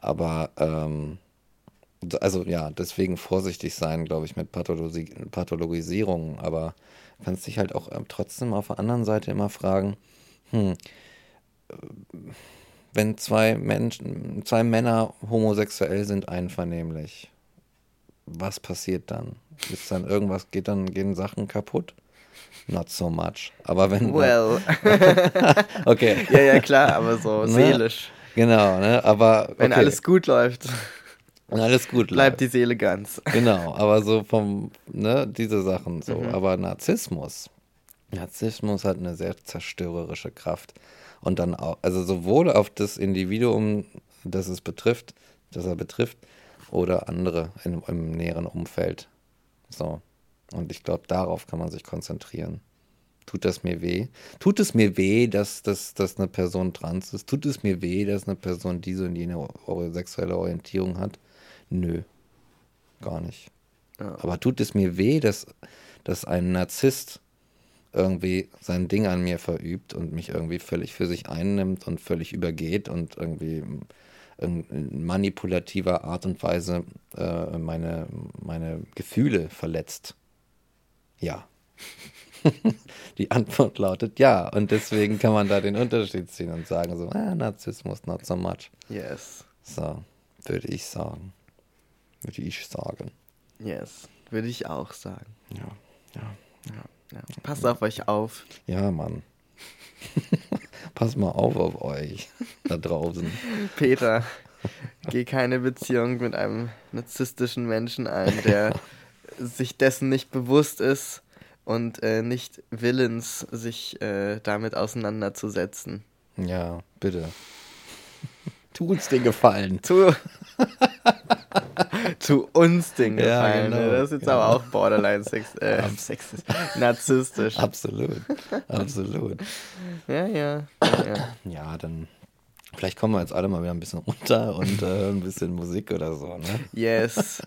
Aber ähm, also ja, deswegen vorsichtig sein, glaube ich, mit Pathologi Pathologisierung. Aber kannst dich halt auch äh, trotzdem auf der anderen Seite immer fragen, hm, wenn zwei Menschen, zwei Männer homosexuell sind einvernehmlich, was passiert dann? Ist dann irgendwas, geht dann, gehen Sachen kaputt? Not so much. Aber wenn. Well. *laughs* okay. *laughs* Ja, ja, klar, aber so ne? seelisch. Genau, ne? Aber. Wenn okay. alles gut läuft. Wenn alles gut läuft. Bleibt die Seele ganz. Genau, aber so vom, ne, diese Sachen so. Mhm. Aber Narzissmus. Narzissmus hat eine sehr zerstörerische Kraft. Und dann auch, also sowohl auf das Individuum, das es betrifft, das er betrifft, oder andere in, im näheren Umfeld. So. Und ich glaube, darauf kann man sich konzentrieren. Tut das mir weh? Tut es mir weh, dass, dass, dass eine Person trans ist? Tut es mir weh, dass eine Person diese und jene sexuelle Orientierung hat? Nö, gar nicht. Ja. Aber tut es mir weh, dass, dass ein Narzisst irgendwie sein Ding an mir verübt und mich irgendwie völlig für sich einnimmt und völlig übergeht und irgendwie in manipulativer Art und Weise äh, meine, meine Gefühle verletzt? Ja. *laughs* Die Antwort lautet ja. Und deswegen kann man da den Unterschied ziehen und sagen so, ah, Narzissmus, not so much. Yes. So, würde ich sagen. Würde ich sagen. Yes, würde ich auch sagen. Ja, ja, ja. ja. Passt auf euch auf. Ja, Mann. *laughs* Pass mal auf auf euch da draußen. *laughs* Peter, geh keine Beziehung mit einem narzisstischen Menschen ein, der sich dessen nicht bewusst ist und äh, nicht willens, sich äh, damit auseinanderzusetzen. Ja, bitte. *laughs* Tu uns den Gefallen. Tu. *laughs* zu uns Ding gefallen. Ja, genau, das ist jetzt genau. aber auch borderline sex, äh, *laughs* sexistisch, narzisstisch. Absolut, absolut. ja, ja, ja. Ja, dann vielleicht kommen wir jetzt alle mal wieder ein bisschen runter und äh, ein bisschen Musik oder so, ne? Yes.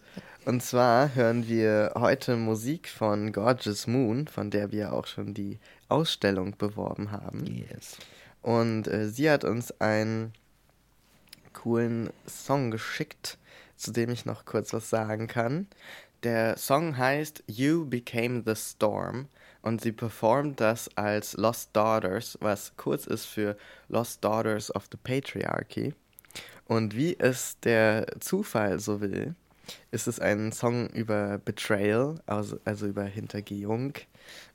Und zwar hören wir heute Musik von Gorgeous Moon, von der wir auch schon die Ausstellung beworben haben. Yes. Und äh, sie hat uns einen coolen Song geschickt, zu dem ich noch kurz was sagen kann. Der Song heißt You Became the Storm und sie performt das als Lost Daughters, was kurz ist für Lost Daughters of the Patriarchy. Und wie es der Zufall so will, ist es ein Song über Betrayal, also, also über Hintergehung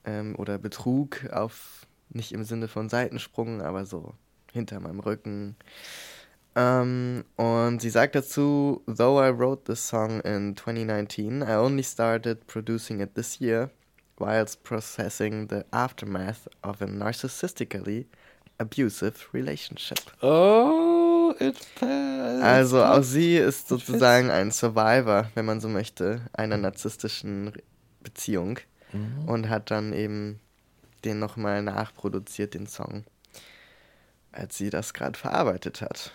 ähm, oder Betrug auf, nicht im Sinne von Seitensprung, aber so hinter meinem Rücken. Ähm, und sie sagt dazu, though I wrote this song in 2019, I only started producing it this year whilst processing the aftermath of a narcissistically abusive relationship. Oh. Also auch sie ist sozusagen ein Survivor, wenn man so möchte, einer narzisstischen Beziehung mhm. und hat dann eben den nochmal nachproduziert, den Song, als sie das gerade verarbeitet hat.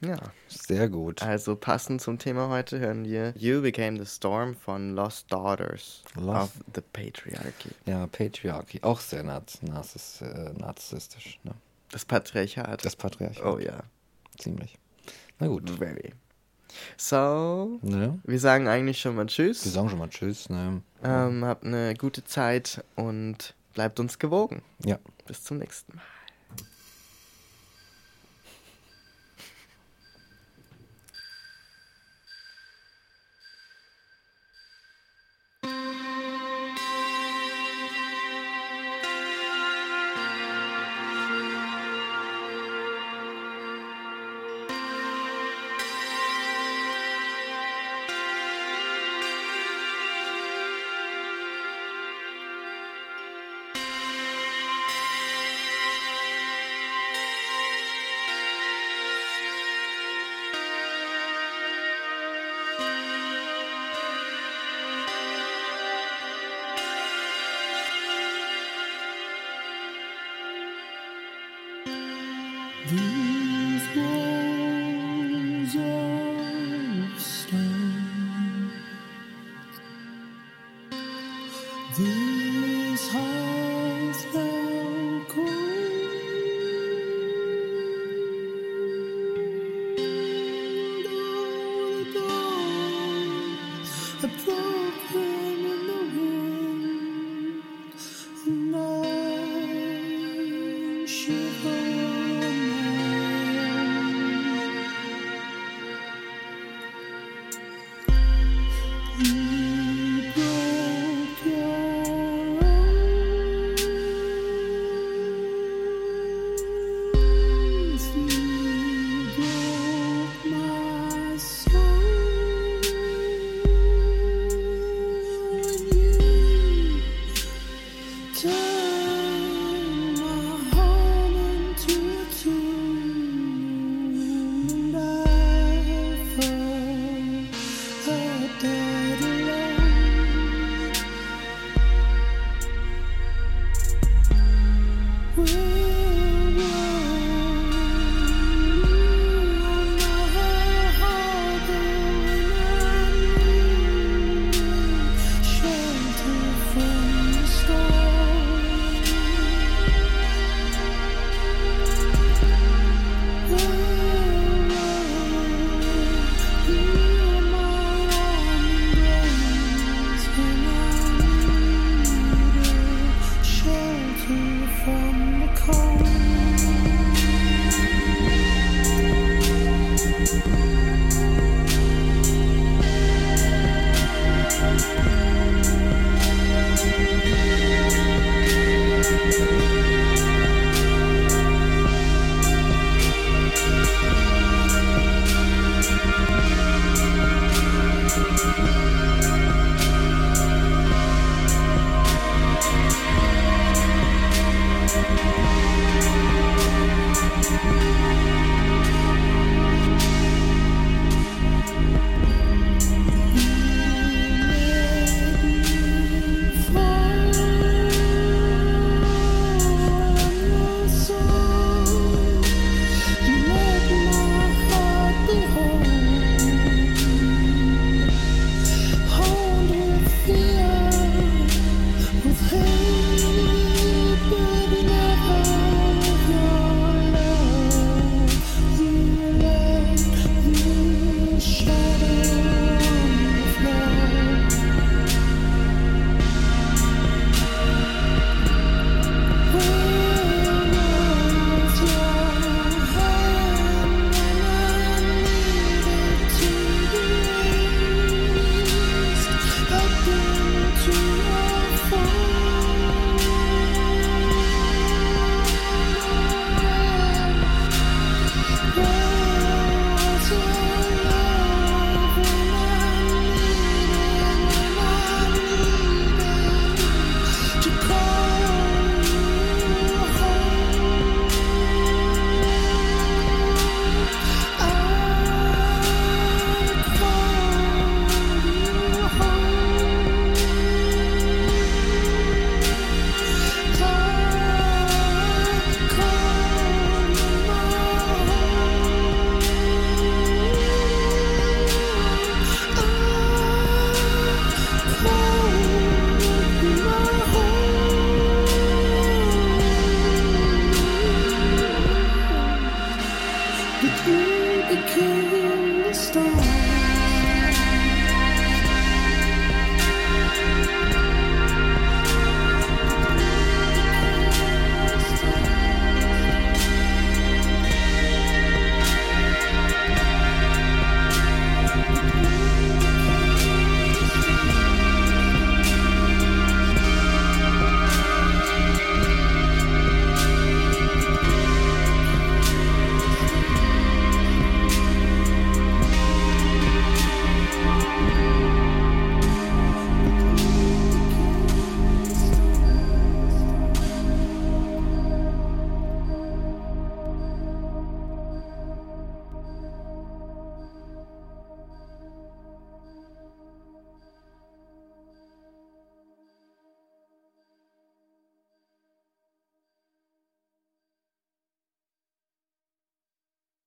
Ja. Sehr gut. Also passend zum Thema heute hören wir You Became the Storm von Lost Daughters Lost. of the Patriarchy. Ja, Patriarchy. Auch sehr narziss äh, narzisstisch. Ne? Das Patriarchat. Das Patriarchat. Oh ja. Ziemlich. Na gut. Very. So, ne? wir sagen eigentlich schon mal Tschüss. Wir sagen schon mal Tschüss. Ne? Ähm, habt eine gute Zeit und bleibt uns gewogen. Ja. Bis zum nächsten Mal.